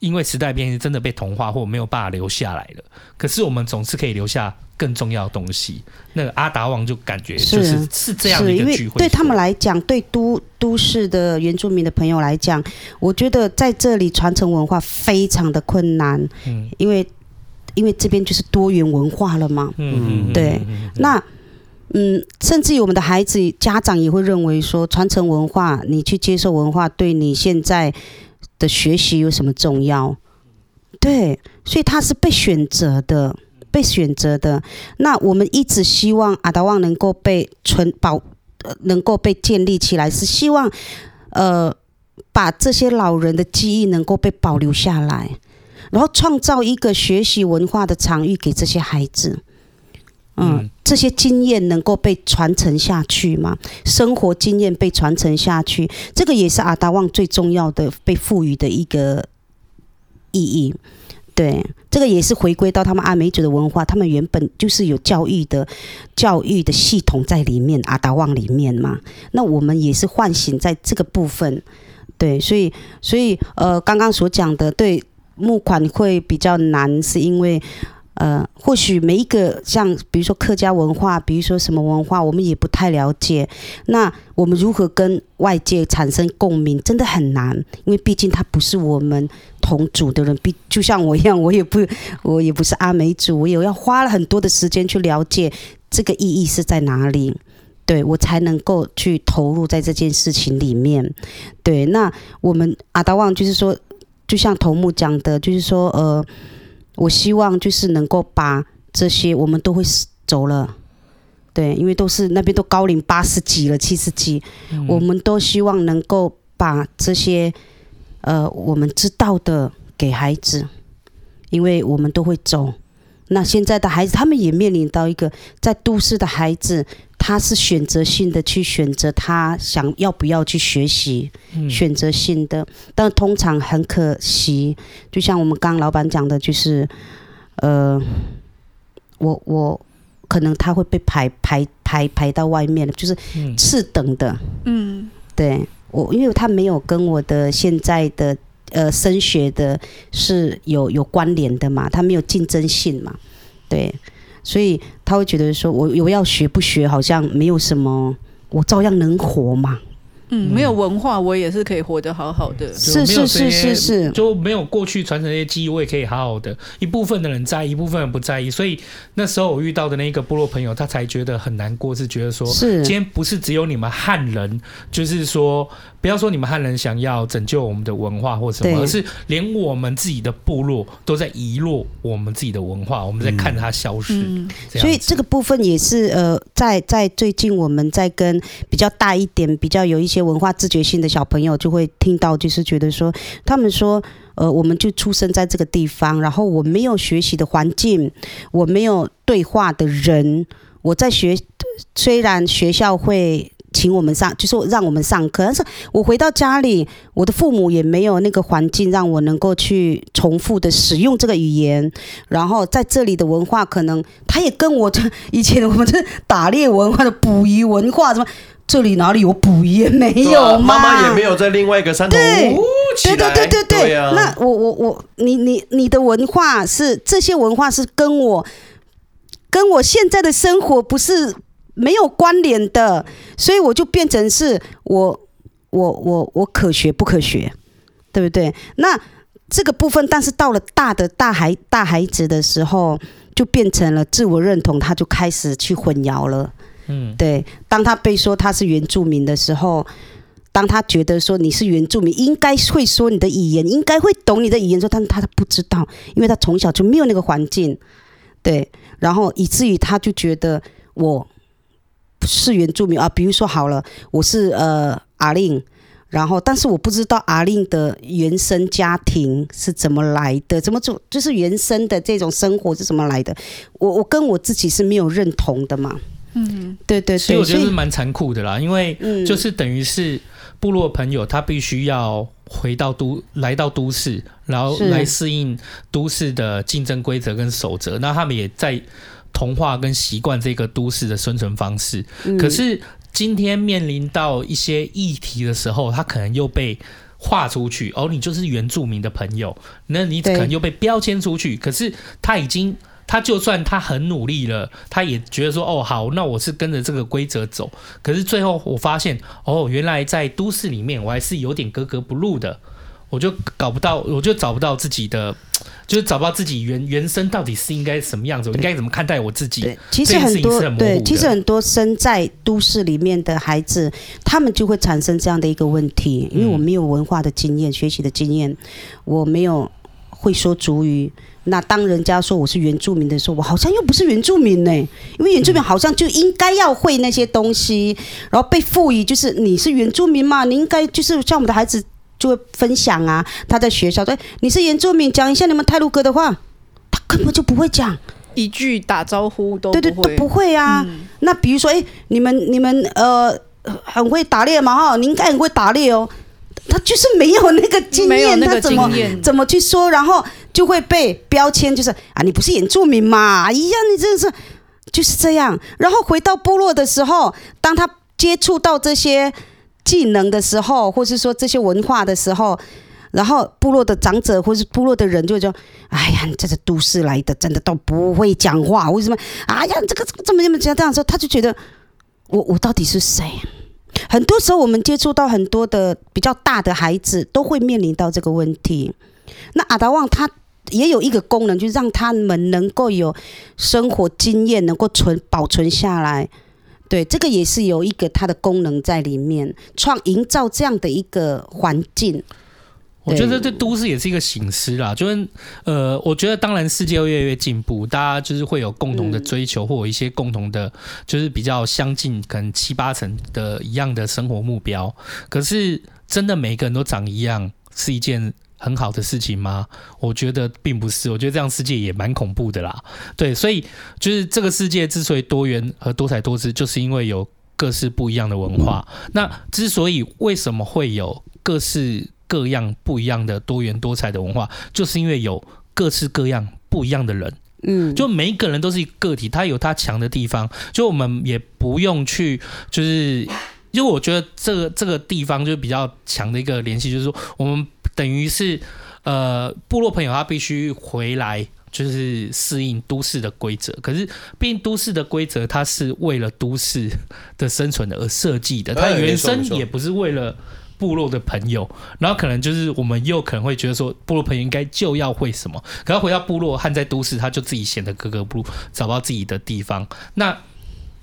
因为时代变迁真的被同化或没有办法留下来了，可是我们总是可以留下更重要的东西。那个阿达王就感觉就是是，是这样的一个聚会，对他们来讲，对都都市的原住民的朋友来讲，我觉得在这里传承文化非常的困难，嗯，因为。因为这边就是多元文化了嘛，嗯，对，那嗯，甚至于我们的孩子家长也会认为说，传承文化，你去接受文化，对你现在的学习有什么重要？对，所以他是被选择的，被选择的。那我们一直希望阿达旺能够被存保，能够被建立起来，是希望呃，把这些老人的记忆能够被保留下来。然后创造一个学习文化的场域给这些孩子，嗯，这些经验能够被传承下去嘛？生活经验被传承下去，这个也是阿达旺最重要的被赋予的一个意义。对，这个也是回归到他们阿美族的文化，他们原本就是有教育的教育的系统在里面，阿达旺里面嘛。那我们也是唤醒在这个部分，对，所以所以呃，刚刚所讲的对。募款会比较难，是因为，呃，或许每一个像比如说客家文化，比如说什么文化，我们也不太了解。那我们如何跟外界产生共鸣，真的很难，因为毕竟他不是我们同族的人，比就像我一样，我也不，我也不是阿美族，我也要花了很多的时间去了解这个意义是在哪里，对，我才能够去投入在这件事情里面。对，那我们阿达旺就是说。就像头目讲的，就是说，呃，我希望就是能够把这些，我们都会走了，对，因为都是那边都高龄八十几了，七十几，嗯，我们都希望能够把这些，呃，我们知道的给孩子，因为我们都会走。那现在的孩子，他们也面临到一个在都市的孩子。他是选择性的去选择他想要不要去学习，嗯、选择性的，但通常很可惜，就像我们刚刚老板讲的，就是，呃，我我可能他会被排排排排到外面了，就是次等的，嗯，对我，因为他没有跟我的现在的呃升学的是有有关联的嘛，他没有竞争性嘛，对。所以他会觉得说，我我要学不学，好像没有什么，我照样能活嘛。嗯，没有文化，我也是可以活得好好的。是是是是是，就没有过去传承那些记忆，我也可以好好的。一部分的人在意，一部分人不在意。所以那时候我遇到的那个部落朋友，他才觉得很难过，是觉得说，是今天不是只有你们汉人，就是说。不要说你们汉人想要拯救我们的文化或什么，而是连我们自己的部落都在遗落我们自己的文化，我们在看着它消失。所以这个部分也是呃，在在最近我们在跟比较大一点、比较有一些文化自觉性的小朋友，就会听到，就是觉得说，他们说，呃，我们就出生在这个地方，然后我没有学习的环境，我没有对话的人，我在学，虽然学校会。请我们上，就是让我们上课。但是我回到家里，我的父母也没有那个环境让我能够去重复的使用这个语言。然后在这里的文化，可能他也跟我这以前我们这打猎文化的捕鱼文化什么，这里哪里有捕鱼也没有吗？妈妈也没有在另外一个山头对对对对对对，对啊。那我我我，你你你的文化是这些文化是跟我跟我现在的生活不是。没有关联的，所以我就变成是我，我，我，我可学不可学，对不对？那这个部分，但是到了大的大孩大孩子的时候，就变成了自我认同，他就开始去混淆了。嗯，对。当他被说他是原住民的时候，当他觉得说你是原住民，应该会说你的语言，应该会懂你的语言，说，但是他不知道，因为他从小就没有那个环境，对。然后以至于他就觉得我。是原住民啊，比如说好了，我是呃阿令，然后但是我不知道阿令的原生家庭是怎么来的，怎么做，就是原生的这种生活是怎么来的，我我跟我自己是没有认同的嘛。嗯，对对对，所以我觉得是蛮残酷的啦，因为就是等于是部落朋友他必须要回到都来到都市，然后来适应都市的竞争规则跟守则，那他们也在同化跟习惯这个都市的生存方式。可是今天面临到一些议题的时候，他可能又被划出去，哦，你就是原住民的朋友，那你可能又被标签出去。可是他已经。他就算他很努力了，他也觉得说哦好，那我是跟着这个规则走。可是最后我发现哦，原来在都市里面我还是有点格格不入的，我就搞不到，我就找不到自己的，就是找不到自己原原生到底是应该什么样子，我应该怎么看待我自己。对，其实很多对，其实很多生在都市里面的孩子，他们就会产生这样的一个问题，因为我没有文化的经验、学习的经验，我没有会说族语。那当人家说我是原住民的时候，我好像又不是原住民呢、欸，因为原住民好像就应该要会那些东西，然后被赋予就是你是原住民嘛，你应该就是像我们的孩子就会分享啊，他在学校对，你是原住民，讲一下你们泰鲁哥的话，他根本就不会讲一句打招呼都对对都不会啊。嗯、那比如说，哎，你们你们呃很会打猎嘛哈，你应该很会打猎哦。他就是没有那个经验，他怎么怎么去说，然后就会被标签，就是啊，你不是原住民嘛？一样，你真的是就是这样。然后回到部落的时候，当他接触到这些技能的时候，或是说这些文化的时候，然后部落的长者或是部落的人就会说：“哎呀，你这是都市来的，真的都不会讲话，为什么？哎呀，这个这么这么这样这样说，他就觉得我我到底是谁？”很多时候，我们接触到很多的比较大的孩子，都会面临到这个问题。那阿达旺他也有一个功能，就让他们能够有生活经验，能够存保存下来。对，这个也是有一个它的功能在里面，创营造这样的一个环境。我觉得这都市也是一个醒思啦，就是呃，我觉得当然世界会越来越进步，大家就是会有共同的追求，或有一些共同的，就是比较相近，可能七八成的一样的生活目标。可是真的每个人都长一样，是一件很好的事情吗？我觉得并不是，我觉得这样世界也蛮恐怖的啦。对，所以就是这个世界之所以多元和多彩多姿，就是因为有各式不一样的文化。那之所以为什么会有各式各样不一样的多元多彩的文化，就是因为有各式各样不一样的人，嗯，就每一个人都是一个个体，他有他强的地方，就我们也不用去，就是，因为我觉得这个这个地方就是比较强的一个联系，就是说我们等于是呃部落朋友他必须回来，就是适应都市的规则，可是毕竟都市的规则它是为了都市的生存而设计的，它原生也不是为了。部落的朋友，然后可能就是我们又可能会觉得说，部落朋友应该就要会什么，可他回到部落和在都市，他就自己显得格格不入，找不到自己的地方。那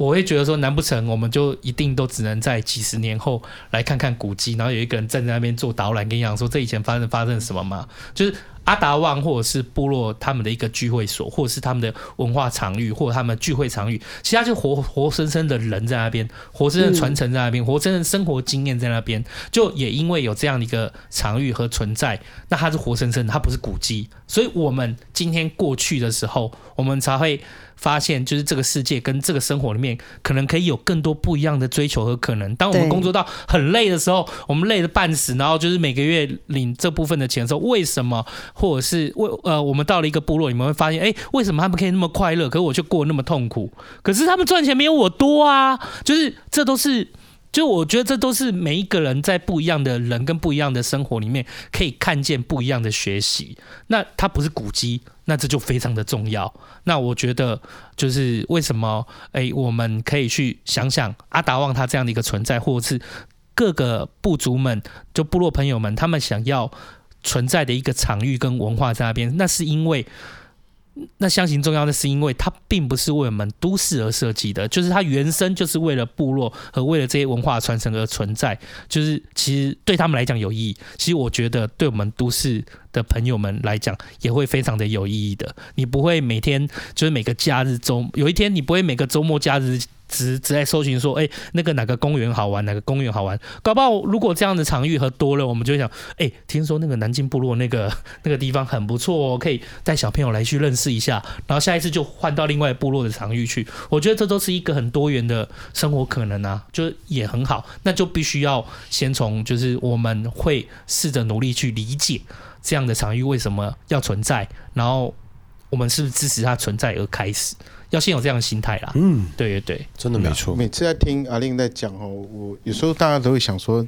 我会觉得说，难不成我们就一定都只能在几十年后来看看古迹，然后有一个人站在那边做导览，跟你讲说这以前发生发生什么吗？就是。阿达旺或者是部落他们的一个聚会所，或者是他们的文化场域，或者他们聚会场域，其他就活活生生的人在那边，活生生的传承在那边，活生生生活经验在那边，就也因为有这样的一个场域和存在，那它是活生生的，它不是古迹，所以我们今天过去的时候，我们才会。发现就是这个世界跟这个生活里面，可能可以有更多不一样的追求和可能。当我们工作到很累的时候，我们累得半死，然后就是每个月领这部分的钱的时候，为什么？或者是为呃，我们到了一个部落，你们会发现，哎，为什么他们可以那么快乐，可是我却过那么痛苦？可是他们赚钱没有我多啊！就是这都是。就我觉得这都是每一个人在不一样的人跟不一样的生活里面可以看见不一样的学习。那它不是古迹，那这就非常的重要。那我觉得就是为什么诶，我们可以去想想阿达旺他这样的一个存在，或者是各个部族们就部落朋友们他们想要存在的一个场域跟文化在那边，那是因为。那相形重要的是，因为它并不是为我们都市而设计的，就是它原生就是为了部落和为了这些文化传承而存在，就是其实对他们来讲有意义。其实我觉得对我们都市的朋友们来讲也会非常的有意义的。你不会每天就是每个假日周，有一天你不会每个周末假日只只在搜寻说，哎、那个哪个公园好玩，哪个公园好玩。搞不好如果这样的场域和多了，我们就会想，哎、听说那个南京部落那个那个地方很不错哦，可以带小朋友来去认识一下。然后下一次就换到另外部落的场域去。我觉得这都是一个很多元的生活可能啊，就也很好。那就必须要先从就是我们会试着努力去理解这样的场域为什么要存在，然后我们是不是支持它存在而开始。要先有这样的心态啦。嗯，对对对，真的没错。每次在听阿令在讲哦，我有时候大家都会想说，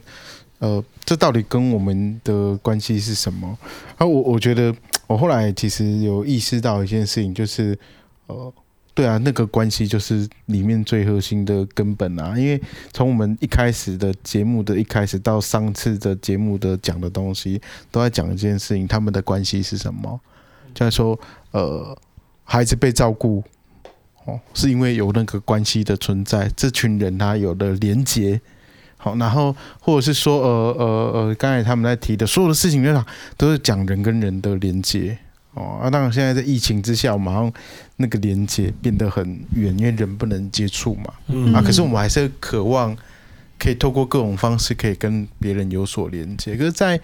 呃，这到底跟我们的关系是什么？啊，我我觉得我后来其实有意识到一件事情，就是呃，对啊，那个关系就是里面最核心的根本啊。因为从我们一开始的节目的一开始到上次的节目的讲的东西，都在讲一件事情，他们的关系是什么？就是说，呃，孩子被照顾。哦，是因为有那个关系的存在，这群人他有了连结，好，然后或者是说，呃呃呃，刚才他们在提的所有的事情，都都是讲人跟人的连接，哦，啊，当然现在在疫情之下，马上那个连接变得很远，因为人不能接触嘛，啊，可是我们还是渴望可以透过各种方式可以跟别人有所连接，可是，在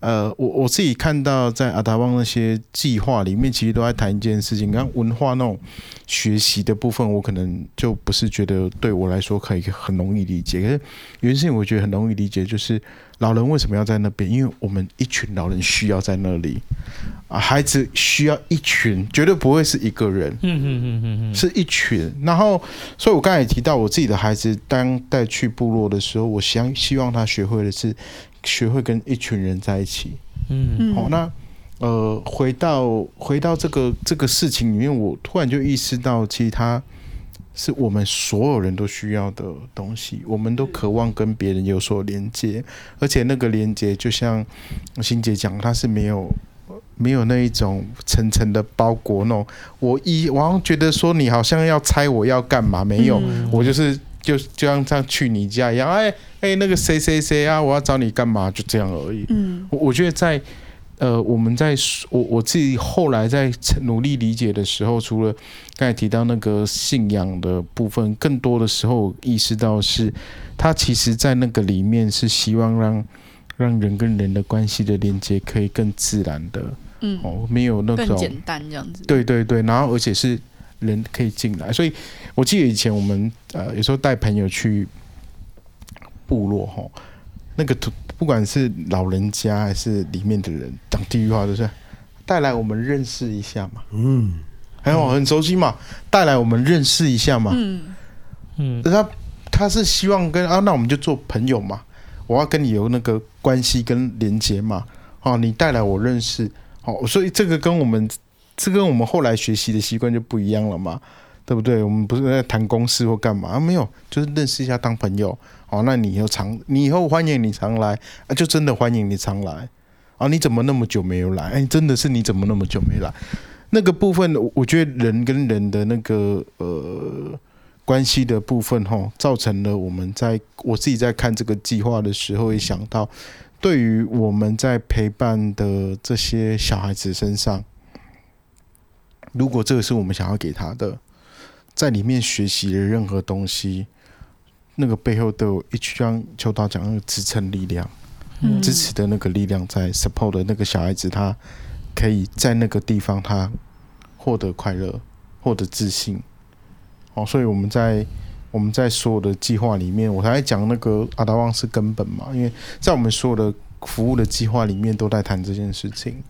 呃，我我自己看到在阿达旺那些计划里面，其实都在谈一件事情，刚文化那种学习的部分，我可能就不是觉得对我来说可以很容易理解。可是有件事情我觉得很容易理解，就是老人为什么要在那边？因为我们一群老人需要在那里啊，孩子需要一群，绝对不会是一个人，嗯嗯嗯，是一群。然后，所以我刚才也提到我自己的孩子，当带去部落的时候，我想希望他学会的是。学会跟一群人在一起，嗯，好，那呃，回到回到这个这个事情里面，我突然就意识到，其实它是我们所有人都需要的东西，我们都渴望跟别人有所连接，而且那个连接就像欣姐讲，它是没有没有那一种层层的包裹那种。我一我好像觉得说，你好像要猜我要干嘛，没有，我就是。就就像这样去你家一样，哎哎，那个谁谁谁啊，我要找你干嘛？就这样而已。嗯，我我觉得在呃，我们在我我自己后来在努力理解的时候，除了刚才提到那个信仰的部分，更多的时候意识到是，他其实在那个里面是希望让让人跟人的关系的连接可以更自然的，嗯，哦，没有那种简单这样子。对对对，然后而且是。人可以进来，所以我记得以前我们呃有时候带朋友去部落吼，那个不管是老人家还是里面的人，讲第一句话就是带来我们认识一下嘛，嗯，很好很熟悉嘛，带来我们认识一下嘛，嗯。嗯，他他是希望跟啊，那我们就做朋友嘛，我要跟你有那个关系跟连接嘛，哦，你带来我认识，哦，所以这个跟我们。这跟我们后来学习的习惯就不一样了嘛，对不对？我们不是在谈公事或干嘛？啊，没有，就是认识一下当朋友。哦，那你以后常，你以后欢迎你常来啊，就真的欢迎你常来啊。你怎么那么久没有来？哎，真的是你怎么那么久没来？那个部分，我觉得人跟人的那个呃关系的部分，哈，造成了我们在我自己在看这个计划的时候，会想到，对于我们在陪伴的这些小孩子身上。如果这个是我们想要给他的，在里面学习的任何东西，那个背后都有一张秋刀讲那个支撑力量，嗯、支持的那个力量在 support 的那个小孩子，他可以在那个地方他获得快乐，获得自信。哦，所以我们在我们在所有的计划里面，我才讲那个阿达旺是根本嘛，因为在我们所有的服务的计划里面都在谈这件事情。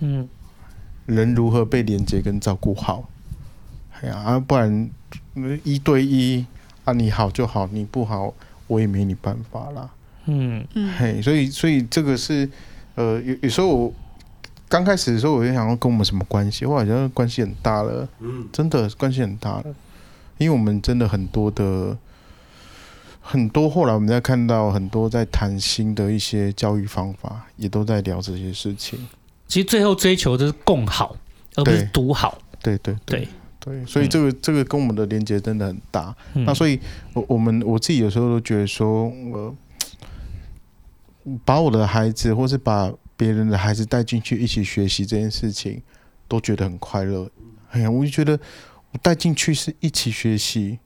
嗯。人如何被连接跟照顾好？哎呀，啊，不然一对一啊，你好就好，你不好我也没你办法啦。嗯嗯，嘿，所以所以这个是呃，有有时候我刚开始的时候，我就想要跟我们什么关系？我好像关系很大了，嗯，真的关系很大了，因为我们真的很多的很多，后来我们在看到很多在谈新的一些教育方法，也都在聊这些事情。其实最后追求的是共好，而不是独好。对对对对，对，所以这个、嗯、这个跟我们的连接真的很大。嗯、那所以，我我们我自己有时候都觉得说，我把我的孩子，或是把别人的孩子带进去一起学习这件事情，都觉得很快乐。哎呀，我就觉得我带进去是一起学习，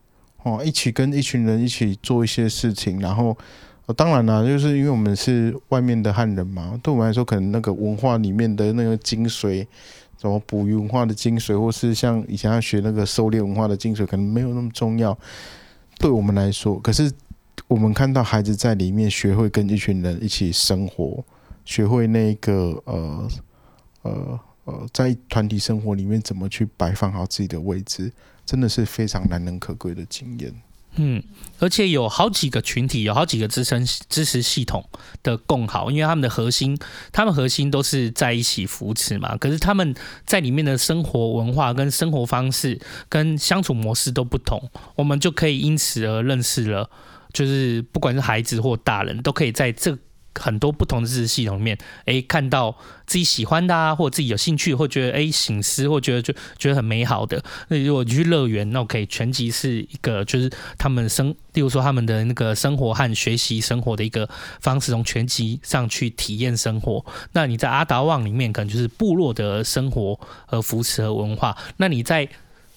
哦，一起跟一群人一起做一些事情，然后。哦，当然啦，就是因为我们是外面的汉人嘛，对我们来说，可能那个文化里面的那个精髓，什么捕鱼文化的精髓，或是像以前要学那个狩猎文化的精髓，可能没有那么重要。对我们来说，可是我们看到孩子在里面学会跟一群人一起生活，学会那个呃呃呃，在团体生活里面怎么去摆放好自己的位置，真的是非常难能可贵的经验。嗯，而且有好几个群体，有好几个支撑支持系统的共好，因为他们的核心，他们核心都是在一起扶持嘛。可是他们在里面的生活文化、跟生活方式、跟相处模式都不同，我们就可以因此而认识了，就是不管是孩子或大人，都可以在这。很多不同的知识系统里面，哎，看到自己喜欢的啊，或者自己有兴趣，或觉得哎，醒思，或觉得就觉得很美好的。那如果你去乐园，那我可以全集是一个，就是他们生，例如说他们的那个生活和学习生活的一个方式，从全集上去体验生活。那你在阿达旺里面，可能就是部落的生活和扶持和文化。那你在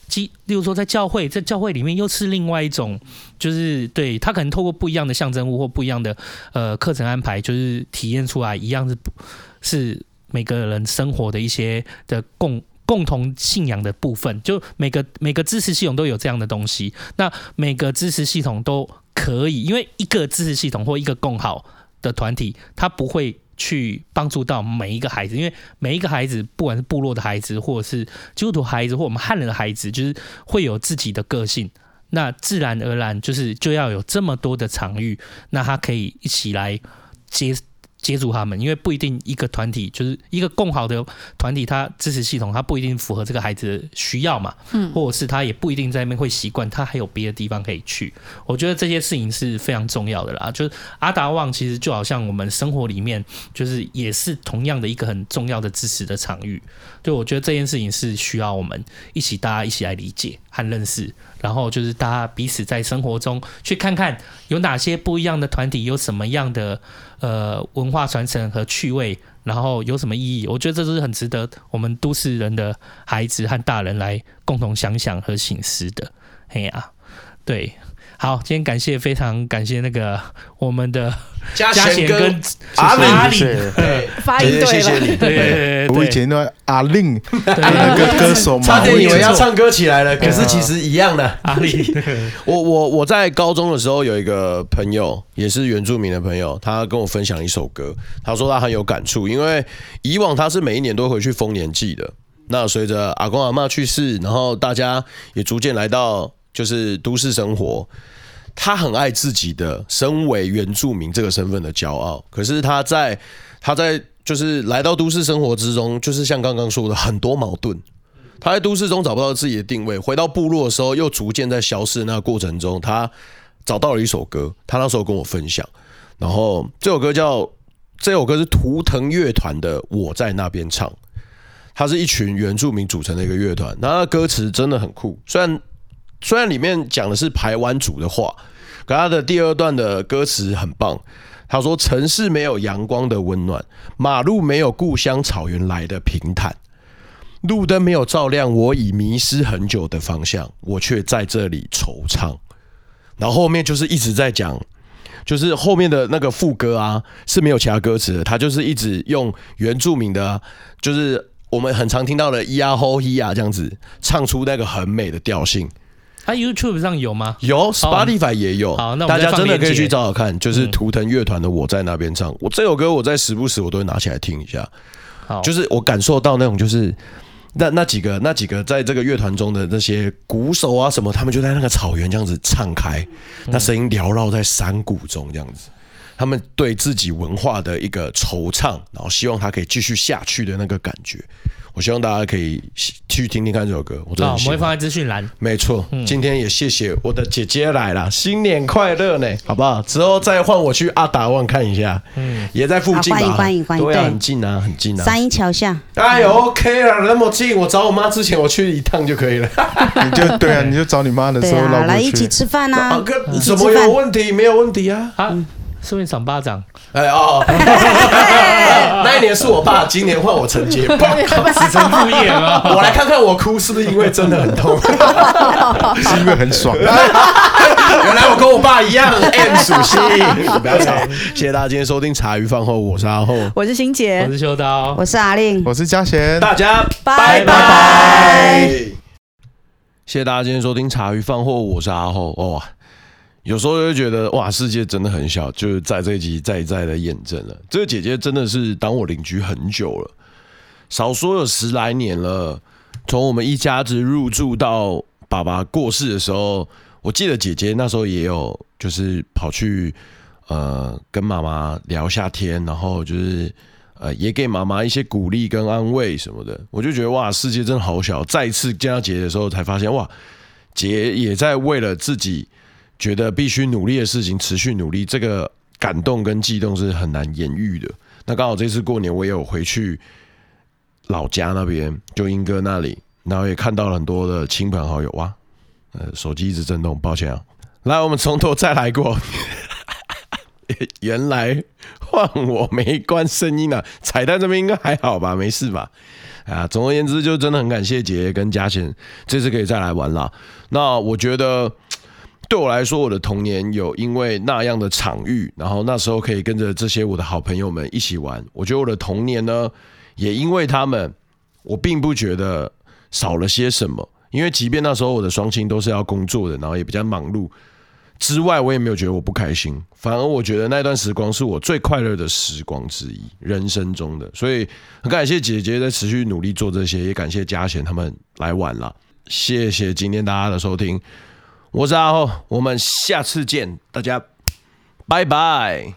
即，例如说，在教会，在教会里面又是另外一种，就是对他可能透过不一样的象征物或不一样的呃课程安排，就是体验出来一样是是每个人生活的一些的共共同信仰的部分。就每个每个支持系统都有这样的东西，那每个支持系统都可以，因为一个支持系统或一个共好的团体，它不会。去帮助到每一个孩子，因为每一个孩子，不管是部落的孩子，或者是基督徒孩子，或我们汉人的孩子，就是会有自己的个性。那自然而然就是就要有这么多的场域，那他可以一起来接。接住他们，因为不一定一个团体就是一个共好的团体，他支持系统他不一定符合这个孩子的需要嘛，嗯，或者是他也不一定在那边会习惯，他还有别的地方可以去。我觉得这些事情是非常重要的啦。就是阿达旺其实就好像我们生活里面，就是也是同样的一个很重要的支持的场域。就我觉得这件事情是需要我们一起大家一起来理解和认识，然后就是大家彼此在生活中去看看有哪些不一样的团体，有什么样的。呃，文化传承和趣味，然后有什么意义？我觉得这是很值得我们都市人的孩子和大人来共同想想和醒思的。嘿呀、啊，对。好，今天感谢，非常感谢那个我们的嘉贤跟阿令，发音对了，谢谢你。对，我以前的阿令，那个歌手嘛，差点以为要唱歌起来了，可是其实一样的。阿令，<laughs> 我我我在高中的时候有一个朋友，也是原住民的朋友，他跟我分享一首歌，他说他很有感触，因为以往他是每一年都会去丰年祭的。那随着阿公阿嬷去世，然后大家也逐渐来到。就是都市生活，他很爱自己的身为原住民这个身份的骄傲。可是他在他在就是来到都市生活之中，就是像刚刚说的很多矛盾。他在都市中找不到自己的定位，回到部落的时候又逐渐在消失那个过程中，他找到了一首歌。他那时候跟我分享，然后这首歌叫这首歌是图腾乐团的《我在那边唱》，它是一群原住民组成的一个乐团。那歌词真的很酷，虽然。虽然里面讲的是排湾族的话，可他的第二段的歌词很棒。他说：“城市没有阳光的温暖，马路没有故乡草原来的平坦，路灯没有照亮我已迷失很久的方向，我却在这里惆怅。”然后后面就是一直在讲，就是后面的那个副歌啊是没有其他歌词的，他就是一直用原住民的，就是我们很常听到的咿呀吼咿呀这样子唱出那个很美的调性。它 YouTube 上有吗？有，Spotify 也有。好，那大家真的可以去找找看，就是图腾乐团的《我在那边唱》。我这首歌，我在时不时我都会拿起来听一下。好，就是我感受到那种，就是那那几个那几个在这个乐团中的那些鼓手啊什么，他们就在那个草原这样子唱开，那声音缭绕在山谷中这样子，他们对自己文化的一个惆怅，然后希望它可以继续下去的那个感觉。我希望大家可以去听听看这首歌，我真的、哦、我们会放在资讯栏。没错，嗯、今天也谢谢我的姐姐来了，新年快乐呢，好不好？之后再换我去阿达旺看一下，嗯，也在附近吧，欢迎欢迎欢迎，对啊，很近啊，很近啊，三一桥下。哎呦，OK 了，那么近，我找我妈之前我去一趟就可以了。<laughs> 你就对啊，你就找你妈的时候来一起吃饭啊，啊哥，怎么有问题？没有问题啊，啊，顺便赏巴掌。哎哦，<laughs> 那一年是我爸，今年换我承接，子承父业啊！我来看看我哭是不是因为真的很痛，<laughs> 是因为很爽。<laughs> 原来我跟我爸一样 M 属性，不要吵。谢谢大家今天收听茶余饭后，我是阿厚，我是欣姐，我是秋刀，我是阿令，我是嘉贤，大家拜拜。谢谢大家今天收听茶余饭后，我是阿厚。哇，有时候就觉得哇，世界真的很小，就是在这一集再一再的验证了。这个姐姐真的是当我邻居很久了，少说有十来年了。从我们一家子入住到爸爸过世的时候，我记得姐姐那时候也有，就是跑去呃跟妈妈聊下天，然后就是。呃，也给妈妈一些鼓励跟安慰什么的，我就觉得哇，世界真的好小。再一次见到姐姐的时候，才发现哇，姐也在为了自己觉得必须努力的事情持续努力，这个感动跟悸动是很难言喻的。那刚好这次过年我也有回去老家那边，就英哥那里，然后也看到了很多的亲朋好友哇，呃，手机一直震动，抱歉啊。来，我们从头再来过。原来换我没关声音啊，彩蛋这边应该还好吧，没事吧？啊，总而言之，就真的很感谢姐姐跟嘉贤这次可以再来玩了。那我觉得对我来说，我的童年有因为那样的场域，然后那时候可以跟着这些我的好朋友们一起玩。我觉得我的童年呢，也因为他们，我并不觉得少了些什么，因为即便那时候我的双亲都是要工作的，然后也比较忙碌。之外，我也没有觉得我不开心，反而我觉得那段时光是我最快乐的时光之一，人生中的。所以很感谢姐姐在持续努力做这些，也感谢嘉贤他们来玩了。谢谢今天大家的收听，我是阿浩，我们下次见，大家拜拜。